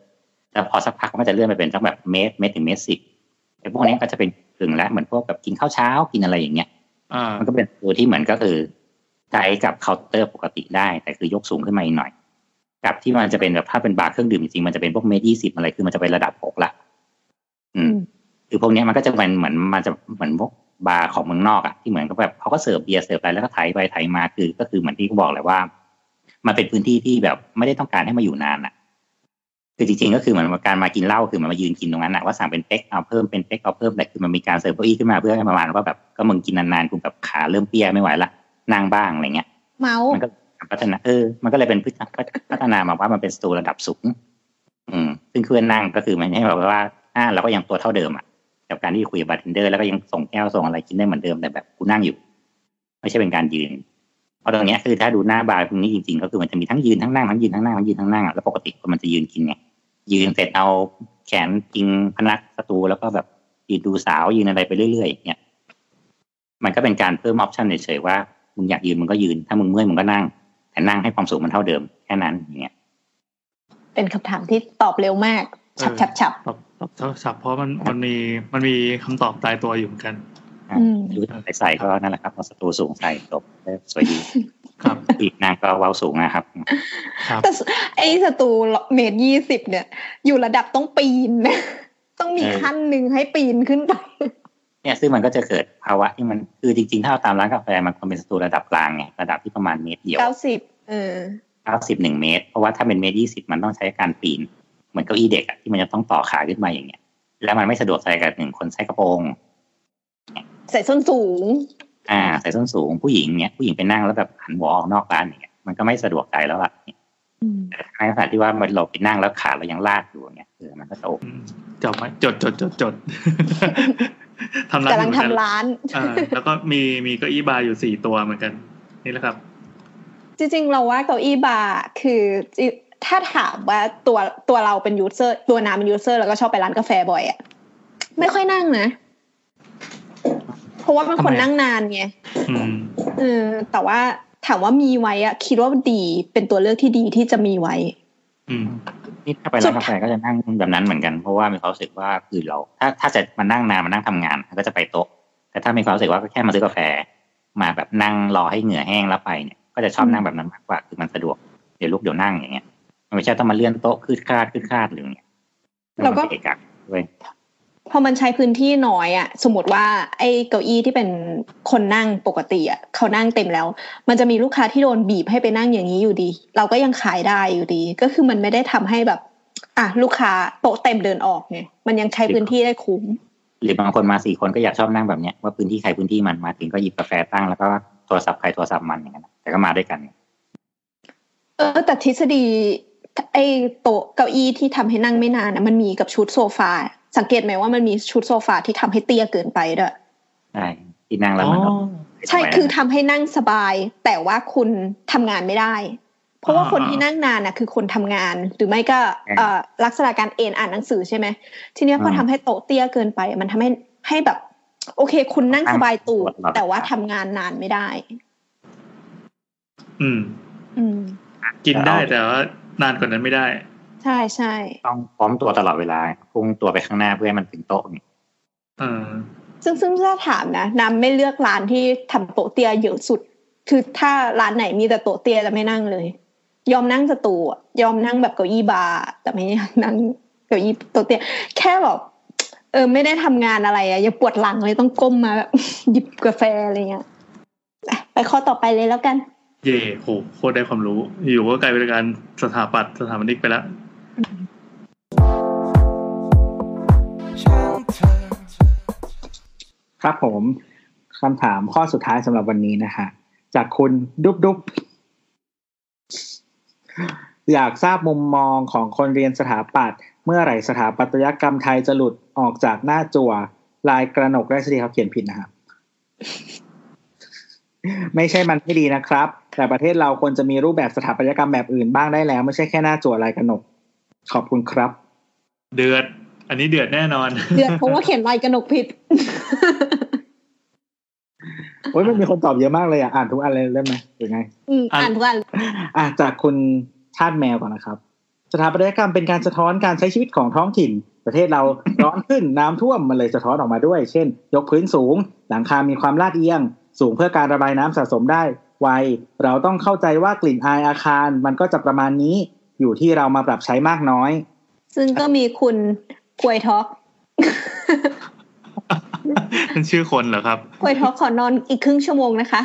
แต่พอสักพักมันก็จะเลื่อนไปเป็นสักแบบเมตรเมตรถึงเมตรสิบไอ้พวกนี้ก็จะเป็นกึ่งแล้วเหมือนพวกแบบกินข้าวเช้ากินอะไรอย่างเงี้ยอ่ามันก็เป็นตัวที่เหมือนก็คือใช้กับเคาน์เตอร์ปกติได้ แต่คือยกสูงขึ้นมาอีกหน่อย กับที่มันจะเป็นแบบถ้าเป็นบาร์เครื่องดื่มจริงๆมันจะเป็นพวกเมตรยี่สิบอะไรคือมันจะเป็นระดับหกละอืม คือพวกเนี้ยมันก็จะเป็นเหมือนมันจะเหมือนพวกบาร์ของเมืองนอกอะที่เหมือนกับแบบเขาก็เสิร์ฟเบียร์เสิร์ฟอะไรแล้วก็ไถไปไถมาคือ ก็คือเหมือนที่เขาบอกเลยว่า มันเป็นพื้นที่ที่แบบไม่ได้ต้องการให้มาอยู่นานอะคือจริงๆก็คือเหมือนการมากินเหล้าคือมันมายืนกินตรงนั้นอะว่าสั่งเป็นเป๊กเอาเพิ่มเป็นเป๊กเอาเพิ่มแต่คือมันมีการเสิร์ฟเก้าอี้ขึ้นมาเพื่อให้ประมาณว่าแบบก็มึงกินนานๆคุณแบบขาเริ่มเปลี้ยไม่ไหวละนั่งบ้างอะไรเงี้ยเมาส์มันก็พัฒนาเออ มันก็เลยเป็นพัฒนามาว่ามันเป็น stool ระดับสูง อืมซึ่งเพื่อนนั่งก็คือมันให้แบบว่าอ่าเราก็ยังตัวเท่าเดิมอะ กับการที่คุยกับบาร์เทนเดอร์แล้วก็ยังส่งแก้วส่งอะไรกินได้เหมือนเดิมแต่แบบกูนั่งอยู่ ไม่ใช่เป็นการยืนเพราะตรงนี้คือถ้าดูหน้าบาร์ตรงนี้จริงๆ ก็คือมันจะมีทั้งยืนทั้งนั่งทั้งยืนทั้งนั่งทั้งยืนทั้งนั่งอะแล้วปกติคนมันจะยืนกินไงยืนเสร็จเอาแขนกิงพนักสตูแล้วก็แบบยืนดูสาวยืนอะไรไปเรื่อยๆเนี่ยมันก็เป็นการเพิ่มออปชันเฉยๆว่ามึงอยากยืนมึงก็ยืน ถ้ามึงเมื่อยมึงก็นั่ง แต่นั่งให้ความสูงมันเท่าเดิมแค่นั้นอย่างเงี้ยเป็นคำถามที่ตอบเร็วมาก ฉับฉับฉับ ตอบตอบเท่าฉับเพราะมันมันมีมันมีคำตอบตายตัวอยู่เหมือนกันอะดูใส่ๆก็นั่นแหละครับเอาสตูสูงใส่จบสวยดีครับอีกนางก็เว้าสูงนะครับครับแต่ไอ้สตูเมตรยี่สิบเนี่ย อยู่ระดับต้องปีนนะต้องมีเออขั้นหนึ่งให้ปีนขึ้นไปเนี่ยซึ่งมันก็จะเกิดภาวะที่มันคือจริงๆ ถ้าเอาตามร้านกาแฟมันควรเป็นสตูระดับกลางไงระดับที่ประมาณเมตรเดียวเก้าสิบเออเก้าสิบหนึ่งเมตร เพราะว่าถ้าเป็นเมตรยี่สิบมันต้องใช้การปีน เหมือนเก้าอี้เด็กอะที่มันจะต้องต่อขาขึ้นมาอย่างเงี้ย แล้วมันไม่สะดวกใส่กับหนึ่งคนใส่กระโปรงใส่ส้นสูง อ่า ใส่ส้นสูงผู้หญิงเนี่ยผู้หญิงไปนั่งแล้วแบบหันหัวออกนอกร้านอย่างเงี้ยมันก็ไม่สะดวกใจแล้วอะในขณะที่ว่ามันเราไปนั่งแล้วขาเรายังลากอยู่อย่างเงี้ยเออมันก็จะโอเคอืมจดไหมจดจดจดจดทำร้านกำลังอยู่เหมือนกันทำร้านอ่าแล้วก็มีมีเก้าอี้บาร์อยู่สี่ตัวเหมือนกัน นี่แหละครับ จริงๆเราว่าเก้าอี้บาร์คือจิ ถ้าถามว่าตัวตัวเราเป็น user ตัวน้ำเป็น user แล้วก็ชอบไปร้านกาแฟบ่อยอะไม่ค่อยนั่งนะ เพราะว่าเป็นคนทำไมอะนั่งนานไงอืมเออแต่ว่าถามว่ามีไว้อะคิดว่าดีเป็นตัวเลือกที่ดีที่จะมีไว้ อืมนี่ถ้าไปร้านกาแฟก็จะนั่งแบบนั้นเหมือนกันเพราะว่ามีความรู้สึกว่าคือเรา ถ้าถ้าจะมานั่งนานมานั่งทำงานก็จะไปโต๊ะ แต่ถ้ามีความรู้สึกว่าก็แค่มาซื้อกาแฟ มาแบบนั่งรอให้เหงื่อแห้งแล้วไปเนี่ยก็จะชอบนั่งแบบนั้นมากกว่าคือมันสะดวกเดี๋ยวลุกเดี๋ยวนั่งอย่างเงี้ย มันไม่ใช่ต้องมาเลื่อนโต๊ะคืดคาดคืดคาดหรืออย่างเงี้ยแล้วก็มันเะกะด้วยพอมันใช้พื้นที่น้อยอะสมมติว่าไอ้เก้าอี้ที่เป็นคนนั่งปกติอะเขานั่งเต็มแล้ว มันจะมีลูกค้าที่โดนบีบให้ไปนั่งอย่างนี้อยู่ดี เราก็ยังขายได้อยู่ดี ก็คือมันไม่ได้ทำให้แบบ อะลูกค้าโต๊ะเต็มเดินออกไงมันยังใช้พื้นที่ได้คุ้ม หรือบางคนมาสี่คนก็อยากชอบนั่งแบบเนี้ยว่าพื้นที่ใครพื้นที่มันมาถึงก็หยิบกาแฟตั้งแล้วก็โทรศัพท์ใครโทรศัพท์มันอย่างนั้นแต่ก็มาด้วยกัน เออแต่ทฤษฎี ไอ้โต๊ะเก้าอี้ที่ทำให้นั่งไม่นานนะมันมีกับชุดโซฟา สังเกตไหมว่ามันมีชุดโซฟาที่ทำให้เตี้ยเกินไปด้วยใช่ที่นั่งแล้วมันก็ใช่คือทำให้นั่งสบาย แต่ว่าคุณทำงานไม่ได้ เพราะว่าคนที่นั่งนานน่ะคือคนทำงาน หรือไม่ก็เอ่อลักษณะการเอนอ่านหนังสือใช่ไหมทีเนี้ยพอทำให้โต๊ะเตี้ยเกินไป มันทำให้ให้แบบ โอเค คุณนั่งสบายตูดแต่ว่าทำงานนานไม่ได้ อืม อืม กินได้แต่ว่า นานกว่านั้นไม่ได้ ใช่ใช่ต้องพร้อมตัวตลอดเวลาพุ่งตัวไปข้างหน้าเพื่อให้มันถึงโต๊ะนี่เออซึ่งซึ่งถ้าถามนะน้ำไม่เลือกร้านที่ทำโต๊ะเตี้ยเยอะสุด คือถ้าร้านไหนมีแต่โต๊ะเตี้ยจะไม่นั่งเลย ยอมนั่งสตูอะยอมนั่งแบบเก้าอี้บาร์แต่ไม่อยากนั่งเก้าอี้โต๊ะเตี้ยแค่แบบเออไม่ได้ทำงานอะไรอะอย่าปวดหลังเลยต้องก้มมาแบบหยิบกาแฟอะไรเงี้ยอะไปข้อต่อไปเลยแล้วกัน เย่โหโคตรได้ความรู้ อยู่ก็กลายเป็นการสถาปัตย์สถาปนิกไปแล้วครับผมคำถามข้อสุดท้ายสำหรับวันนี้นะฮะจากคุณดุ๊บดุ๊บอยากทราบมุมมองของคนเรียนสถาปัตย์เมื่อไหร่สถาปัตยกรรมไทยจะหลุดออกจากหน้าจั่วลายกระหนกได้สิครับเขียนผิดนะครับ ไม่ใช่มันไม่ดีนะครับ แต่ประเทศเราควรจะมีรูปแบบสถาปัตยกรรมแบบอื่นบ้างได้แล้ว ไม่ใช่แค่หน้าจั่วลายกระหนก ขอบคุณครับ เดือด อันนี้เดือดแน่นอน เดือดเพราะว่าเขียนลายกระหนกผิดโอ้ยมันมีคนตอบเยอะมากเลยอะอ่านทุกอันเลยได้ไหมหรือไง อืมอ่านทุกอันอะจากคุณชาติแมวก่อนนะครับ สถาปัตยกรรมเป็นการสะท้อนการใช้ชีวิตของท้องถิ่น ประเทศเราร้อนขึ้นน้ำท่วมมันเลยสะท้อนออกมาด้วย เช่น ยกพื้นสูง หลังคามีความลาดเอียง สูงเพื่อการระบายน้ำสะสมได้ไว เราต้องเข้าใจว่ากลิ่นอายอาคารมันก็จะประมาณนี้อยู่ที่เรามาปรับใช้มากน้อย ซึ่งก็มีคุณกวยท็อกนั่นชื่อคนเหรอครับกวยทอขอนอนอีกครึ่งชั่วโมงนะคะ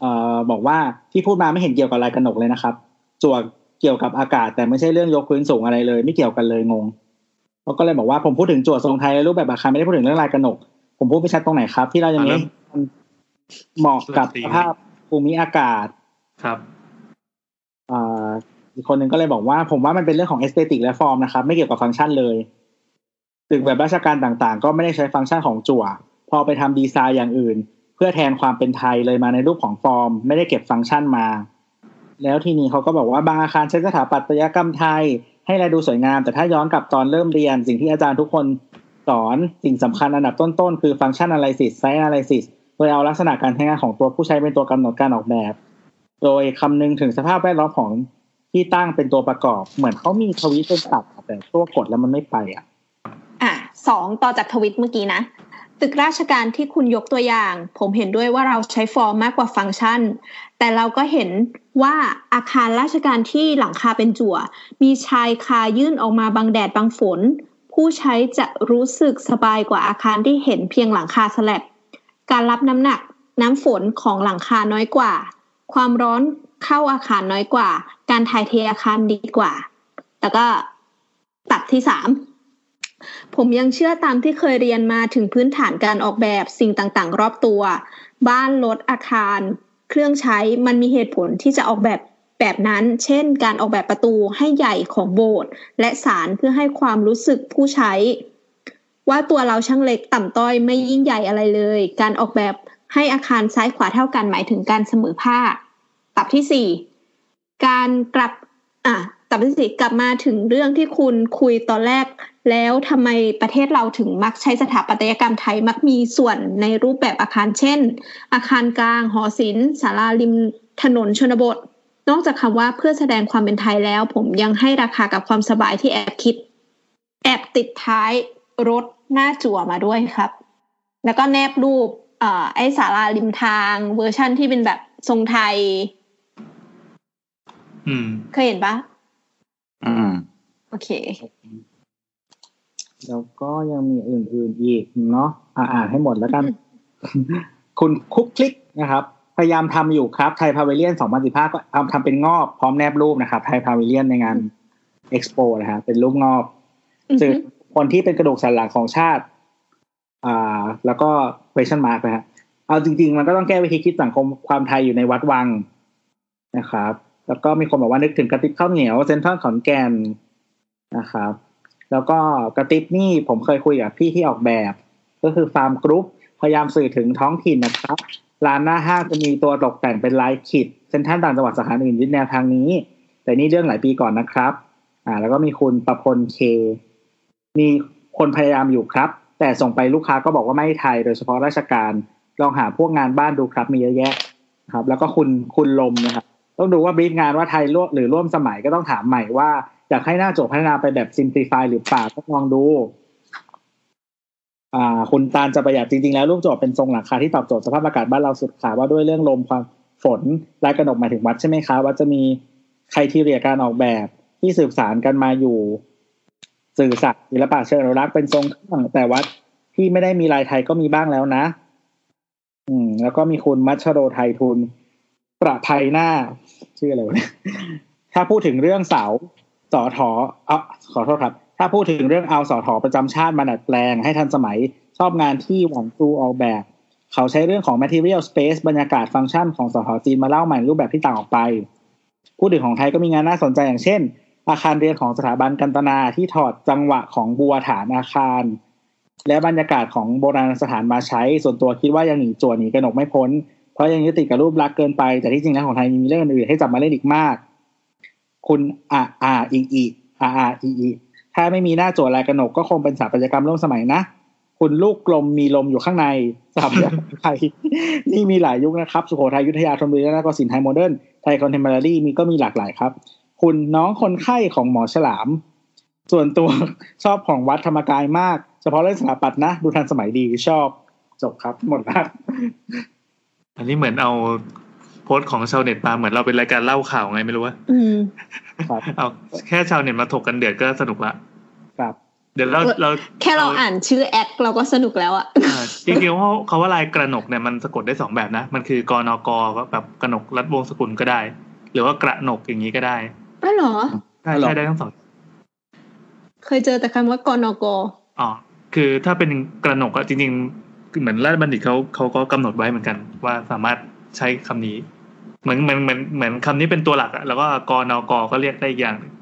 เอ่อบอกว่าที่พูดมาไม่เห็นเกี่ยวกับลายกระหนกเลยนะครับจั่วเกี่ยวกับอากาศแต่ไม่ใช่เรื่องยกพื้นสูงอะไรเลย ไม่เกี่ยวกันเลยงงเขาก็เลยบอกว่าผมพูดถึงจั่วทรงไทยและรูปแบบอาคารไม่ได้พูดถึงเรื่องลายกระหนก ผมพูดไม่ชัดตรงไหนครับ ที่เราอย่างนี้อ่าแล้ว เหมาะกับสภาพภูมิอากาศครับอ่าอีกคนหนึ่งก็เลยบอกว่า ผมว่ามันเป็นเรื่องของ aesthetic และฟอร์มนะครับ ไม่เกี่ยวกับฟังก์ชันเลยตึกแบบราชการต่างๆ ก็ไม่ได้ใช้ฟังก์ชันของจั่ว พอไปทำดีไซน์อย่างอื่น เพื่อแทนความเป็นไทยเลยมาในรูปของฟอร์ม ไม่ได้เก็บฟังก์ชันมา แล้วทีนี้เขาก็บอกว่าบางอาคารใช้สถาปัตยกรรมไทย ให้แลดูสวยงาม แต่ถ้าย้อนกลับตอนเริ่มเรียน สิ่งที่อาจารย์ทุกคนสอนสิ่งสำคัญอันดับต้นๆ คือฟังก์ชัน analysis site analysis โดยเอาลักษณะการใช้งานของตัวผู้ใช้เป็นตัวกำหนดการออกแบบ โดยคำนึงถึงสภาพแวดล้อมของที่ตั้งเป็นตัวประกอบ เหมือนเขามีทวิตเป็นตับแต่ตัวกดแล้วมันไม่ไปอะ อะสองต่อจากทวิตเมื่อกี้นะตึกราชการที่คุณยกตัวอย่าง ผมเห็นด้วยว่าเราใช้ฟอร์มมากกว่าฟังก์ชัน แต่เราก็เห็นว่าอาคารราชการที่หลังคาเป็นจั่ว มีชายคายื่นออกมาบังแดดบังฝน ผู้ใช้จะรู้สึกสบายกว่าอาคารที่เห็นเพียงหลังคาสแลบ การรับน้ำหนักน้ำฝนของหลังคาน้อยกว่า ความร้อนเข้าอาคารน้อยกว่า การถ่ายเทอาคารดีกว่า แล้วก็ตัดที่สามผมยังเชื่อตามที่เคยเรียนมาถึงพื้นฐานการออกแบบสิ่งต่างๆ รอบตัว บ้านรถอาคาร เครื่องใช้มันมีเหตุผลที่จะออกแบบแบบนั้น เช่น การออกแบบประตูให้ใหญ่ของโบสถ์และศาลเพื่อให้ความรู้สึกผู้ใช้ ว่าตัวเราช่างเล็กต่ำต้อยไม่ยิ่งใหญ่อะไรเลย การออกแบบให้อาคารซ้ายขวาเท่ากันหมายถึงการเสมอภาคตับที่สี่การกลับอะตับที่สี่กลับมาถึงเรื่องที่คุณคุยตอนแรก แล้วทำไมประเทศเราถึงมักใช้สถาปัตยกรรมไทยมักมีส่วนในรูปแบบอาคารเช่น อาคารกลาง หอศิลป์ศาลาริมถนนชนบท นอกจากคำว่าเพื่อแสดงความเป็นไทยแล้ว ผมยังให้ราคากับความสบายที่แอบคิด แอบติดท้ายรถ หน้าจั่วมาด้วยครับ แล้วก็แนบรูปเอ่อไอ้ศาลาริมทางเวอร์ชั่นที่เป็นแบบทรงไทย อืม เคยเห็นปะอืม โอเค แล้วก็ยังมีอื่น ๆ อีกเนาะอ่าอ่านให้หมดแล้วกัน คุณคุกคลิกนะครับ พยายามทำอยู่ครับไทยพาวิเลียน 2015 ก็ทำทำเป็นงอบพร้อมแนบรูปนะครับไทยพาวิเลียนในงานเอ็กซ์โปนะฮะเป็นรูปงอบสื่อ คนที่เป็นกระดูกสันหลังของชาติ อ่า แล้วก็ question mark นะฮะเอาจริง ๆ มันก็ต้องแก้วิธีคิดสังคมความไทยอยู่ในวัดวังนะครับ แล้วก็มีคนบอกว่านึกถึงกระติบข้าวเหนียวเซนทรัลขอนแก่นนะครับ แล้วก็กระติบนี่ผมเคยคุยกับพี่ที่ออกแบบ ก็คือฟาร์มกรุ๊ปพยายามสื่อถึงท้องถิ่นนะครับร้านหน้าห้างจะมีตัวตกแต่งเป็นลายขีดเซ็นทรัลต่างจังหวัดสาขาอื่นยึดแนวทางนี้ แต่นี่เรื่องหลายปีก่อนนะครับ อ่า แล้วก็มีคุณประพลเค มีคนพยายามอยู่ครับ แต่ส่งไปลูกค้าก็บอกว่าไม่ไทย โดยเฉพาะราชการลองหาพวกงานบ้านดูครับ มีเยอะแยะครับ แล้วก็คุณคุณลมนะครับต้องดูว่าบีฟงานว่าไทยร่วมหรือร่วมสมัยก็ต้องถามใหม่ว่าอยากให้หน้าโจทย์พัฒนาไปแบบซิมพลิฟายหรือเปล่าต้องลองดู อ่า คุณตาลจะประหยัดจริงๆ แล้วรูปโจทย์เป็นทรงหลังคาที่ตอบโจทย์สภาพอากาศบ้านเราสุดขาว่าด้วยเรื่องลมความฝนลายกระหนกหมายถึงวัดใช่ไหมคะว่าจะมีใครทีเรียการออกแบบที่สืบสารกันมาอยู่ สื่อสัตว์ศิลปะเชิงอนุรักษ์เป็นทรงเครื่องแต่วัดที่ไม่ได้มีลายไทยก็มีบ้างแล้วนะ อืม แล้วก็มีคุณมัชโรไทยทุน ประภัยหน้า ชื่ออะไรวะเนี่ยถ้าพูดถึงเรื่องเสาสอทอเออขอโทษครับ ถ้าพูดถึงเรื่องเอาสอทอประจำชาติมาดัดแปลงให้ทันสมัยชอบงานที่หวังตูออกแบบ เขาใช้เรื่องของ material space บรรยากาศฟังก์ชันของสอทอจีนมาเล่าใหม่รูปแบบที่ต่างออกไป พูดถึงของไทยก็มีงานน่าสนใจอย่างเช่น อาคารเรียนของสถาบันกันตนาที่ถอดจังหวะของบัวฐานอาคาร และบรรยากาศของโบราณสถานมาใช้ ส่วนตัวคิดว่ายังหนีจั่วหนีกระหนกไม่พ้น เพราะยังยึดติดกับรูปลักษณ์เกินไป แต่ที่จริงแล้วของไทยมีเรื่องอื่นๆให้จับมาเล่นอีกมาก คุณอาอาอีอีอาอาอีอีถ้าไม่มีหน้าจั่วลายกระหนกก็คงเป็นสถาปัตยกรรมร่วมสมัยนะคุณลูกกลมมีลมอยู่ข้างในสถาปัตยกรรมไทยนี่มีหลายยุคนะครับ สุโขทัยยุทธยาธนบุรีและนครศรีไทย modern ไทย contemporary มีก็มีหลากหลายครับ คุณน้องคนไข้ของหมอฉลาม ส่วนตัวชอบของวัดธรรมกายมาก เฉพาะเรื่องสถาปัตย์นะ ดูทันสมัยดีชอบจบครับ หมดแล้วอันนี้เหมือนเอาโพสต์ของชาวเน็ตมาเหมือนเราเป็นรายการเล่าข่าวไงไม่รู้ว่าอืมครับเอาแค่ชาวเน็ตมาถกกันเดือดก็สนุกละครับ เดี๋ยวเราเราแค่เราอ่านชื่อแอดเราก็สนุกแล้วอะอ่าจริงๆเขาเขาว่าลายกระหนกเนี่ยมันสะกดได้สองแบบนะ มันคือกนกแบบกระหนกรัดวงสกุลก็ได้ หรือว่ากระหนกอย่างนี้ก็ได้ อ๋อเหรอใช่หรอใช่ได้ทั้งสองเคยเจอแต่คำว่ากนกอ๋อคือถ้าเป็นกระหนกอะจริงๆคือเหมือนราชบัณฑิตเขาเขาก็กำหนดไว้เหมือนกัน ว่าสามารถใช้คำนี้ เหมือนเหมือนเหมือนเหมือนคำนี้เป็นตัวหลักอะแล้วก็กนกก็เรียกได้อีกอย่างหนึ่ง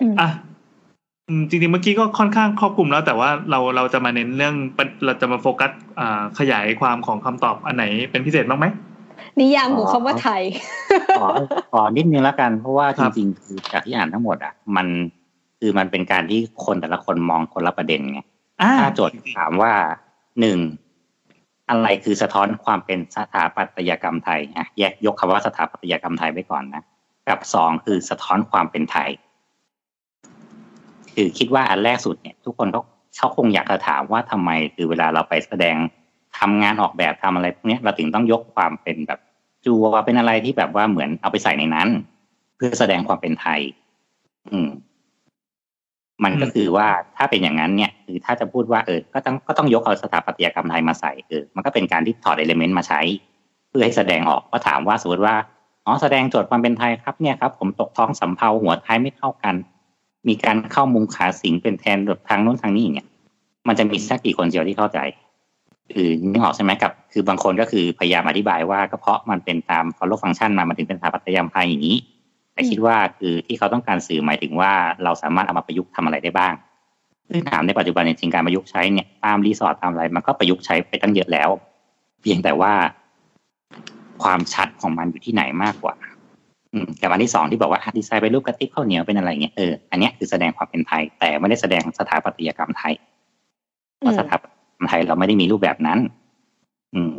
อืมอะอืมจริงๆเมื่อกี้ก็ค่อนข้างครอบคลุมแล้ว แต่ว่าเราเราจะมาเน้นเรื่องปะเราจะมาโฟกัสอ่าขยายความของคำตอบอันไหนเป็นพิเศษบ้างไหม นิยามของคำว่าไทยขอขอนิดนึงแล้วกัน เพราะว่าคจรับริงๆคือจากที่อ่านทั้งหมดอะ มันคือมันเป็นการที่คนแต่ละคนมองคนละประเด็นไงอ่าถ้าโจทย์ถามว่าหนึ่งอะไรคือสะท้อนความเป็นสถาปัตยกรรมไทยนะแยกยกคำว่าสถาปัตยกรรมไทยไว้ก่อนนะกับสองคือสะท้อนความเป็นไทย คือคิดว่าอันแรกสุดเนี่ย ทุกคนเขาเขาคงอยากจะถามว่าทำไมคือเวลาเราไปแสดง ทำงานออกแบบทำอะไรพวกเนี้ยเราถึงต้องยกความเป็นแบบจัวเป็นอะไรที่แบบว่าเหมือนเอาไปใส่ในนั้น เพื่อแสดงความเป็นไทย อืม มันก็อืมคือว่าถ้าเป็นอย่างนั้นเนี่ยคือถ้าจะพูดว่าเออ ก็ต้องก็ต้องยกเอาสถาปัตยกรรมไทยมาใส่เออมันก็เป็นการที่ถอดเอลิเมนต์มาใช้ เพื่อให้แสดงออกว่าถามว่าสมมติว่าอ๋อแสดงโจทย์ความเป็นไทยครับเนี่ยครับ ผมตกท้องสำเภาหัวท้ายไม่เท่ากัน มีการเข้ามุมขาสิงเป็นแทนแบบทางโน้นทางนี้อย่างเงี้ยมันจะมีสักกี่คนเดียวที่เข้าใจ คือนึกออกใช่ไหมกับ คือบางคนก็คือพยายามอธิบายว่าก็เพราะมันเป็นตาม follow function มามันถึงเป็นสถาปัตยกรรมไทยอย่างนี้ แต่คิดว่าคือที่เขาต้องการสื่อหมายถึงว่าเราสามารถเอามาประยุกต์ทำอะไรได้บ้างซึ่งถามในปัจจุบันจริงการประยุกต์ใช้เนี่ยตามรีสอร์ทตามอะไรมันก็ประยุกต์ใช้ไปตั้งเยอะแล้ว เพียงแต่ว่า ความชัดของมันอยู่ที่ไหนมากกว่าอืกับอันที่สองที่บอกว่าดีไซน์เป็นรูปกระติบข้าวเหนียวเป็นอะไรเงี้ยเอออันนี้คือแสดงความเป็นไทย แต่ไม่ได้แสดงสถาปัตยกรรมไทยเพราะสถาปัต ไทยเราไม่ได้มีรูปแบบนั้น อืม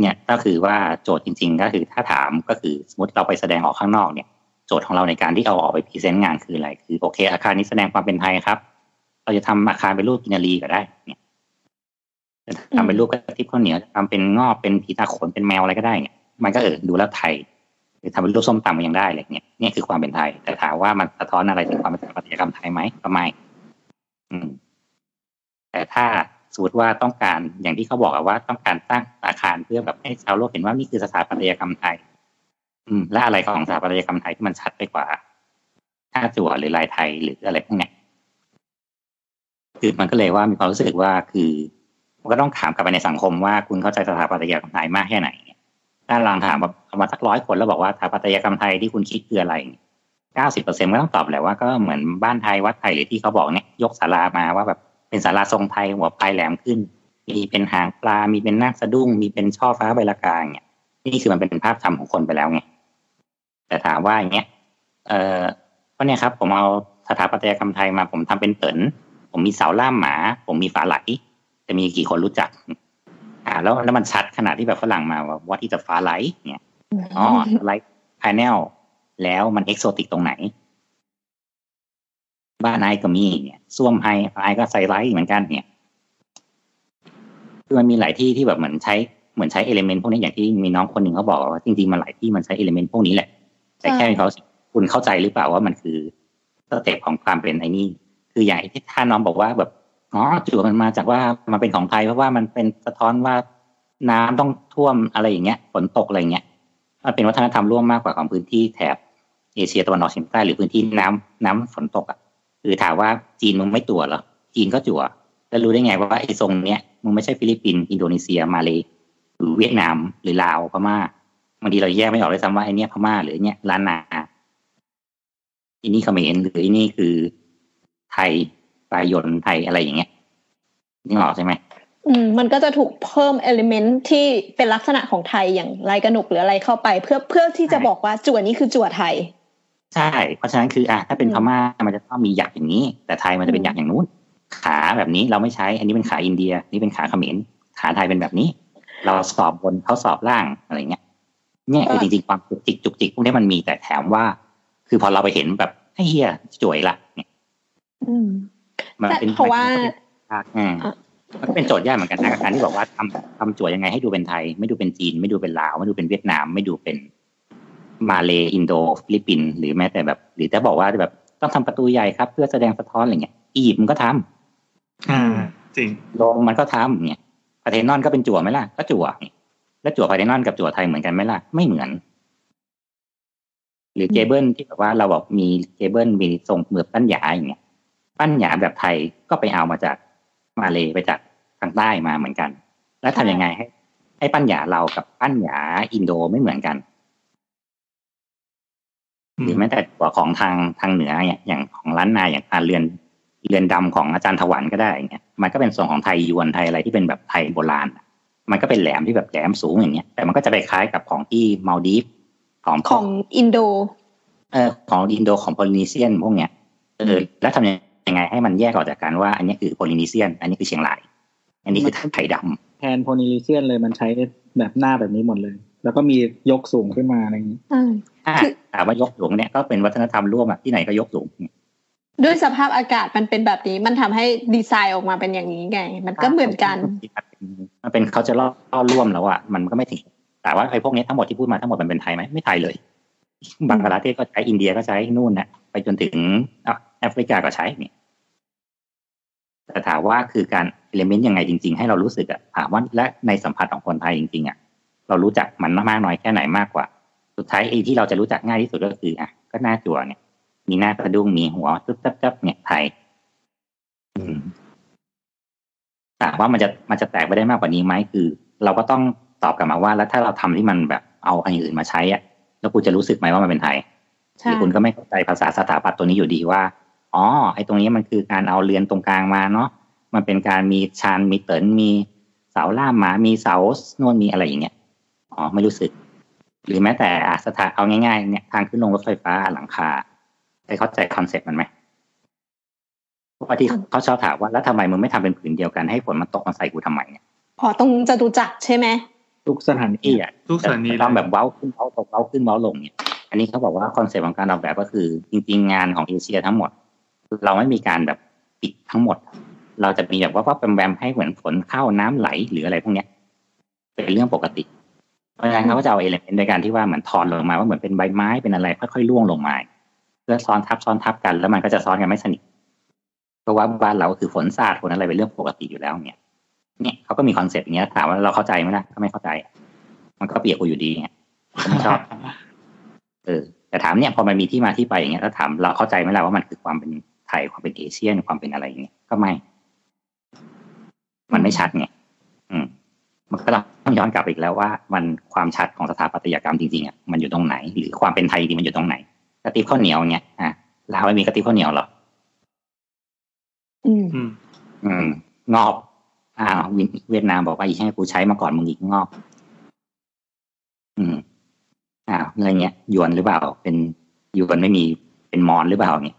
เนี่ยก็คือว่าโจทย์จริง ๆ ก็คือถ้าถามก็คือสมมติเราไปแสดงออกข้างนอกเนี่ย โจทย์ของเราในการที่เอาออกไป present งานคืออะไร คือโอเค อาคารนี้แสดงความเป็นไทยครับ เราจะทำอาคารเป็นรูปกินารีก็ได้ เนี่ยจะทำเป็นรูปกระติบข้าวเหนียวทำเป็นงอบเป็นผีตาโขนเป็นแมวอะไรก็ได้เนี่ยมันก็เออดูแล้วไทยหรือทำเป็นรูปส้มตำมันยังได้อะไรเนี่ยนี่คือความเป็นไทย แต่ถามว่ามันสะท้อนอะไรถึงความเป็นสถาปัตยกรรมไทยไหมก็ไม่อืม แต่ถ้าสมมติว่าต้องการอย่างที่เขาบอกอะว่าต้องการสร้างอาคารเพื่อแบบให้ชาวโลกเห็นว่านี่คือสถาปัตยกรรมไทย อืม และอะไรของสถาปัตยกรรมไทยที่มันชัดไปกว่าท่าจั่วหรือลายไทยหรืออะไรพวกนี้คือมันก็เลยว่ามีความรู้สึกว่าคือมันก็ต้องถามกลับไปในสังคมว่าคุณเข้าใจสถาปัตยกรรมไทยมากแค่ไหนถ้าลองถามแบบเอามาสักร้อยคนแล้วบอกว่าสถาปัตยกรรมไทยที่คุณคิดคืออะไรเก้าสิบเปอร์เซ็นต์ก็ต้องตอบแหละว่าก็เหมือนบ้านไทยวัดไทยหรือที่เขาบอกเนี่ยยกศาลามาว่าแบบ เป็นศาลาทรงไทยหัวปลายแหลมขึ้น มีเป็นหางปลา มีเป็นนาคสะดุ้ง มีเป็นช่อฟ้าใบละกาอย่างเงี้ยนี่คือมันเป็นภาพจำของคนไปแล้วไงแต่ถามว่าอย่างเงี้ยเออเพราะเนี่ยครับ ผมเอาสถาปัตยกรรมไทยมา ผมทำเป็นเตินผมมีเสาล่ามหมา ผมมีฝาไหลจะมีกี่คนรู้จัก อ่า แล้วแล้วมันชัดขนาดที่แบบฝรั่งมาว่า what is a ฝาไหลเนี่ยอ๋อไลท์พา n เนลแล้วมันเอกโซติกตรงไหน บ้านไอก็มีเนี่ยส้วมไอไอก็ใส่ไลท์เหมือนกันเนี่ยคือมันมีหลายที่ที่แบบเหมือนใช้เหมือนใช้ element พวกนี้อย่างที่มีน้องคนหนึ่งเขาบอกว่าจริงๆมันหลายที่มันใช้ element พวกนี้แหละ แต่แค่เขาคุณเข้าใจหรือเปล่าว่ามันคือ step ของความเป็นไอ้นี่ คืออย่างที่ท่านน้องบอกว่าแบบอ๋อจั่วมันมาจากว่ามันเป็นของไทยเพราะว่ามันเป็นสะท้อนว่าน้ำต้องท่วมอะไรอย่างเงี้ยฝนตกอะไรเงี้ยมันเป็นวัฒนธรรมร่วมมากกว่าของพื้นที่แถบเอเชียตะวันออกเฉียงใต้หรือพื้นที่น้ำน้ำฝนตกอะ คือถามว่าจีนมึงไม่จั่วเหรอ จีนก็จั่ว แล้วรู้ได้ไงว่าไอ้ทรงเนี้ยมึงไม่ใช่ฟิลิปปินส์อินโดนีเซียมาเลย์หรือเวียดนามหรือลาวพม่าบางทีเราแยกไม่ออกเลยซ้ำว่าไอ้เนี้ยพม่าหรือไอเนี้ยล้านนาอันนี้เขมรหรืออันนี้คือไทยปลายยนไทยอะไรอย่างเงี้ยนี่ออกใช่ไหมอืมมันก็จะถูกเพิ่มเอลิเมนต์ที่เป็นลักษณะของไทยอย่างลายกระหนกหรืออะไรเข้าไป เพื่อเพื่อที่จะบอกว่าจั่วนี้คือจั่วไทย ใช่ เพราะฉะนั้นคืออะถ้าเป็นอืมพม่ามันจะต้องมีหยักอย่างนี้ แต่ไทยมันจะเป็นหยักอย่างนู้น ขาแบบนี้เราไม่ใช้ อันนี้เป็นขาอินเดีย นี่เป็นขาเขมร ขาไทยเป็นแบบนี้ เราสอบบนเขาสอบล่างอะไรเงี้ย เนี่ยคือจริงๆความจุกจิกจุกจิกพวกนี้มันมีแต่ถามว่า คือพอเราไปเห็นแบบไอ้เหี้ยจั่วละเนี่ยอืมมันเป็นแต่เพราะว่าอืมอะมันก็เป็นโจทย์ยากเหมือนกันนะกับการที่บอกว่าทำทำจั่วยังไงให้ดูเป็นไทย ไม่ดูเป็นจีน ไม่ดูเป็นลาว ไม่ดูเป็นเวียดนาม ไม่ดูเป็น มาเลอินโดฟิลิปปินส์หรือแม้แต่แบบ หรือจะบอกว่าแบบต้องทำประตูใหญ่ครับ เพื่อแสดงสะท้อนอะไรเงี้ยอียิปต์มันก็ทำอ่า จริงโรมมันก็ทำเนี่ยพาเทนอนก็เป็นจั่วไหมล่ะก็จั่วนี่แล้วจั่วพาเทนอนกับจั่วไทยเหมือนกันไหมล่ะไม่เหมือน หรือเกเบิลที่แบบว่าเราบอกมีเกเบิลมีทรงเหมือนปั้นหยาอย่างเงี้ยปั้นหยาแบบไทยก็ไปเอามาจากมาเลยไปจากทางใต้มาเหมือนกัน แล้วทำยังไงให้ให้ปั้นหยาเรากับปั้นหยาอินโดไม่เหมือนกัน หรือแม้แต่ตัวของทางทางเหนือเนี่ยอย่างของล้านนาอย่างอาเรือนเรือนดำของอาจารย์ถวัลย์ก็ได้อย่างเงี้ยมันก็เป็นส่วนของไทยยวนไทยอะไรที่เป็นแบบไทยโบราณอะมันก็เป็นแหลมที่แบบแหลมสูงอย่างเงี้ยแต่มันก็จะไปคล้ายกับของที่มัลดีฟส์ของพวกของอินโดเออของอินโดของ Polynesian พวกเนี้ยเออแล้วทำยังไงให้มันแยกออกจากกันว่า อันนี้คือ Polynesian อันนี้คือเชียงราย อันนี้คือไทยดำแทน Polynesian เลยมันใช้แบบหน้าแบบนี้หมดเลย แล้วก็มียกสูงขึ้นมาอะไรอย่างนี้อ่าอ่าคือถามว่ายกสูงเนี่ยก็เป็นวัฒนธรรมร่วมอะที่ไหนก็ยกสูง ด้วยสภาพอากาศมันเป็นแบบนี้ มันทำให้ดีไซน์ออกมาเป็นอย่างนี้ไง มันก็เหมือนกัน มันเป็นเขาจะล่อร่วมแล้วอะมันก็ไม่ถึง แต่ว่าไอ้พวกนี้ทั้งหมดที่พูดมาทั้งหมดมันเป็นไทยไหมไม่ไทยเลยบังกลาเทศก็ใช้อินเดียก็ใช้นู่นนะไปจนถึงอะแอฟริกาก็ใช้เนี่ยแต่ถามว่าคือการเอลิเมนต์ยังไงจริง ๆ ให้เรารู้สึกอะถามว่าและในสัมผัสของคนไทยจริงๆอะ เรารู้จักมันมากน้อยแค่ไหนมากกว่า สุดท้ายไอ้ที่เราจะรู้จักง่ายที่สุดก็คืออะก็หน้าจั่วเนี่ย มีหน้ากระดุมมีหัวตึ๊บจับจับเนี่ยไทยอืมถามว่ามันจะมันจะแตกไปได้มากกว่านี้ไหมคือ เราก็ต้องตอบกลับมาว่า แล้วถ้าเราทำที่มันแบบเอาอันอื่นมาใช้อะแล้วคุณจะรู้สึกไหมว่ามันเป็นไทยใช่หรือคุณก็ไม่เข้าใจภาษาสถาปัตย์ตัวนี้อยู่ดีว่าอ๋อไอ้ตรงนี้มันคือการเอาเรือนตรงกลางมาเนาะมันเป็นการมีชานมีเติ๋นมีเสาล่ามหมามีเสานวลมีอะไรอย่างเงี้ย อ๋อไม่รู้สึก หรือแม้แต่อะสถาเอาง่ายๆเนี่ยทางขึ้นลงรถไฟฟ้าหลังคาไปเข้าใจคอนเซ็ปต์มันไหมเพราะว่าที่เขาชอบถามว่าแล้วทำไมมึงไม่ทำเป็นผืนเดียวกันให้ฝนมันตกมาใส่กูทำไมเนี่ยพอตรงจตุจักรใช่ไหมทุกสถานที่ที่อะทุกสถานีจะต้องแบบเว้าขึ้นเว้าตกเว้าขึ้นเว้าลงเนี่ย อันนี้เขาบอกว่าคอนเซ็ปต์ของการออกแบบก็คือ จริง ๆ งานของเอเชียทั้งหมด เราไม่มีการแบบปิดทั้งหมด เราจะมีแบบว่าว่าแวมๆให้เหมือนฝนเข้าน้ำไหลหรืออะไรพวกเนี้ย เป็นเรื่องปกติ เพราะฉะนั้นเขาก็จะเอา element ในการที่ว่าเหมือนทอนลงมาว่าเหมือนเป็นใบไม้เป็นอะไรค่อยๆร่วงลงมาเพื่อซ้อนทับซ้อนทับกันแล้วมันก็จะซ้อนกันไม่สนิทเพราะว่าบ้านเราก็คือฝนสาดฝนอะไรเป็นเรื่องปกติอยู่แล้วเนี่ยเนี่ยเขาก็มีคอนเซ็ปต์อย่างเงี้ยถามว่าเราเข้าใจไหมล่ะก็ไม่เข้าใจ มันก็เปียกกูอยู่ดีไงผมไม่ชอบเออแต่ถามเนี่ยพอมันมีที่มาที่ไปอย่างเงี้ยแล้วถามเราเข้าใจไหมล่ะว่ามันคือความเป็นไทยความเป็นเอเชียนความเป็นอะไรอย่างเงี้ยก็ไม่ มันไม่ชัดไงอืม มันก็ต้อง ย้อนกลับไปอีกแล้วว่ามันความชัดของสถาปัตยกรรมจริงๆอะมันอยู่ตรงไหน หรือความเป็นไทยจริงมันอยู่ตรงไหนกระติบข้าวเหนียวเงี้ยอะลาวไม่มีกระติบข้าวเหนียวหรออืมอืมอืมงอบอ้าวเวียดนามบอกว่าอีให้กูใช้มาก่อนมึงอีกงอบอืมอ้าวเงินเงี้ยหยวนหรือเปล่า เป็นหยวนไม่มีเป็นมอนหรือเปล่าเนี่ย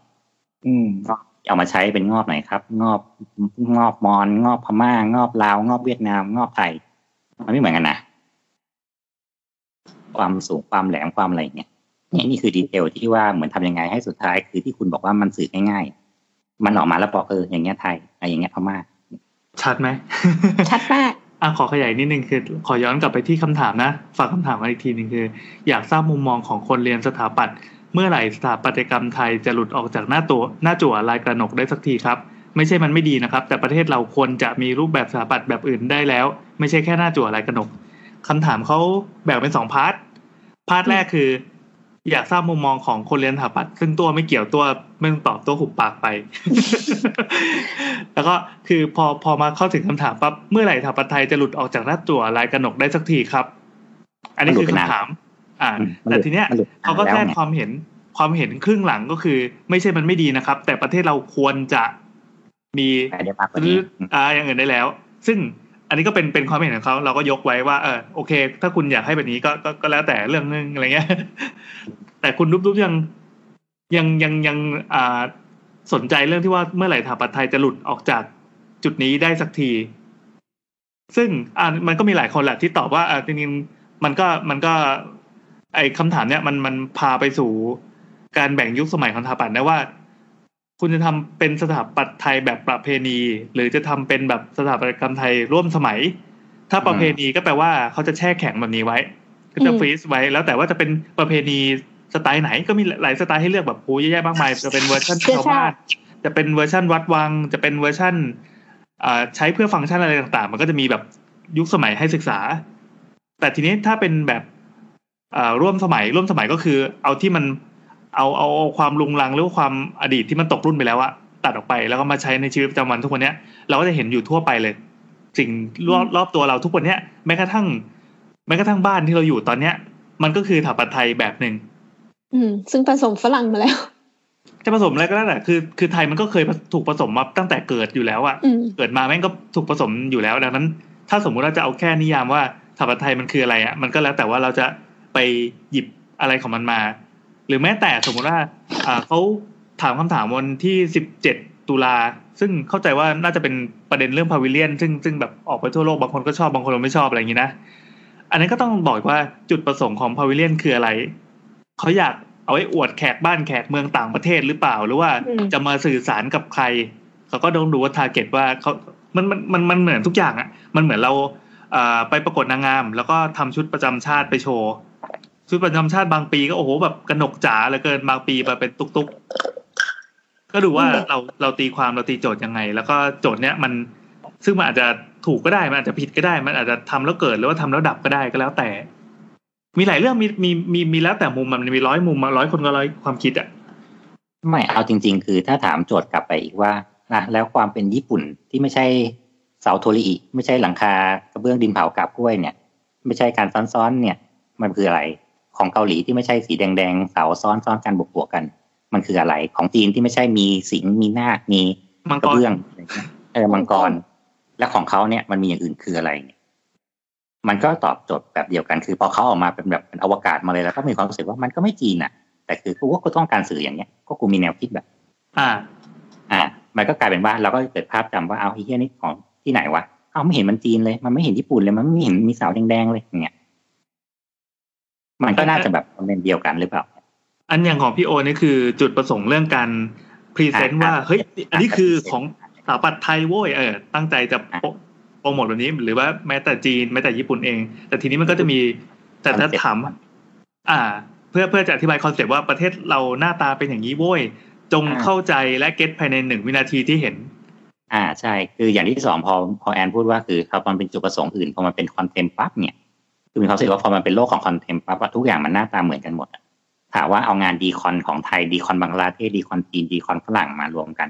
อืมเอามาใช้เป็นงอบไหนครับ งอบงอบมอน งอบพม่างอบลาว งอบเวียดนาม งอบไทย มันไม่เหมือนกันนะความสูงความแหลมความอะไรเนี่ยเนี่ยนี่คือดีเทลที่ว่าเหมือนทำยังไงให้สุดท้ายคือที่คุณบอกว่ามันสื่อง่ายๆมันออกมาแล้วบอกเอออย่างเงี้ยไทยอะไรอย่างเงี้ยพม่าชัดไหมชัดมากอะขอขยายนิดนึงคือ ขอย้อนกลับไปที่คำถามนะฝากคำถามมาอีกทีหนึ่งคือ อยากทราบมุมมองของคนเรียนสถาปัตย์เมื่อไหร่สถาปัตยกรรมไทยจะหลุดออกจากหน้าตัวหน้าจั่วลายกระหนกได้สักทีครับ ไม่ใช่มันไม่ดีนะครับ แต่ประเทศเราควรจะมีรูปแบบสถาปัตย์แบบอื่นได้แล้ว ไม่ใช่แค่หน้าจั่วลายกระหนกคำถามเขาแบ่งเป็นสอง part part แรกคือ อยากทราบมุมมองของคนเรียนสถาปัตย์ซึ่งตัวไม่เกี่ยวตัวไม่ต้องตอบตัวหุบปากไป แล้วก็คือพอพอมาเข้าถึงคำถามปั๊บเมื่อไหร่สถาปัตย์ไทยจะหลุดออกจากหน้าจั่วลายกระหนกได้สักทีครับ อันนี้คือคำถาม อ่าอืมมันหแต่ลุดทีเนี้ยมันหลุดเขาก็แล้วแทรกไงความเห็นความเห็นครึ่งหลังก็คือ ไม่ใช่มันไม่ดีนะครับ แต่ประเทศเราควรจะ มีแต่ได้มากกว่าหรืนี้ออ่าอย่างอื่นได้แล้ว ซึ่งอันนี้ก็เป็นเป็นความเห็นของเขาเราก็ยกไว้ว่าเออโอเค ถ้าคุณอยากให้แบบนี้ก็ก็ก็แล้วแต่เรื่องนึงอะไรเงี้ย แต่คุณรุปๆยังยังยังยังอ่าสนใจเรื่องที่ว่าเมื่อไหร่สถาปัตย์ไทยจะหลุดออกจากจุดนี้ได้สักที ซึ่งอ่ามันก็มีหลายคนแหละที่ตอบว่าอ่าจริงๆมันก็มันก็ ไอ้คำถามเนี้ยมันมันพาไปสู่การแบ่งยุคสมัยของสถาปัตย์ได้ว่า คุณจะทำเป็นสถาปัตย์ไทยแบบประเพณี หรือจะทำเป็นแบบสถาปัตยกรรมไทยร่วมสมัย ถ้าประเพณีก็แปลว่าเขาจะแช่แข็งแบบนี้ไว้ ก็จะอืม freeze ไว้ แล้วแต่ว่าจะเป็นประเพณีสไตล์ไหนก็มีหลายสไตล์ให้เลือกแบบโอ้เยอะแยะมากมายจะเป็นเวอร์ชันชาวบ้านจะเป็นเวอร์ชันวัดวัง จะเป็นเวอร์ชันอ่าใช้เพื่อฟังก์ชันอะไรต่างๆ มันก็จะมีแบบยุคสมัยให้ศึกษา แต่ทีนี้ถ้าเป็นแบบอ่าร่วมสมัยร่วมสมัยก็คือ เอาที่มัน เอาเอาเอาความรุงรังหรือว่าความอดีตที่มันตกรุ่นไปแล้วอะตัดออกไปแล้วก็มาใช้ในชีวิตประจำวันทุกวันเนี้ยเราก็จะเห็นอยู่ทั่วไปเลย สิ่งรอบรอบตัวเราทุกวันเนี้ยแม้กระทั่งแม้กระทั่งบ้านที่เราอยู่ตอนเนี้ย มันก็คือถาปัดไทยแบบหนึ่งอืม ซึ่งผสมฝรั่งมาแล้ว จะผสมอะไรก็ได้แหละคือคือไทยมันก็เคยถูกผสมมาตั้งแต่เกิดอยู่แล้วอะอืมเกิดมาแม่งก็ถูกผสมอยู่แล้วดังนั้น ถ้าสมมุติว่าจะเอาแค่นิยามว่าถาปัดไทยมันคืออะไรอะมันก็แล้วแต่ว่าเราจะไปหยิบอะไรของมันมา หรือแม้แต่สมมุติว่าอ่าเขาถามคำถามวันที่สิบเจ็ดตุลาซึ่งเข้าใจว่าน่าจะเป็นประเด็นเรื่องพาวิเลียน ซึ่งซึ่งแบบออกไปทั่วโลกบางคนก็ชอบบางคนไม่ชอบอะไรอย่างนี้นะอันนี้ก็ต้องบอกว่าจุดประสงค์ของพาวิเลียนคืออะไรเขาอยากเอาไว้อวดแขกบ้านแขกเมืองต่างประเทศหรือเปล่า หรือว่าอืมจะมาสื่อสารกับใครเขาก็ต้องดูว่าทาร์เก็ตว่าเขามันมันมันมันเหมือนทุกอย่างอะ มันเหมือนเราเอ่อไปประกวดนางงาม แล้วก็ทำชุดประจำชาติไปโชว์ ชุดประจำชาติบางปีก็โอ้โหแบบกระหนกจ๋าเหลือเกินบางปีมาเป็นตุกตุกๆก็ดูว่าเราเราตีความเราตีโจทย์ยังไง แล้วก็โจทย์เนี้ยมันซึ่งมันอาจจะถูกก็ได้มันอาจจะผิดก็ได้ มันอาจจะทำแล้วเกิดหรือว่าทำแล้วดับก็ได้ก็แล้วแต่ มีหลายเรื่องมีมีมีมีแล้วแต่มุมมันมีร้อยมุมมาร้อยคนก็ร้อยความคิดอะไม่เอาจริง ๆ คือถ้าถามโจทย์กลับไปอีกว่านะแล้วความเป็นญี่ปุ่นที่ไม่ใช่เสาโทริอิไม่ใช่หลังคากระเบื้องดินเผากับกล้วยเนี่ย ไม่ใช่การซ้อนๆเนี่ย มันคืออะไร ของเกาหลีที่ไม่ใช่สีแดงๆเสาซ้อนซ้อนกันบวกๆกัน มันคืออะไร ของจีนที่ไม่ใช่มีสิงห์มีนาคมีมังกระกรเบื้องอะไรเงี้ยเออมังกร และของเขาเนี่ยมันมีอย่างอื่นคืออะไรเนี่ยมันก็ตอบโจทย์แบบเดียวกัน คือพอเขาออกมาเป็นแบบเป็นอวกาศมาเลยแล้วก็มีความรู้สึกว่ามันก็ไม่จีนอะ แต่คือกูว่ากูต้องการสื่ออย่างเงี้ย ก็กูมีแนวคิดแบบ อ่า อ่า มันก็กลายเป็นว่าเราก็เกิดภาพจำว่าเอาไอ้เหี้ยนี่ของที่ไหนวะเอาไม่เห็นมันจีนเลย มันไม่เห็นญี่ปุ่นเลย มันไม่เห็นมีเสาแดงๆเลยอย่างเงี้ย มันก็น่าจะแบบเป็นเดียวกันหรือเปล่า อันอย่างของพี่โอนี่คือจุดประสงค์เรื่องการพรีเซนต์อ่าว่าเฮ้ยอันนี้คือของอ่าสถาปัตย์ไทยโว้ยเออตั้งใจจะโปรโปรโมทแบบนี้ หรือว่าแม้แต่จีนแม้แต่ญี่ปุ่นเอง แต่ทีนี้มันก็จะมีแต่ถ้าถามอ่า เพื่อเพื่อจะอธิบายคอนเซปต์ว่าประเทศเราหน้าตาเป็นอย่างนี้โว้ยจงเข้าใจและ getภายในหนึ่งวินาทีที่เห็น อ่าใช่ คืออย่างที่สองพอพอแอนพูดว่าคือพอมันเป็นจุดประสงค์อื่นพอมันเป็นคอนเทนต์ปั๊บเนี่ย คือมีความรู้สึกว่าพอมันเป็นโลกของคอนเทนต์ปั๊บทุกอย่างมันหน้าตาเหมือนกันหมดอะถามว่าเอางาน decon ของไทย decon บังกลาเทศ decon จีน decon ฝรั่งมารวมกัน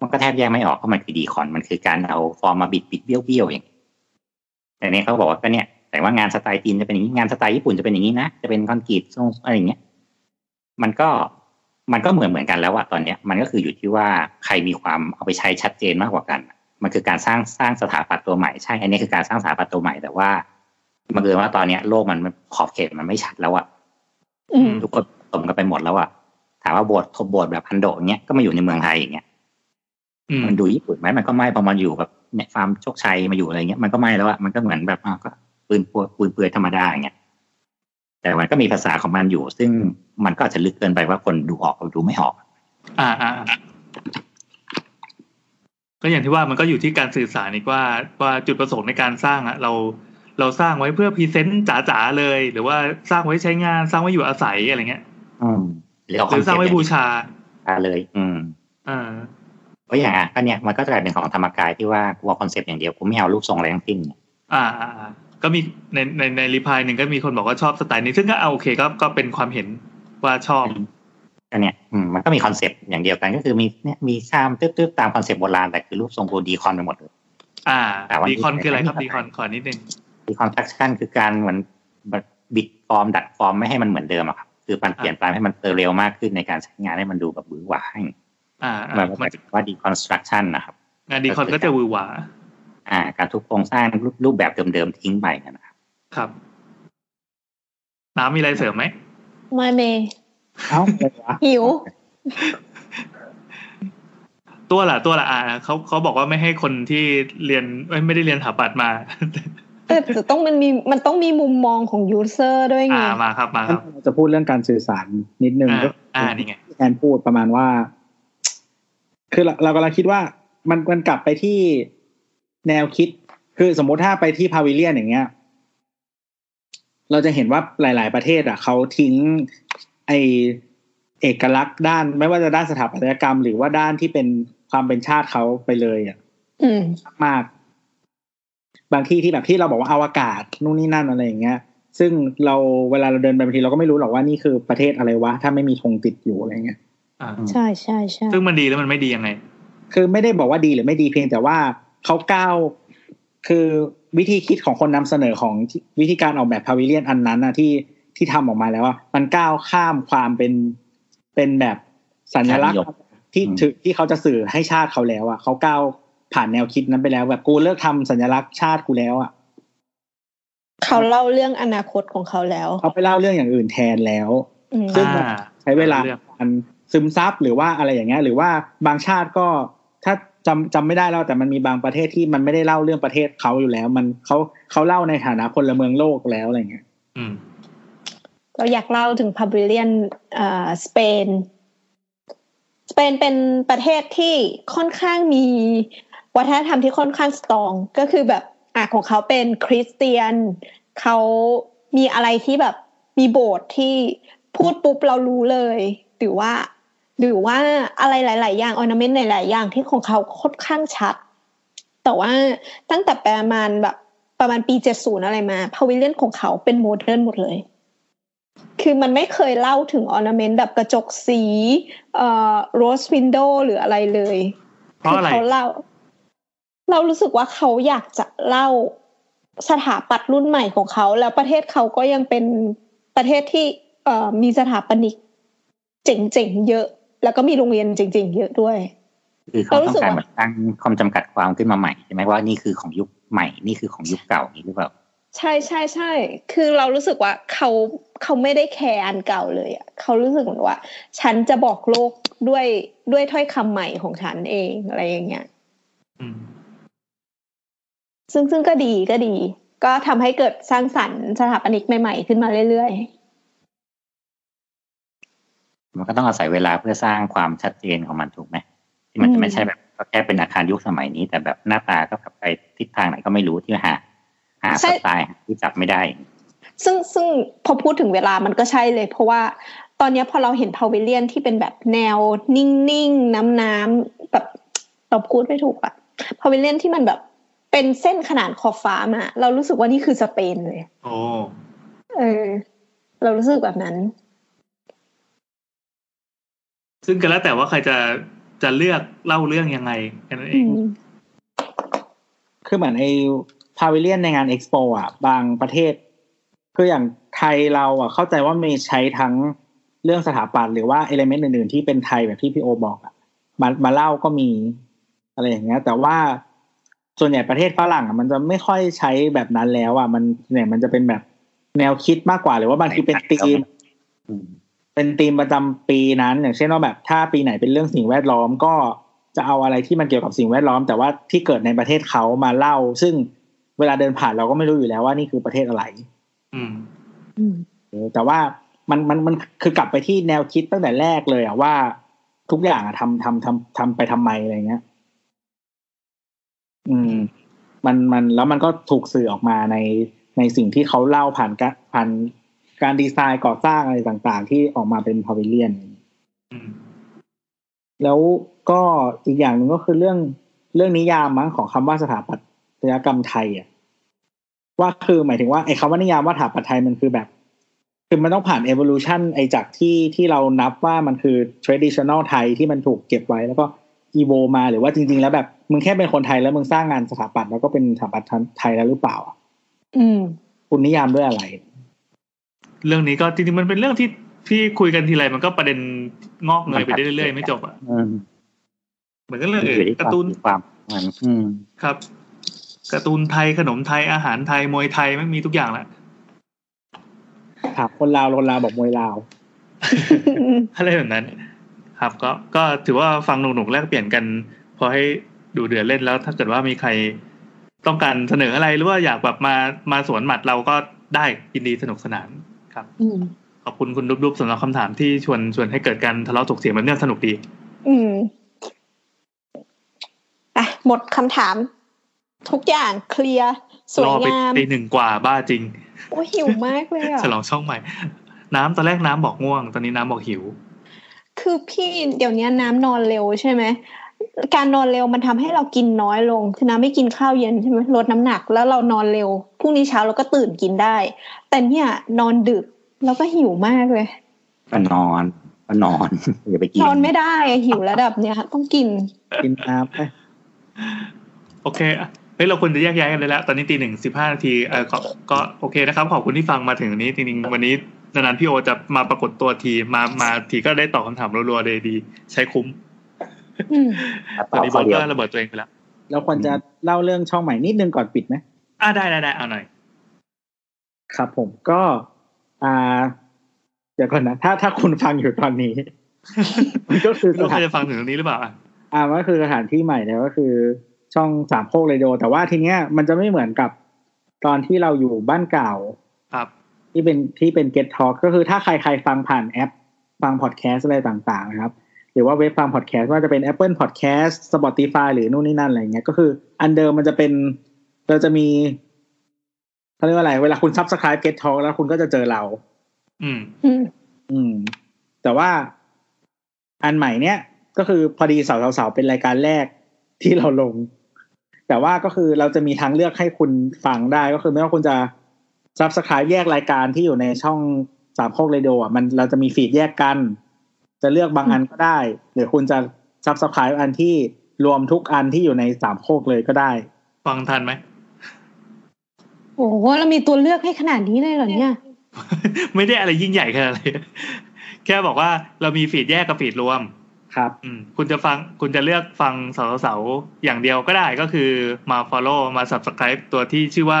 มันก็แทบแยกไม่ออกเพราะมันคือ decon มันคือการเอาฟอร์มมาบิดบิดเบี้ยวเบี้ยวอย่างแต่เนี้เขาบอกว่าก็เนี่ยแต่ว่างานสไตล์จีนจะเป็นอย่างนี้งานสไตล์ญี่ปุ่นจะเป็นอย่างนี้นะจะเป็นคอนกรีตทรงอะไรอย่างเงี้ยมันก็มันก็เหมือนเหมือนกันแล้วอะตอนเนี้ยมันก็คืออยู่ที่ว่าใครมีความเอาไปใช้ชัดเจนมากกว่ากัน มันคือการสร้างสร้างสถาปัตย์ตัวใหม่ใช่ อันนี้คือการสร้างสถาปัตย์ตัวใหม่แต่ว่า มันคือว่าตอนเนี้ยโลกมันขอบเขตมันไม่ชัดแล้วอะอืมทุกคนสมกันไปหมดแล้วอะถามว่าโบสถ์ทบโบสถ์แบบพันโดอย่างเงี้ยก็มาอยู่ในเมืองไทยอย่างเงี้ยอืมมันดูญี่ปุ่นไหมมันก็ไม่พอมาอยู่แบบเนี่ยฟาร์มโชคชัยมาอยู่อะไรเงี้ยมันก็ไม่แล้วอะมันก็เหมือนแบบอ่าก็ปืนปัวปืนเปลือยธรรมดาอย่างเงี้ยแต่มันก็มีภาษาของมันอยู่ ซึ่งมันก็อาจจะลึกเกินไปว่าคนดูออกหรือดูไม่ออกอ่าอ่าอ่าก็อย่างที่ว่ามันก็อยู่ที่การสื่อสารอีกว่าว่าจุดประสงค์ในการสร้างอะเรา เราสร้างไว้เพื่อพรีเซนต์จ๋าๆเลย หรือว่าสร้างไว้ใช้งานสร้างไว้อยู่อาศัยอะไรเงี้ย อืมหรือเอาหรือสร้างไว้บูชาชาเลย อืมอ่าเพราะอย่างอะก็เนี่ยมันก็จะกลายเป็นของธรรมกายที่ว่ากูเอาคอนเซปต์อย่างเดียวกูไม่เอารูปทรงอะไรทั้งสิ้นเนี่ยอ่าอ่าอ่าก็มีในในใน reply หนึ่งก็มีคนบอกว่าชอบสไตล์นี้ ซึ่งก็เอาโอเคก็ก็เป็นความเห็นว่าชอบก็เนี่ยอืมมันก็มีคอนเซปต์อย่างเดียวกันก็คือมีเนี่ยมีชามตึ๊บๆตามคอนเซปต์โบราณแต่คือรูปทรงกู decon ไปหมดเลยอ่าแต่ว่า decon นี่คืออะไรครับไม่เข้าใจ decon ขอนิดนึง deconstruction คือการเหมือนแบบบิดฟอร์มดัดฟอร์มไม่ให้มันเหมือนเดิมอะครับคือมันเปลี่ยนแปลงให้มันเร็วมากขึ้นในการใช้งานให้มันดูแบบหวือหวาให้อ่าอ่ามันมันจะว่า deconstruction นะครับงาน decon ก็จะหวือหวาอ่า การทุบโครงสร้างรูปรูปแบบเดิมๆทิ้งไปนะครับครับ น้ำมีอะไรเสริมไหมมาเมย์เอ้าเลยวะหิว ตัวละตัวละอ่าเขาเขาบอกว่าไม่ให้คนที่เรียนเอ้ยไม่ได้เรียนสถาปัตย์มา แต่แต่ต้องมันมีมันต้องมีมุมมองของยูเซอร์ด้วยไงอ่ามาครับมาครับเราจะพูดเรื่องการสื่อสารนิดนึงอ่าก็อ่านี่ไงแอนพูดประมาณว่า คือเราเรากำลังคิดว่ามันมันกลับไปที่แนวคิด คือสมมุติถ้าไปที่พาวิเลียนอย่างเงี้ย เราจะเห็นว่าหลาย ๆ ประเทศ อะเขาทิ้ง ไอเอกลักษณ์ด้าน ไม่ว่าจะด้านสถาปัตยกรรม หรือว่าด้านที่เป็นความเป็นชาติเขาไปเลยอะอืมมาก บางที่ที่แบบที่เราบอกว่าอวกาศนู่นนี่นั่นอะไรอย่างเงี้ย ซึ่งเราเวลาเราเดินไปบางทีเราก็ไม่รู้หรอกว่านี่คือประเทศอะไรวะ ถ้าไม่มีธงติดอยู่อะไรเงี้ยอ่าใช่ใช่ใช่ซึ่งมันดีแล้วมันไม่ดียังไง คือไม่ได้บอกว่าดีหรือไม่ดีเพียงแต่ว่าเขาก้าวคือวิธีคิดของคนนำเสนอของวิธีการออกแบบพาวิเลียนอันนั้นนะที่ที่ทำออกมาแล้วว่ามันก้าวข้ามความเป็นเป็นแบบสัญลักษณ์ชาตินิยมที่อืมถือที่เขาจะสื่อให้ชาติเขาแล้วอะเขาก้าว ผ่านแนวคิดนั้นไปแล้วแบบกูเลิกทำสัญลักษณ์ชาติกูแล้วอะเขาเล่าเรื่องอนาคตของเขาแล้ว เขาไปเล่าเรื่องอย่างอื่นแทนแล้วอืมซึ่งอ่าใช้เวลาเรื่องการซึมซับหรือว่าอะไรอย่างเงี้ย หรือว่าบางชาติก็ถ้าจำจำไม่ได้แล้วแต่มันมีบางประเทศที่มันไม่ได้เล่าเรื่องประเทศเขาอยู่แล้ว มันเขาเขาเล่าในฐานะพลเมืองโลกแล้วอะไรเงี้ยอืมเราอยากเล่าถึงพาวิเลียนเอ่อสเปนสเปนเป็นประเทศที่ค่อนข้างมี วัฒนธรรมที่ค่อนข้างสตรองก็คือแบบอะของเขาเป็นคริสเตียนเขามีอะไรที่แบบมีโบสถ์ที่พูดปุ๊บเรารู้เลย หรือว่า หรือว่าอะไรหลาย ๆ อย่าง ornament หลาย ๆ อย่างที่ของเขาค่อนข้างชัด แต่ว่าตั้งแต่ประมาณแบบประมาณปีเจ็ดศูนย์อะไรมา pavilion ของเขาเป็น modern หมดเลย คือมันไม่เคยเล่าถึง ornament แบบกระจกสีเอ่อ rose window หรืออะไรเลยเพราะอะไรคือเขาเล่า เรารู้สึกว่าเขาอยากจะเล่าสถาปัตย์รุ่นใหม่ของเขา แล้วประเทศเขาก็ยังเป็นประเทศที่เอ่อมีสถาปนิกเจ๋งๆเยอะ แล้วก็มีโรงเรียนเจ๋งๆเยอะด้วยคือเขาเรารู้ต้องสึกการว่าเหมือนตั้งความจำกัดความขึ้นมาใหม่ใช่ไหมว่านี่คือของยุคใหม่นี่คือของยุคเก่านี้หรือเปล่าใช่ใช่ใช่คือเรารู้สึกว่าเขาเขาไม่ได้แคร์อันเก่าเลยอะเขารู้สึกเหมือนว่า ฉันจะบอกโลกด้วยด้วยถ้อยคำใหม่ของฉันเองอะไรอย่างเงี้ยอืม ซึ่งซึ่งก็ดีก็ดี ก็ทำให้เกิดสร้างสรรค์สถาปนิกใหม่ๆ ขึ้นมาเรื่อยมันก็ต้องอาศัยเวลาเพื่อสร้างความชัดเจนของมันถูกไหมที่มันจะไม่ใช่แบบก็แค่เป็นอาคารยุคสมัยนี้ แต่แบบหน้าตาก็แบบไปทิศทางไหนก็ไม่รู้ที่หาหาสไตล์ที่จับไม่ได้ๆซึ่งซึ่งพอพูดถึงเวลามันก็ใช่เลย เพราะว่าตอนเนี้ยพอเราเห็นพาวิเลียนที่เป็นแบบแนวนิ่งๆ น้ำๆแบบเราพูดไม่ถูกอะพาวิเลียนที่มันแบบ เป็นเส้นขนาดขอบฟ้ามา เรารู้สึกว่านี่คือสเปนเลยโอ้เออ เรารู้สึกแบบนั้น ซึ่งก็แล้วแต่ว่าใครจะจะเลือกเล่าเรื่องยังไงแค่นั้นเออืงมคือเหมือนไอ้พาวิเลียนในงานเอ็กซ์โปอะ บางประเทศ คืออย่างไทยเราอะ เข้าใจว่ามีใช้ทั้งเรื่องสถาปัตย์หรือว่าเอลิเมนต์อื่นๆ ที่เป็นไทยแบบที่พี่โอบอกอะมามาเล่าก็มี อะไรอย่างเงี้ย แต่ว่า ส่วนใหญ่ประเทศฝรั่งอะมันจะไม่ค่อยใช้แบบนั้นแล้วอะมันเนี่ยมันจะเป็นแบบแนวคิดมากกว่าหรือว่าบางทีเป็นธีมอืมเป็นธีมประจำปีนั้น อย่างเช่นว่าแบบถ้าปีไหนเป็นเรื่องสิ่งแวดล้อมก็จะเอาอะไรที่มันเกี่ยวกับสิ่งแวดล้อม แต่ว่าที่เกิดในประเทศเขามาเล่า ซึ่งเวลาเดินผ่านเราก็ไม่รู้อยู่แล้วว่านี่คือประเทศอะไร อืมอืมเออแต่ว่ามันมันมันคือกลับไปที่แนวคิดตั้งแต่แรกเลยอะว่า ทุกอย่างอะทำทำทำทำไปทำไมอะไรเงี้ย อืม มันมันแล้วมันก็ถูกสื่อออกมาในในสิ่งที่เขาเล่าผ่านการผ่านการดีไซน์ก่อสร้างอะไรต่างๆ ที่ออกมาเป็นพาวิเลียนอืมแล้วก็อีกอย่างหนึ่งก็คือเรื่องเรื่องนิยามมั้งของคำว่าสถาปัตยกรรมไทยอะว่าคือหมายถึงว่าไอ้คำว่านิยามว่าสถาปัตย์ไทยมันคือแบบ คือมันต้องผ่าน evolution ไอ้จากที่ที่เรานับว่ามันคือ traditional ไทยที่มันถูกเก็บไว้แล้วก็ evo มาหรือว่าจริง ๆ แล้วแบบ มึงแค่เป็นคนไทยแล้วมึงสร้างงานสถาปัตย์แล้วก็เป็นสถาปัตย์ไทยแล้วหรือเปล่าอะอืม คุณนิยามด้วยอะไร เรื่องนี้ก็จริงๆมันเป็นเรื่องที่ที่คุยกันทีไรมันก็ประเด็นงอกเงยไปเรื่อยๆไม่จบอะอืมเหมือนกันเรื่องออื่นยู่ที่การ์ตูนความมันอืมครับการ์ตูนไทยขนมไทยอาหารไทยมวยไทยไม่งมีทุกอย่างแหละถามคนลาวคนลาวบอกมวยลาวอะไรแบบนั้น ครับ ก็ก็ถือว่าฟังหนุกๆแลกเปลี่ยนกัน พอให้ ดูเดือดเล่นแล้ว ถ้าเกิดว่ามีใครต้องการเสนออะไรหรือว่าอยากแบบมามาสวนหมัดเราก็ได้ยินดีสนุกสนานครับอืมขอบคุณคุณดุ๊บๆสำหรับคำถามที่ชวนชวนให้เกิดการทะเลาะถกเถียงแบบเนี้ยสนุกดี อืมอะหมดคำถาม ทุกอย่างเคลียร์สวรยอไปงามตีหนึ่งกว่าบ้าจริงโอ้ยหิวมากเลยอะฉลองช่องใหม่ น้ำตอนแรกน้ำบอกง่วง ตอนนี้น้ำบอกหิว คือพี่เดี๋ยวนี้น้ำนอนเร็วใช่ไหม การนอนเร็วมันทำให้เรากินน้อยลงคือน้ำไม่กินข้าวเย็นใช่ไหมลดน้ำหนักแล้วเรานอนเร็วพรุ่งนี้เช้าเราก็ตื่นกินได้ แต่เนี่ยนอนดึกแล้วก็หิวมากเลยก็นอนก็นอนอย่าไปกินนอนไม่ได้อะหิวระดับเนี้ยต้องกินกินน้ำไปโอเคอะเฮ้ยเราควรจะแยกย้ายกันเลยแล้วตอนนี้ตีหนึ่งสิบห้านาทีเออก็ก็โอเคนะครับ ขอบคุณที่ฟังมาถึงนี้จริงๆวันนี้นานๆพี่โอจะมาปรากฏตัวทีมามาทีก็ได้ตอบคำถามรัวๆเลยดี ใช้คุ้มอืมแล้ว ตต่อนอนี้บข้ออสเดียวก็ระเบิดตัวเองไปแล้วเราควรจะเล่าเรื่องช่องใหม่นิดนึงก่อนปิดไหมอ่าได้ได้ได้เอาหน่อย ครับผมก็ อ่า เดี๋ยวก่อนนะ ถ้าถ้าคุณฟังอยู่ตอนนี้มันก็คือสเราถานจะฟังถึงตรงนี้หรือเปล่า อะอ่ามันก็คือสถานที่ใหม่เนี่ยก็คือ ช่องสามโคกเรดิโอแต่ว่าทีเนี้ยมันจะไม่เหมือนกับตอนที่เราอยู่บ้านเก่า ครับ ที่เป็นที่เป็น Get Talk ก็คือถ้าใครใครฟังผ่านแอป ฟังพอดแคสต์อะไรต่างๆนะครับ หรือว่าเว็บฟังพอดแคสต์ว่าจะเป็น Apple Podcast Spotify หรือนู่นนี่นั่นอะไรเงี้ยก็คือ อันเดิมมันจะเป็นเราจะมีเขาเรียกว่าอะไร เวลาคุณ Subscribe Get Talk แล้วคุณก็จะเจอเราอืมอืม อืม แต่ว่าอันใหม่เนี้ยก็คือพอดีสาวสาวๆเป็นรายการแรกที่เราลง แต่ว่าก็คือเราจะมีทางเลือกให้คุณฟังได้ก็คือไม่ว่าคุณจะ subscribe แยกรายการที่อยู่ในช่องสามโคกเรดิโออะมันเราจะมี feed แยกกัน จะเลือกบางอันก็ได้ หรือคุณจะ subscribe อันที่รวมทุกอันที่อยู่ในสามโคกเลยก็ได้ ฟังทันไหมโอ้โหเรามีตัวเลือกให้ขนาดนี้เลยเหรอเนี่ย ไม่ได้อะไรยิ่งใหญ่ขนาดนั้นแค่บอกว่าเรามี feed แยกกับ feed รวมครับ อืมคุณจะฟังคุณจะเลือกฟังเสาเสาๆอย่างเดียวก็ได้ก็คือมา follow มา subscribe ตัวที่ชื่อว่า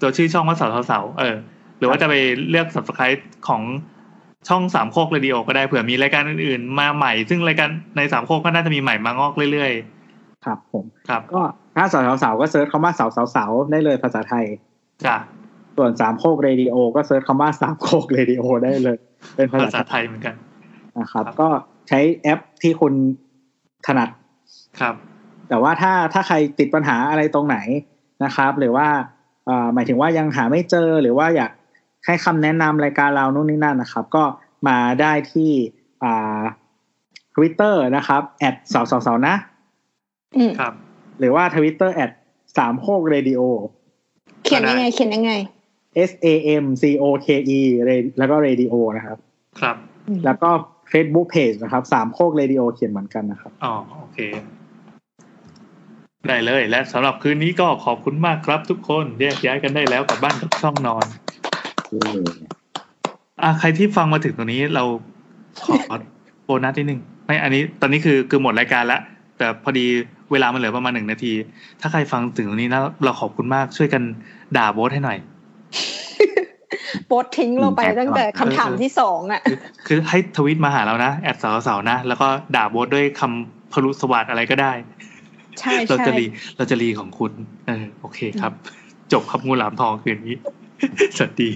ตัวชื่อช่องว่าเสาเสาๆเออ หรือว่าจะไปเลือก subscribe ของ ช่องสามโคกเรดิโอก็ได้เผื่อมีรายการอื่น ๆ มาใหม่ ซึ่งรายการในสามโคกก็น่าจะมีใหม่มางอกเรื่อยครับผมๆครับก็ถ้าเสาเสาๆก็ search คำว่าเสาเสาๆได้เลยภาษาไทยจ้ะส่วนสามโคกเรดิโอก็ search คำว่าสามโคกเรดิโอได้เลย เป็นภาษาภาษาไทยเหมือนกันนะครับครับ ก็ใช้แอปที่คุณถนัดครับ แต่ว่าถ้าถ้าใครติดปัญหาอะไรตรงไหนนะครับ หรือว่าเอ่อหมายถึงว่ายังหาไม่เจอหรือว่าอยาก ให้คำแนะนำรายการเรานู่นนี่นั่นนะครับ ก็มาได้ที่อ่าทวิตเตอร์นะครับแอดเสาเสาเสานะอืมครับ หรือว่าทวิตเตอร์แอดสามโคกเรดิโอเขียนยังไง เขียนยังไง S A M C O K E แล้วก็ radio นะครับ ครับ แล้วก็ Facebook Page นะครับสามโคกเรดิโอเขียนเหมือนกันนะครับอ๋อโอเค ได้เลยและสำหรับคืนนี้ก็ขอบคุณมากครับทุกคนแยกย้ายกันได้แล้วกลับบ้านกับช่องนอน เอออะใครที่ฟังมาถึงตรงนี้เราขอโบนัสนิดนึงไม่อันนี้ตอนนี้คือคือหมดรายการแล้วแต่พอดีเวลามันเหลือประมาณหนึ่งนาที ถ้าใครฟังถึงตรงนี้นะเราขอบคุณมากช่วยกันด่าโบสให้หน่อยโพสต์ทิ้งเราไปตั้งแต่คำถามที่สองอะคือคือให้ทวิตมาหาเรานะแอดสาวสาวๆนะ แล้วก็ด่าโบสด้วยคำพลุสวัสดอะไรก็ได้ ใช่เราใช่จะรีเราจะรีของคุณ เออโอเคครับ จบครับงูหลามทองคืนนี้ สวัสดี